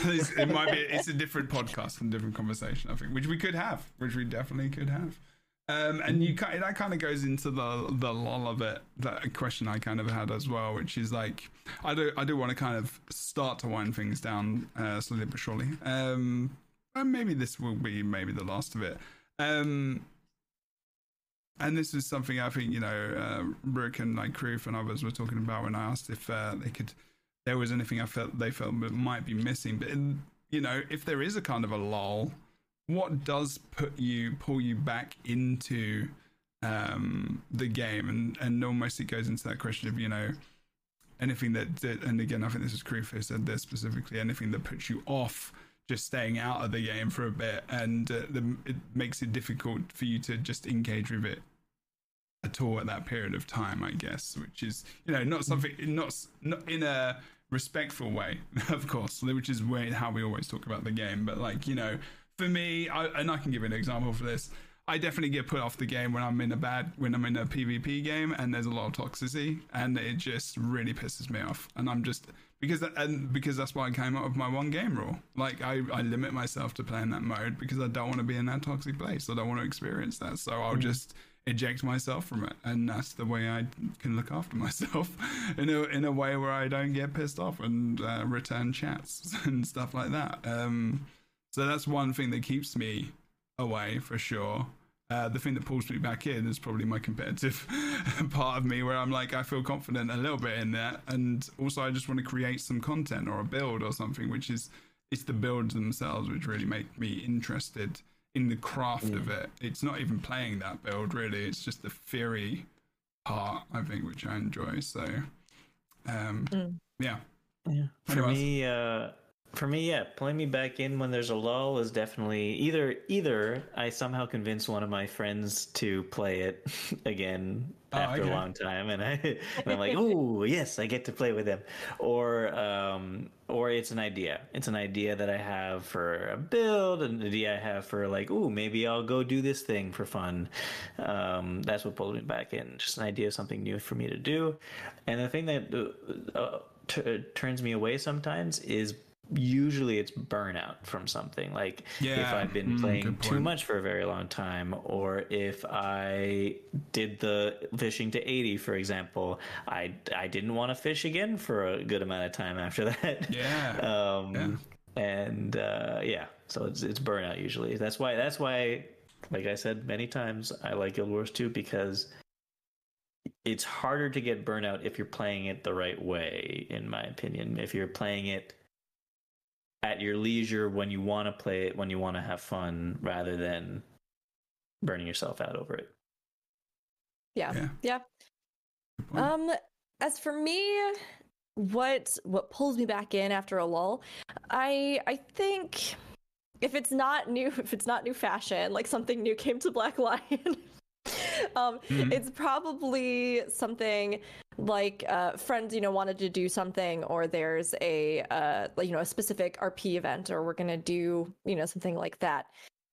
It might be. It's a different podcast and different conversation. I think, which we could have, which we definitely could have. Um, and you that kind of goes into the the lull of it. That question I kind of had as well, which is like, I do I do want to kind of start to wind things down uh, slowly but surely. Um, and maybe this will be maybe the last of it. Um, and this is something I think you know, uh, Rook and like Kroof and others were talking about when I asked if uh, they could, there was anything I felt they felt might be missing. But in, you know, if there is a kind of a lull, what does put you pull you back into um, the game? And and almost it goes into that question of you know, anything that, that and again I think this is Kroof who said this specifically, anything that puts you off just staying out of the game for a bit and uh, the, it makes it difficult for you to just engage with it at all at that period of time i guess which is you know not something not not in a respectful way *laughs* of course which is way how we always talk about the game but like you know for me I, and i can give an example for this I definitely get put off the game when I'm in a bad when I'm in a PvP game and there's a lot of toxicity and it just really pisses me off and I'm just because and because that's why I came up with my one game rule. Like I, I limit myself to playing that mode because I don't want to be in that toxic place. I don't want to experience that. So I'll just eject myself from it, and that's the way I can look after *laughs* myself in a in a way where I don't get pissed off and uh, return chats *laughs* and stuff like that. Um, so that's one thing that keeps me away for sure. Uh, the thing that pulls me back in is probably my competitive *laughs* part of me, where I'm like, I feel confident a little bit in that, and also I just want to create some content or a build or something, which is it's the builds themselves which really make me interested in the craft of it. It's not even playing that build really; it's just the theory part, I think, which I enjoy. So, um, yeah, Yeah. For else? me, uh, for me, yeah, pulling me back in when there's a lull is definitely either either I somehow convince one of my friends to play it *laughs* again Oh, after okay. a long time, and I and I'm like, oh yes, I get to play with them, or um, or it's an idea. It's an idea that I have for a build, an idea I have for like, oh, maybe I'll go do this thing for fun. Um, that's what pulls me back in. Just an idea of something new for me to do, and the thing that uh, uh, t- turns me away sometimes is usually it's burnout from something. Like if i've been mm, playing too much for a very long time or if i did the fishing to 80 for example i i didn't want to fish again for a good amount of time after *laughs* that. Yeah, um yeah. and uh yeah so it's it's burnout usually. That's why that's why like i said many times i like guild wars 2 because it's harder to get burnout if you're playing it the right way in my opinion. If you're playing it at your leisure when you want to play it when you want to have fun rather than burning yourself out over it Yeah. Yeah. Yeah. Um, as for me, what what pulls me back in after a lull, I I think if it's not new, *laughs* if it's not new fashion, like something new came to Black *laughs* Lion, *laughs* um, it's probably something like uh, friends, you know, wanted to do something, or there's a uh, like, you know a specific RP event, or we're gonna do you know something like that.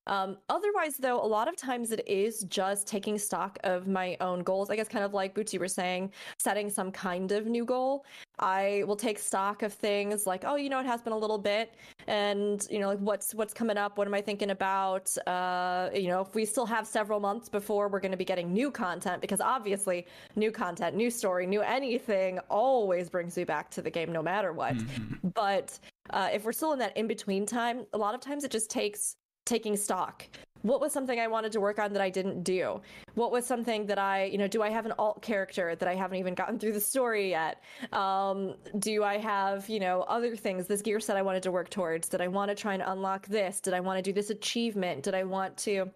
Um, otherwise, though, a lot of times it is just taking stock of my own goals. I guess, kind of like Bootsy were saying, setting some kind of new goal. I will take stock of things like, oh, you know, it has been a little bit, and you know, like what's what's coming up. What am I thinking about? Uh, you know, if we still have several months before we're going to be getting new content, because obviously, new content, new story, new anything always brings me back to the game, no matter what. Mm-hmm. But uh, if we're still in that in between time, a lot of times it just takes taking stock what was something i wanted to work on that i didn't do what was something that i you know do i have an alt character that i haven't even gotten through the story yet um, do i have you know other things this gear set i wanted to work towards did i want to try and unlock this did i want to do this achievement did i want to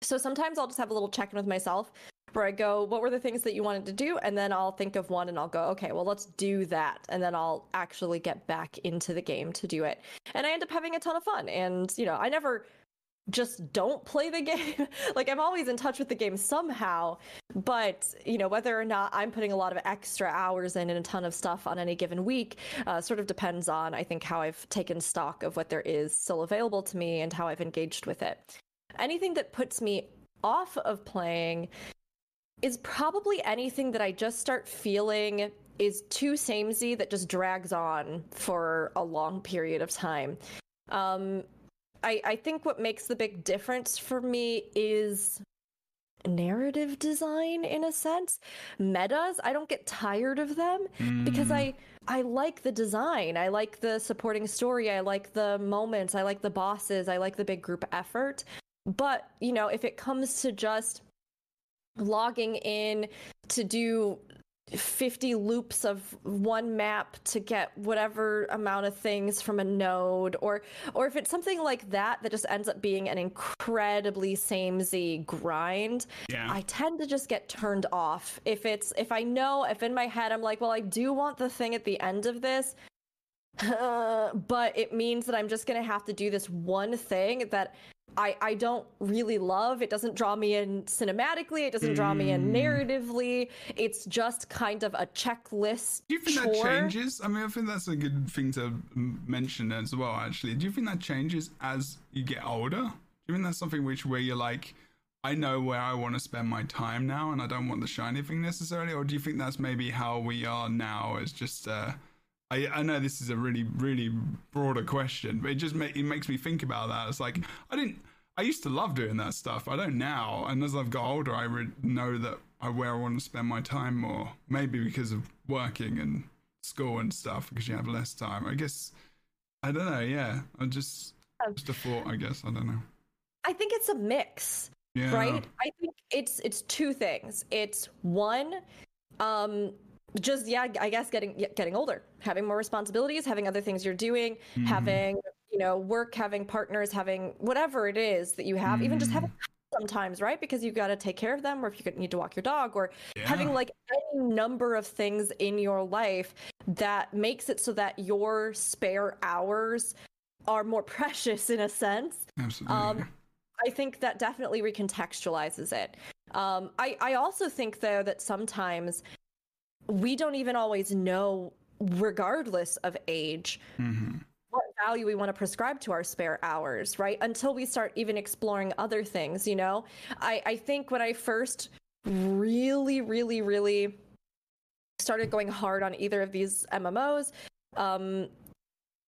so sometimes i'll just have a little check in with myself where I go, what were the things that you wanted to do? And then I'll think of one and I'll go, okay, well, let's do that. And then I'll actually get back into the game to do it. And I end up having a ton of fun. And, you know, I never just don't play the *laughs* game. like I'm always in touch with the game somehow, but you know whether or not I'm putting a lot of extra hours in and a ton of stuff on any given week uh, sort of depends on I think how I've taken stock of what there is still available to me and how I've engaged with it. Anything that puts me off of playing is probably anything that I just start feeling is too samey that just drags on for a long period of time. Um, I, I think what makes the big difference for me is narrative design in a sense. Metas i don't get tired of them mm. because i i like the design. I like the supporting story. I like the moments. I like the bosses. I like the big group effort. But you know if it comes to just logging in to do 50 loops of one map to get whatever amount of things from a node or or if it's something like that that just ends up being an incredibly samey grind yeah. i tend to just get turned off if it's if i know if in my head i'm like well i do want the thing at the end of this uh, *laughs* but it means that i'm just going to have to do this one thing that I, I don't really love. It doesn't draw me in cinematically. It doesn't draw me in hmm. narratively. It's just kind of a checklist. Do you think chore. that changes? I mean, I think that's a good thing to mention as well. Actually, do you think that changes as you get older? Do you think that's something which where you're like, I know where I want to spend my time now, and I don't want the shiny thing necessarily, or do you think that's maybe how we are now? As just uh, I, I know this is a really, really broader question, but it just it makes me think about that. It's like I didn't. I used to love doing that stuff. I don't now, and as I've got older, I re- know that I where I want to spend my time more. Maybe because of working and school and stuff, because you have less time. I guess I don't know. Yeah, I just um, just a thought. I guess I don't know. I think it's a mix, yeah. right? I think it's it's two things. It's one, um, just yeah i guess getting getting older having more responsibilities having other things you're doing mm. having you know work having partners having whatever it is that you have mm. even just having mm-hmm. sometimes right because you've got to take care of them or if you need to walk your dog or yeah. having like any number of things in your life that makes it so that your spare hours are more *laughs* precious in a sense absolutely um, I think that definitely recontextualizes it. Um, I, I also think though that sometimes we don't even always know, regardless of age, mm-hmm. Value we want to prescribe to our spare hours, right? Until we start even exploring other things, you know? I, I think when I first really, really, really started going hard on either of these MMOs, um,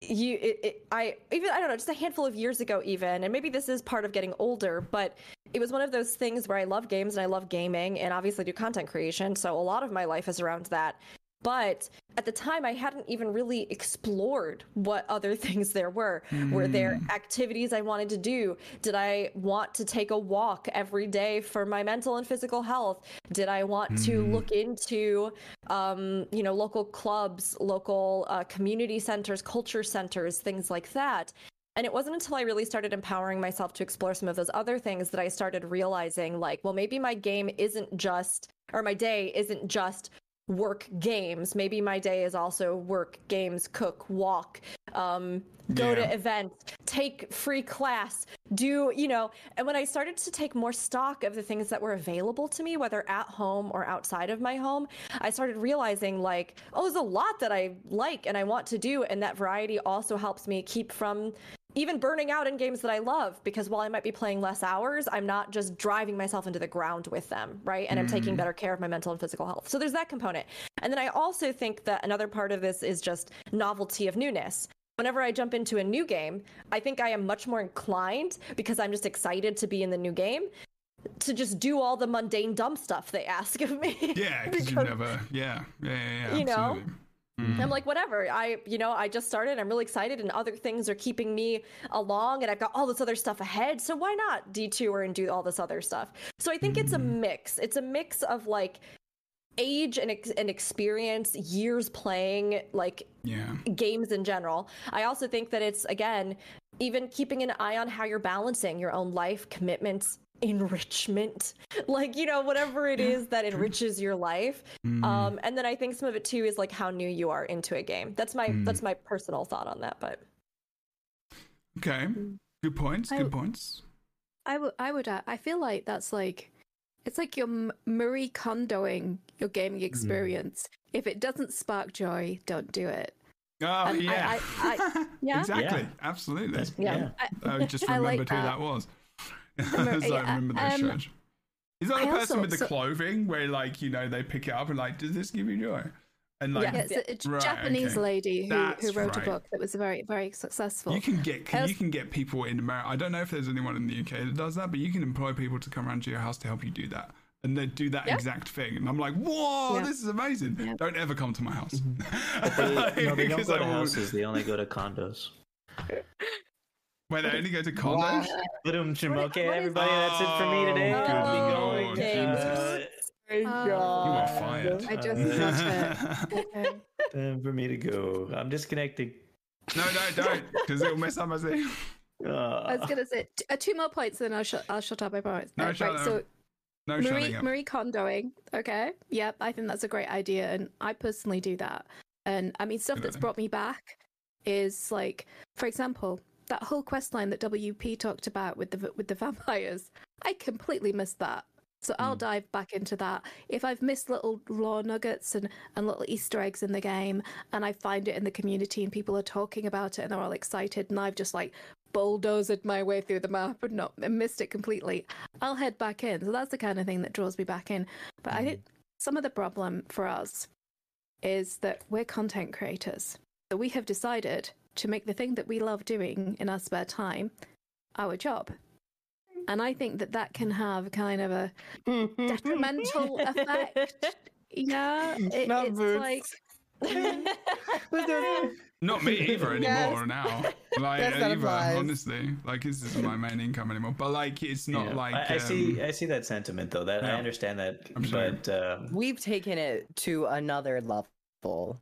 you it, it, i even i don't know just a handful of years ago even and maybe this is part of getting older but it was one of those things where i love games and i love gaming and obviously do content creation so a lot of my life is around that but at the time, I hadn't even really explored what other *laughs* things there were. Mm. Were there hmm. activities I wanted to do? Did I want to take a walk every day for my mental and physical health? Did I want mm. to hmm. look into, um, you know, local clubs, local uh, community centers, culture centers, things like that? And it wasn't until I really started empowering myself to explore some of those other things that I started realizing, like, well, maybe my game isn't just, or my day isn't just work games. Maybe my day is also work games, cook, walk, um, go Yeah. to events, take free class, do, you know, and when I started to take more stock of the things that were available to me, whether at home or outside of my home, I started realizing like, oh, there's a lot that I like and I want to do. And that variety also helps me keep from even burning out in games that I love because while I might be playing less hours, I'm not just driving myself into the ground with them, right? And I'm taking better care of my mental and physical health. So there's that component. And then I also think that another part of this is just novelty of newness. Whenever I jump into a new game, I think I am much more inclined because I'm just excited to be in the new game to just do all the mundane dumb stuff they ask of me. *laughs* Yeah, because you never. Yeah, yeah, yeah, yeah You know? Mm-hmm. I'm like, whatever. I, you know, I just started. I'm really excited, and other things are keeping me along, and I've got all this other stuff ahead. So why not detour and do all this other stuff? So I think it's a Mm-hmm. mix. It's a mix of like age and, ex- and experience, years playing, like Yeah. games in general. I also think that it's again even keeping an eye on how you're balancing your own life commitments enrichment *laughs* like you know whatever it is that enriches your life Mm. um and then i think some of it too is like how new you are into a game that's my Mm. that's my personal thought on that but Okay. Good points. I- Good points. I would, I would, I feel like that's like, it's like you're M- Marie Kondoing your gaming experience. If it doesn't spark joy, don't do it. Oh And I- yeah. I- I- *laughs* yeah? exactly. Yeah. Absolutely. Yeah. yeah. I just *laughs* I like remembered who that. that was. *laughs* Mar- so I yeah, remember those um, shows. Is that the I person also- with the so- clothing where, like, you know, they pick it up and like, does this give you joy? And like, Yeah, it's a, Right, Japanese okay. lady who, That's who wrote right. a book that was very, very successful. you can get I was- you can get people in America. I don't know if there's anyone in the UK that does that, but you can employ people to come around to your house to help you do that. And they do that Yeah. exact thing, and I'm like, "Whoa, Yeah. this is amazing!" Yeah. Don't ever come to my house. But they, *laughs* no, they don't Because go I to will- houses. They only go to condos. *laughs* Where they only go to condos. Boom, What- okay, what is- everybody, that's it for me today. Oh, Gotta be good going. lord, Uh, Jesus. Um, You are fired. I just got. *laughs* Okay. time for me to go. I'm disconnecting. no, no, don't, because it'll mess up my thing. I Uh, was gonna say t- uh, two more points, then I'll shut. I'll shut up. I promise. No, Uh, shut right, up. so No Marie shutting up. Marie Kondoing. Okay. Yep. I think that's a great idea, and I personally do that. And I mean, stuff that's brought me back is like, for example, that whole quest line that WP talked about with the with the *laughs* vampires. I completely missed that. So I'll Hmm. dive back into that. If I've missed little raw nuggets and, and little Easter eggs in the game, and I find it in the community and people are talking about it and they're all excited, and I've just like bulldozed my way through the map and not and missed it completely, I'll head back in. So that's the kind of thing that draws me back in. But I think some of the problem for us is that we're content creators. So we have decided to make the thing that we love doing in our spare time our job. And I think that that can have kind of a detrimental *laughs* effect. Yeah, it, Not it's Bootts. like *laughs* *laughs* Not me either anymore Yes. now. Like Yes, that either, honestly. Like this isn't my main income anymore. But like it's not yeah. like I, I see. um, I see that sentiment though. That I understand that. I'm sorry. but um, We've taken it to another level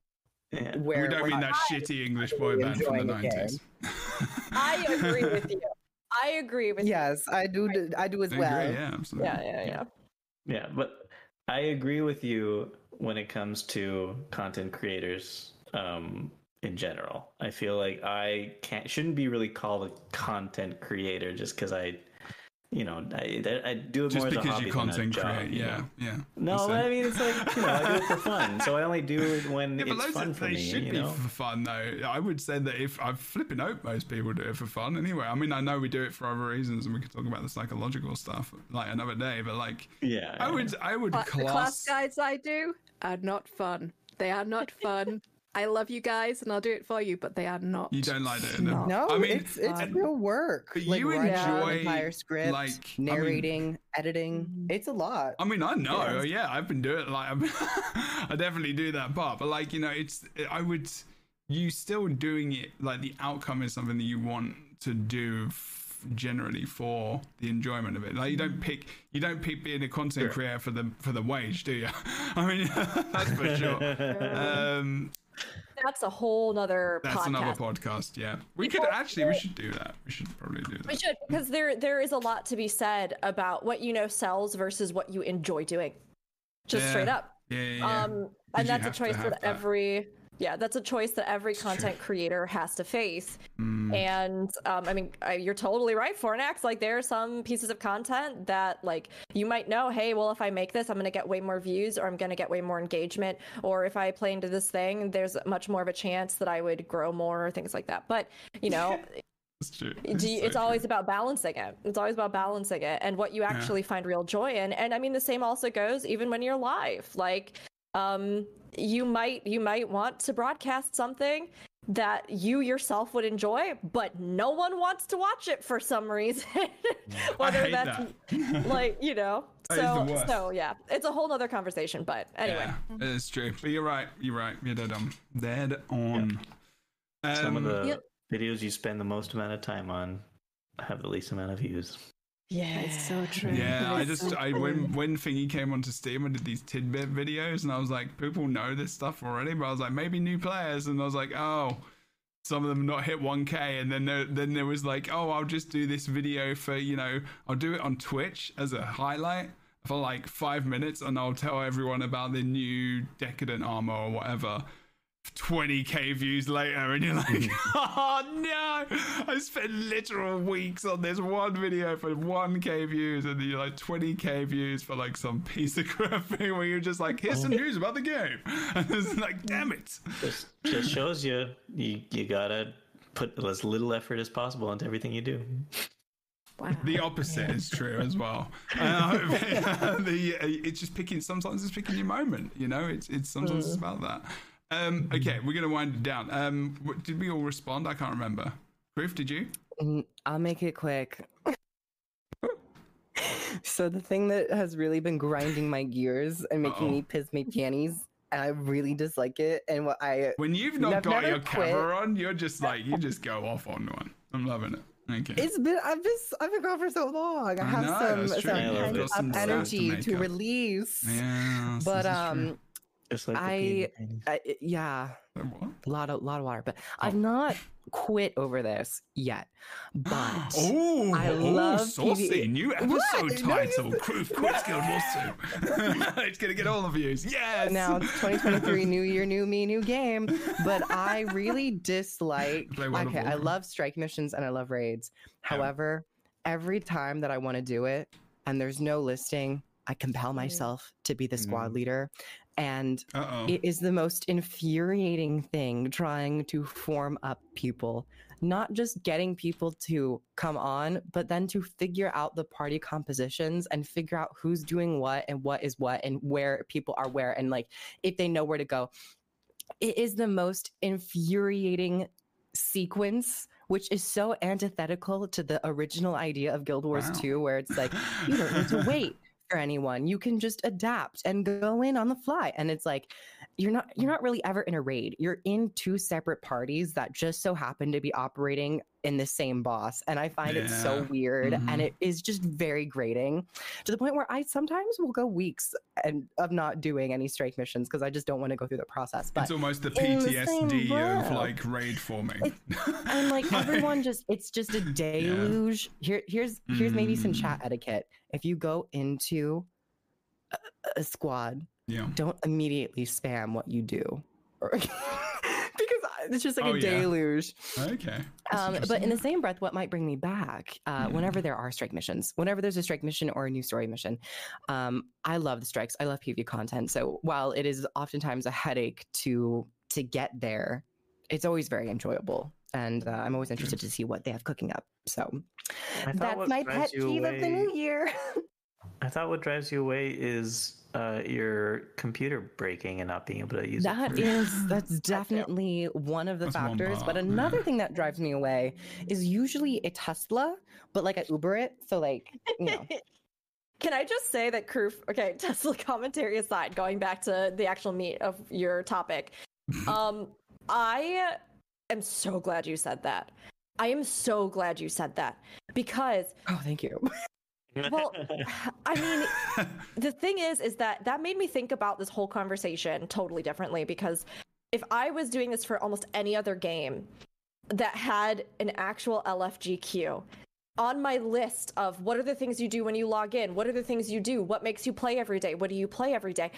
yeah. where we don't mean not that shitty English boy really band from the nineties. *laughs* i agree with you i agree with Yes, I do. d- I do as I well. agree, yeah, absolutely. yeah yeah yeah Yeah, but I agree with you when it comes to content creators um, in general. I feel like I can't shouldn't be really called a content creator just because I, you know, I, I do it Just more as a hobby you than a content job, create, you yeah, know? yeah. No, That's. I mean it's like you know I do it for fun, so I only do it when Yeah, it's those fun are- for they me. should you be for fun though. I would say that if I'm flipping out, most people do it for fun anyway. I mean, I know we do it for other reasons, and we can talk about the psychological stuff like another day. But like, Yeah, I yeah. would, I would Cla- the class class. guides I do are not fun. They are not fun. I love you guys and I'll do it for you, but they are not. You don't like doing them. No, I mean, it's it's fun. real work. But like you enjoy, entire script, like, I mean- narrating, editing. It's a lot. I mean, I know, Yes. yeah, I've been doing like I'm, *laughs* I definitely do that part, but like you know, it's I would you still doing it like the outcome is something that you want to do f- generally for the enjoyment of it. Like you don't pick you don't pick being a content Sure. creator for the for the wage, do you? *laughs* I mean, *laughs* that's for sure. Um, that's a whole nother that's podcast another podcast. Yeah, we could actually we should do that. We should probably do that We should because there there is a lot to be said about what you know sells versus what you enjoy doing. Just Yeah. straight up. Yeah, yeah, yeah. Um and that's a choice that, that. every yeah that's a choice that every content creator has to face Mm. and um, i mean I, you're totally right For Fornax. like there are some pieces of content that like you might know hey well if i make this i'm going to get way more views or i'm going to get way more engagement or if i play into this thing there's much more of a chance that i would grow more or things like that but you know *laughs* It's true. do you- so it's always about balancing it. It's always about balancing it and what you actually find real joy in. And I mean, the same also goes even when you're live. Like, um, you might you might want to broadcast something that you yourself would enjoy, but no one wants to watch it for some reason. *laughs* Whether hate that's *laughs* like you know. That is the So so yeah, it's a whole other conversation. But anyway, Yeah, it's true. But you're right. You're right. You're dead on. Dead on. Some of Um, the Yep. videos you spend the most amount of time on have the least amount of views. Yeah, It's so true. Yeah, I just so I true. when when Thingy came onto Steam, I did these tidbit videos, and I was like, people know this stuff already, but I was like, maybe new players, and I was like, oh, some of them not hit 1K, and then there, then there was like, oh, I'll just do this video for you know, I'll do it on Twitch as a highlight for like five minutes, and I'll tell everyone about the new decadent armor or whatever. 20k views later and you're like *laughs* oh no. I spent literal weeks on this one video for 1k views and then you're like 20k views for like some piece of crap *laughs* thing where you're just like here's some news about the game. *laughs* And it's like damn it. Just just shows you you you gotta put as little effort as possible into everything you do. Wow. the opposite is true as well. Uh, the, uh, it's just picking sometimes it's picking your moment you know? It's it's sometimes it's about that um okay we're gonna wind it down um what, did we all respond i can't remember Kroof did you Mm, I'll make it quick. *laughs* so the thing that has really been grinding my gears and making Uh-oh. me piss my panties, and I really dislike it. And what I When you've not I've got your quit. camera on, you're just like you just go off on one. I'm loving it. Okay. it's been I've been I've been gone for so long. I I have know, some some Yeah, pent got up some stats to energy to, release. yeah. But this is um, Just like I- peanut. I, yeah, a lot of lot of water. But Oh. I've not quit over this yet. But *gasps* Oh, I oh, love saucy PvE. new episode What? No, you title. Kroof Quiz Guild lawsuit. *laughs* it's gonna get all the views. Yes. now it's 2023 new year new me new game but i really *laughs* dislike Play okay i love strike missions and i love raids however every time that i want to do it and there's no listing i compel mm. myself to be the squad mm. leader and Uh oh. it is the most infuriating thing trying to form up people not just getting people to come on but then to figure out the party compositions and figure out who's doing what and what is what and where people are where and like if they know where to go it is the most infuriating sequence which is so antithetical to the original idea of guild wars Wow. 2 where it's like you don't need to *laughs* wait for anyone you can just adapt and go in on the fly and it's like you're not you're mm. not really ever in a raid you're in two separate parties that just so happen to be operating in the same boss and i find it so Yeah. weird Mhm. and it is just very grating to the point where i sometimes will go weeks and of not doing any strike missions because i just don't want to go through the process but it's almost the in the PTSD of like raid forming. and *laughs* like everyone just it's just a deluge here here's here's maybe some Mm. chat etiquette if you go into a, a squad yeah. don't immediately spam what you do *laughs* *laughs* it's just like Oh, a yeah. deluge. Okay. Um, but in the same breath what might bring me back uh, Mm. whenever there are strike missions whenever there's a strike mission or a new story mission um, i love the strikes. I love pv content. So while it is oftentimes a headache to to get there it's always very enjoyable. And uh, i'm always interested to see what they have cooking up. So that's my pet you peeve of the new year *laughs* I thought what drives you away is uh, your computer breaking and not being able to use That it. That is, *laughs* that's definitely one of the That's factors. but another yeah. thing that drives me away is usually a Tesla, but like I Uber it. So like you know. *laughs* Can I just say that Kroof, okay, *laughs* Tesla commentary aside, going back to the actual meat of your topic, um, I am so glad you said that. I am so glad you said that because, Oh, thank you. Well, I mean, *laughs* the thing is, is that that made me think about this whole conversation totally differently because if I was doing this for almost any other game that had an actual LFGQ on my list of what are the things you do when you log in, what are the things you do, what makes you play every day, what do you play every day,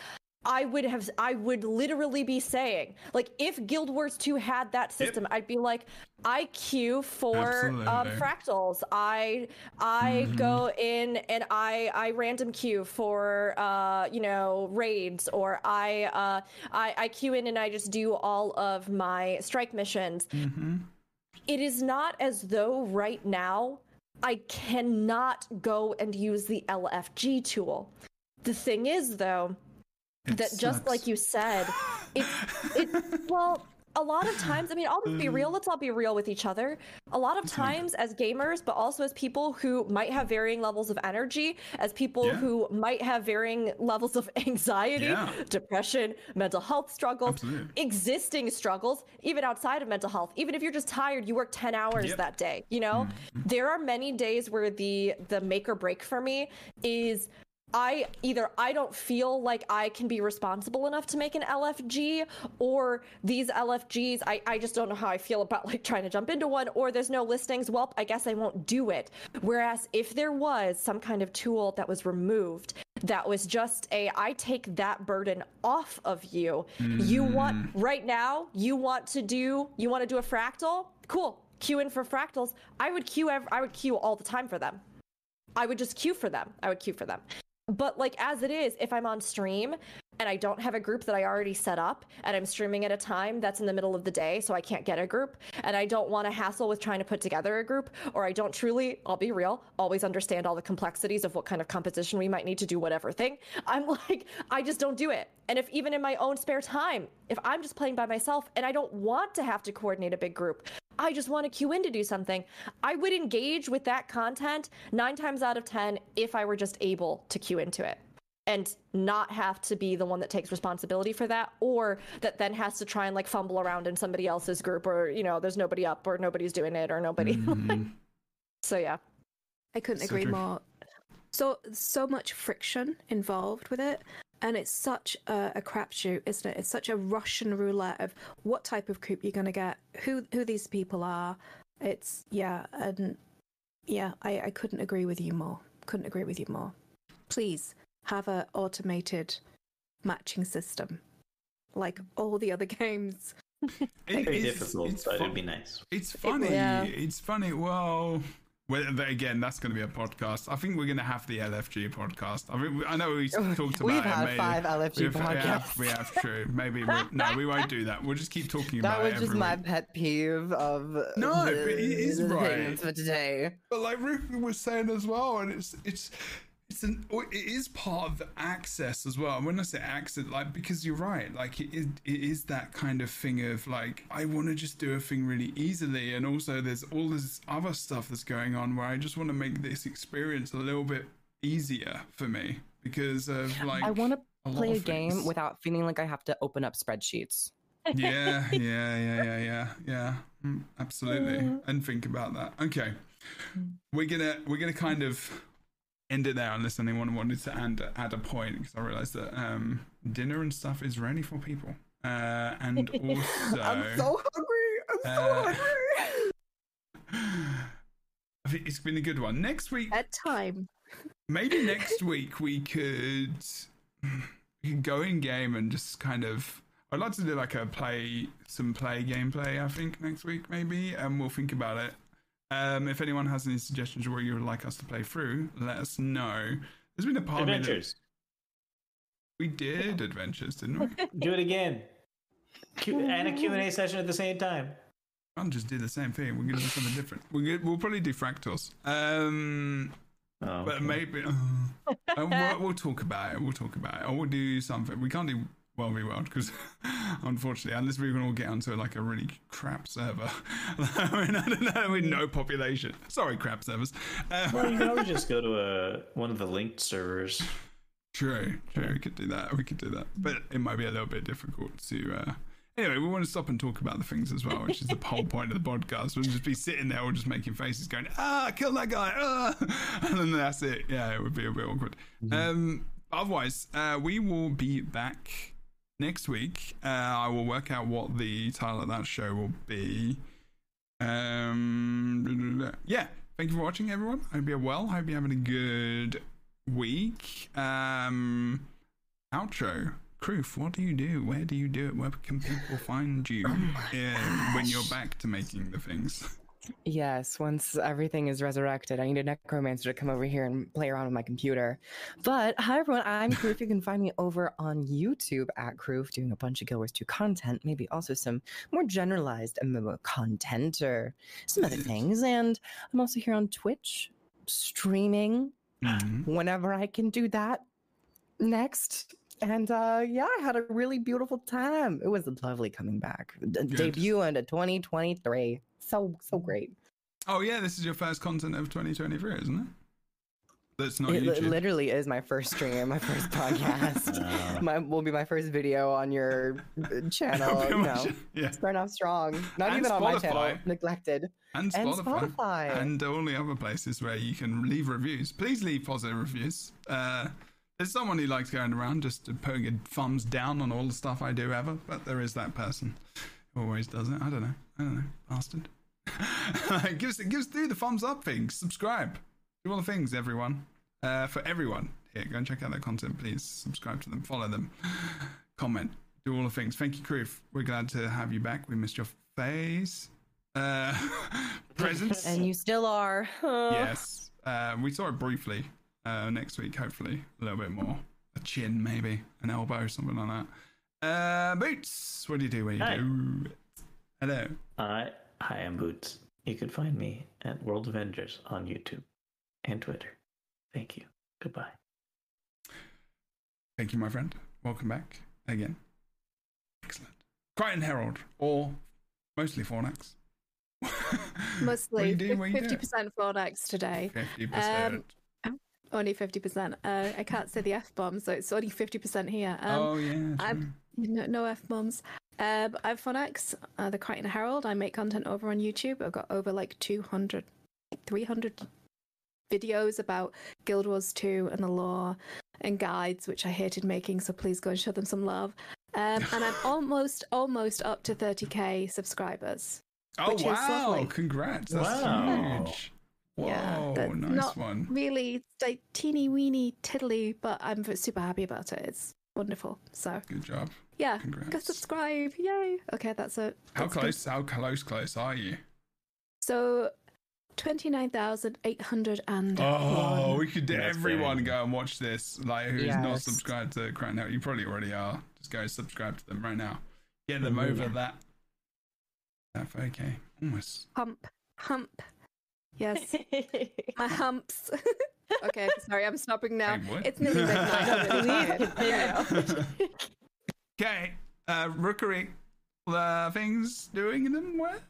I would have I would literally be saying like if Guild Wars 2 had that system I'd be like I queue for um, fractals. I I go in and I I random queue for uh you know raids or I uh I I queue in and I just do all of my strike missions. It is not as though right now I cannot go and use the LFG tool. The thing is, though, It that just like you said, it, it, *laughs* well, a lot of times, I mean, I'll just be Mm. real. Let's all be real with each other. A lot of times, as gamers, but also as people who might have varying levels of energy, as people Yeah. who might have varying levels of *laughs* anxiety, Yeah. depression, mental health struggles, Absolutely. existing struggles, even outside of mental health. Even if you're just tired, you work 10 hours Yep. that day, you know? There are many days where the the make or break for me is I either I don't feel like I can be responsible enough to make an LFG or these LFGs I, I just don't know how I feel about like trying to jump into one or there's no listings. Well I guess I won't do it. Whereas if there was some kind of tool that was removed that was just a I take that burden off of you you want mm. right now you want to do you want to do a fractal? Cool. Queue in for fractals. I would queue ev- I would queue all the time for them. I would just queue for them. I would queue for them. But like as it is, if I'm on stream and I don't have a group that I already set up and I'm streaming at a time that's in the middle of the day so I can't get a group and I don't want to hassle with trying to put together a group or I don't truly, I'll be real, always understand all the complexities of what kind of composition we might need to do whatever thing. I'm *laughs* like I just don't do it. And if even in my own spare time, if I'm just playing by myself and I don't want to have to coordinate a big group, I just want to queue in to do something. I would engage with that content nine times out of 10 if I were just able to queue into it and not have to be the one that takes responsibility for that or that then has to try and like fumble around in somebody else's group or, you know, there's nobody up or nobody's doing it or nobody. *laughs* Mm-hmm. so, yeah. I couldn't So agree true. more. So so much friction involved with it, and it's such a, a crapshoot, isn't it? It's such a Russian roulette of what type of group you're gonna get, who who these people are. It's yeah, and yeah, I, I couldn't agree with you more. Couldn't agree with you more. Please have a automated matching system, like all the other *laughs* games. It Very difficult, it's but fu- it'd be nice. It's funny. Yeah. It's funny. Well, well, again, that's going to be a podcast. I think we're going to have the LFG podcast. I mean, I know we *laughs* talked about We've it. had five LFG We've- We podcasts. have, we have true. Maybe we'll, no, we won't do that. We'll just keep talking That about it. That was just my week. pet peeve of No, the, but it is right. for today. But like Ruby was saying as well, and it's it's it's an it is part of the access as well. And when I say access, like because you're right, like it is, it is that kind of thing of like I want to just do a thing really easily, and also there's all this other stuff that's going on where I just want to make this experience a little bit easier for me because of like I want to play a game things. without feeling like I have to open up spreadsheets. yeah, *laughs* yeah, yeah, yeah, yeah, yeah. Mm, absolutely. And think about that. Okay, we're gonna we're gonna kind of end it there unless anyone wanted to add add a point because I realised that um, dinner and stuff is ready for people. Uh, and *laughs* also, I'm so hungry. I'm so Uh, hungry. *sighs* I think it's been a good one. Next week, At time. maybe *laughs* next week we could we could go in game and just kind of I'd like to do like a play some play gameplay I think next week maybe and we'll think about it. Um, if anyone has any suggestions or where you would like us to play through, let us know. There's been a part of Adventures. we did adventures, didn't we? *laughs* Do it again. Q- and a Q&A session at the same time. I'll just do the same thing. We're gonna do something different. We're gonna, we'll probably do fractals. Um, Oh, But okay. maybe uh, uh, we'll, we'll talk about it. We'll talk about it, or we'll do something. We can't do well v world because, *laughs* unfortunately, unless we can all get onto like a really crap server. *laughs* I mean, I don't know, with no population. Sorry, crap servers. Uh, Well, you can always just go to a, *laughs* one of the linked servers. True, true. We could do that. We could do that, but it might be a little bit difficult to. Uh... Anyway, we want to stop and talk about the things as well, which is the whole point of the podcast. We'll just be sitting there, or just making faces, going, "Ah, kill that guy!" Ah! and then that's it. Yeah, it would be a bit awkward. Um, otherwise, uh, we will be back next week. Uh, I will work out what the title of that show will be. Um, yeah. Thank you for watching, everyone. I hope you're well. I hope you're having a good week. Um, outro. Kroof, what do you do? Where do you do it? Where can people find you uh, when you're back to making the things? Yes, once everything is resurrected, I need a necromancer to come over here and play around with my computer. But hi everyone, I'm Kroof. You can find me over on YouTube at Kroof doing a bunch of Guild Wars 2 content, maybe also some more generalized MMO content or some other things. And I'm also here on Twitch streaming Mhm. whenever I can do that next. And uh, yeah, I had a really beautiful time. It was lovely coming back. D- debut into 2023. So so great. Oh yeah, this is your first content of 2023, isn't it? That's not It YouTube. literally is my first stream, my first *laughs* podcast. my will be my first video on your uh, *laughs* channel. You know, yeah, starting off strong. Not And even on my channel, Spotify. neglected. and and Spotify, Spotify. and all the other places where you can leave reviews. Please leave positive reviews. Uh, there's someone who likes going around just putting a thumbs down on all the stuff I do ever, but there is that person who always does it. I don't know. I don't know, bastard. *laughs* give us give us do the thumbs up thing. Subscribe. Do all the things, everyone. Uh, for everyone here, go and check out their content, please. Subscribe to them, follow them, comment, do all the things. Thank you, Kroof. We're glad to have you back. We missed your face. Uh, *laughs* presence. And you still are. *laughs* yes. Uh, we saw it briefly. Uh, next week, hopefully, a little bit more. A chin, maybe an elbow, something like that. Uh, Bootts, what do you do? What do you Hi. do? Hello. Hi. Hi, I am Bootts. You can find me at World of Enders on YouTube and Twitter. Thank you. Goodbye. Thank you, my friend. Welcome back again. Excellent. Krytan Herald, or mostly Fornax. *laughs* Mostly do? What you fifty do? percent Fornax today. Fifty percent. Only fifty percent. Uh, I can't say the f bomb, so it's only fifty percent here. Um, oh yeah. I'm- No, no f bombs. But I'm Fornax, uh, the Krytan Herald. I make content over on YouTube. I've got over like 200, 300 videos about Guild Wars 2 and the lore and guides, which I hated making. So please go and show them some love. Um, and I'm *laughs* almost, almost up to 30k subscribers. Oh wow! lovely. Congrats. That's Wow. huge. Yeah, Whoa, that's nice not one. Really, it's like teeny weeny tiddly, but I'm super happy about it. It's wonderful. So Good job. yeah, go subscribe. Yay. Okay, that's it. How That's good. close? How close? Close are you? So, 29,800 and. Oh, we could That's everyone very- go and watch this. Like, who's not subscribed to Crown Out? You probably already are. Just go subscribe to them right now. Get them Mhm. over that. That okay. Almost. hump. Hump. Yes, *laughs* my humps. *laughs* okay, sorry, I'm stopping now. Hey. It's nearly midnight. I'm really tired. Okay. Uh, Rookuri. Uh, things doing in them where?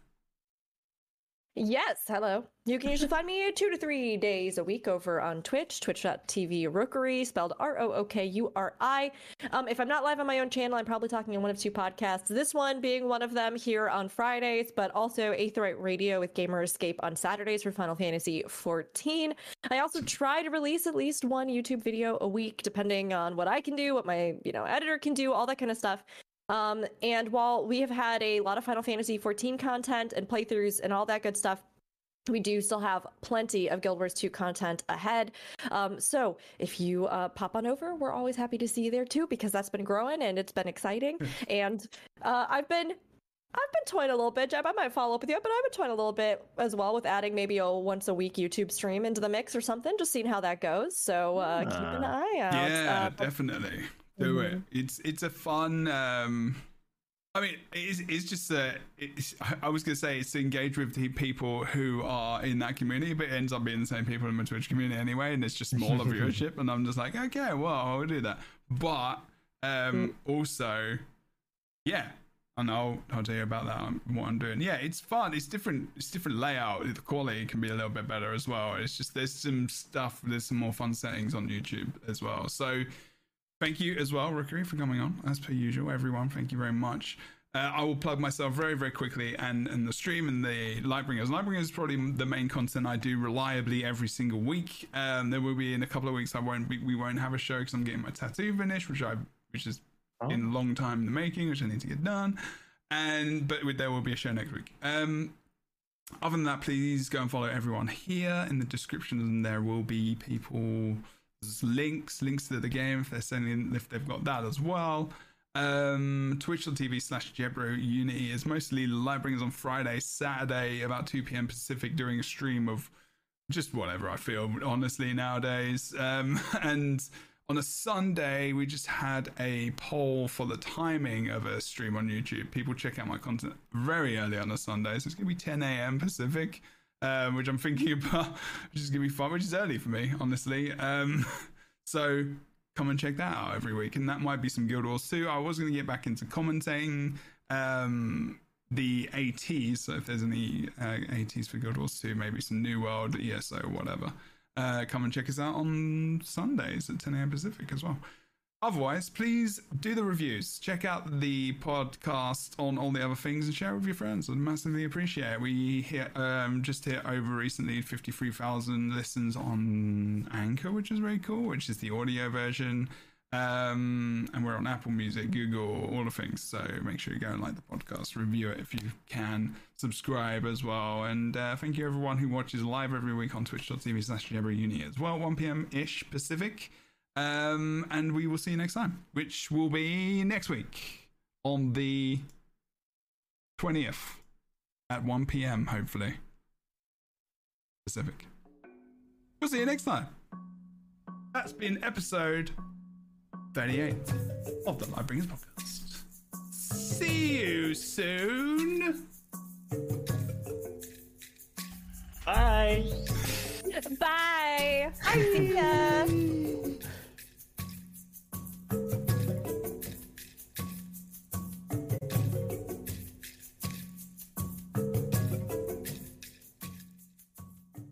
Yes, hello. You can usually find me two to three days a week over on Twitch, twitch.tv rookuri, spelled R O O K U R I. Um, if I'm not live on my own channel, I'm probably talking on one of two podcasts. This one being one of them here on Fridays, but also Aetheryte Radio with Gamer Escape on Saturdays for Final Fantasy 14. I also try to release at least one YouTube video a week, depending on what I can do, what my you know editor can do, all that kind of stuff. Um, and while we have had a lot of Final Fantasy 14 content and playthroughs and all that good stuff, we do still have plenty of Guild Wars 2 content ahead. Um, so if you uh, pop on over, we're always happy to see you there too, because that's been growing and it's been exciting. *laughs* and uh, I've been. I've been toying a little bit, Jeb. I might follow up with you, but I've been toying a little bit as well with adding maybe a once a week YouTube stream into the mix or something, just seeing how that goes. So uh, keep an Ah. eye out. Yeah, Uh, definitely. Do it. It's it's a fun. Um, I mean, it's, it's just uh, it's, I- was gonna say it's to engage with the people who are in that community, but it ends up being the same people in my Twitch community anyway, and it's just smaller *laughs* viewership. And I'm just like, okay, well, I'll do that. But um, also, yeah, and I'll I'll tell you about that. um, What I'm doing. Yeah, it's fun. It's different. It's different layout. The quality can be a little bit better as well. It's just there's some stuff. There's some more fun settings on YouTube as well. So. Thank you as well, Rookuri, for coming on. As per usual, everyone, thank you very much. Uh, I will plug myself very, very quickly and, and the stream and the Lightbringers. Lightbringers is probably the main content I do reliably every single week. Um, there will be in a couple of weeks I won't be, we won't have a show because I'm getting my tattoo finished, which I which is in a long time in the making, which I need to get done. And but there will be a show next week. Um, other than that, please go and follow everyone here in the description, and there will be people links, links to the game if they're sending if they've got that as well. Um, Twitch.tv slash Jebro Unity is mostly Lightbringers on Friday, Saturday, about 2 p.m. Pacific during a stream of just whatever I feel, honestly, nowadays. Um, *laughs* and on a Sunday, we just had a poll for the timing of a stream on YouTube. People check out my content very early on a Sunday, so it's going to be 10 a.m. Pacific, um, which I'm thinking *laughs* about, which is going to be fun, which is early for me, honestly. Um, *laughs* so come and check that out every week, and that might be some Guild Wars 2. I was going to get back into commentating um, the ATs, so if there's any uh, ATs for Guild Wars 2, maybe some New World, ESO, whatever, uh, come and check us out on Sundays at 10 a.m. Pacific as well. Otherwise, please do the reviews. Check out the podcast on all the other things and share it with your friends. I'd massively appreciate it. We hit um, just hit over recently 53,000 listens on Anchor, which is very cool, which is the audio version. Um, and we're on Apple Music, Google, all the things. So make sure you go and like the podcast, review it if you can, subscribe as well. And uh, thank you everyone who watches live every week on twitch.tv slash as well, 1 p.m. ish Pacific. Um, and we will see you next time, which will be next week on the 20th at 1 p.m., hopefully. Pacific. We'll see you next time. That's been episode 38 of the Lightbringers podcast. See you soon. Bye. Bye. Bye. *laughs*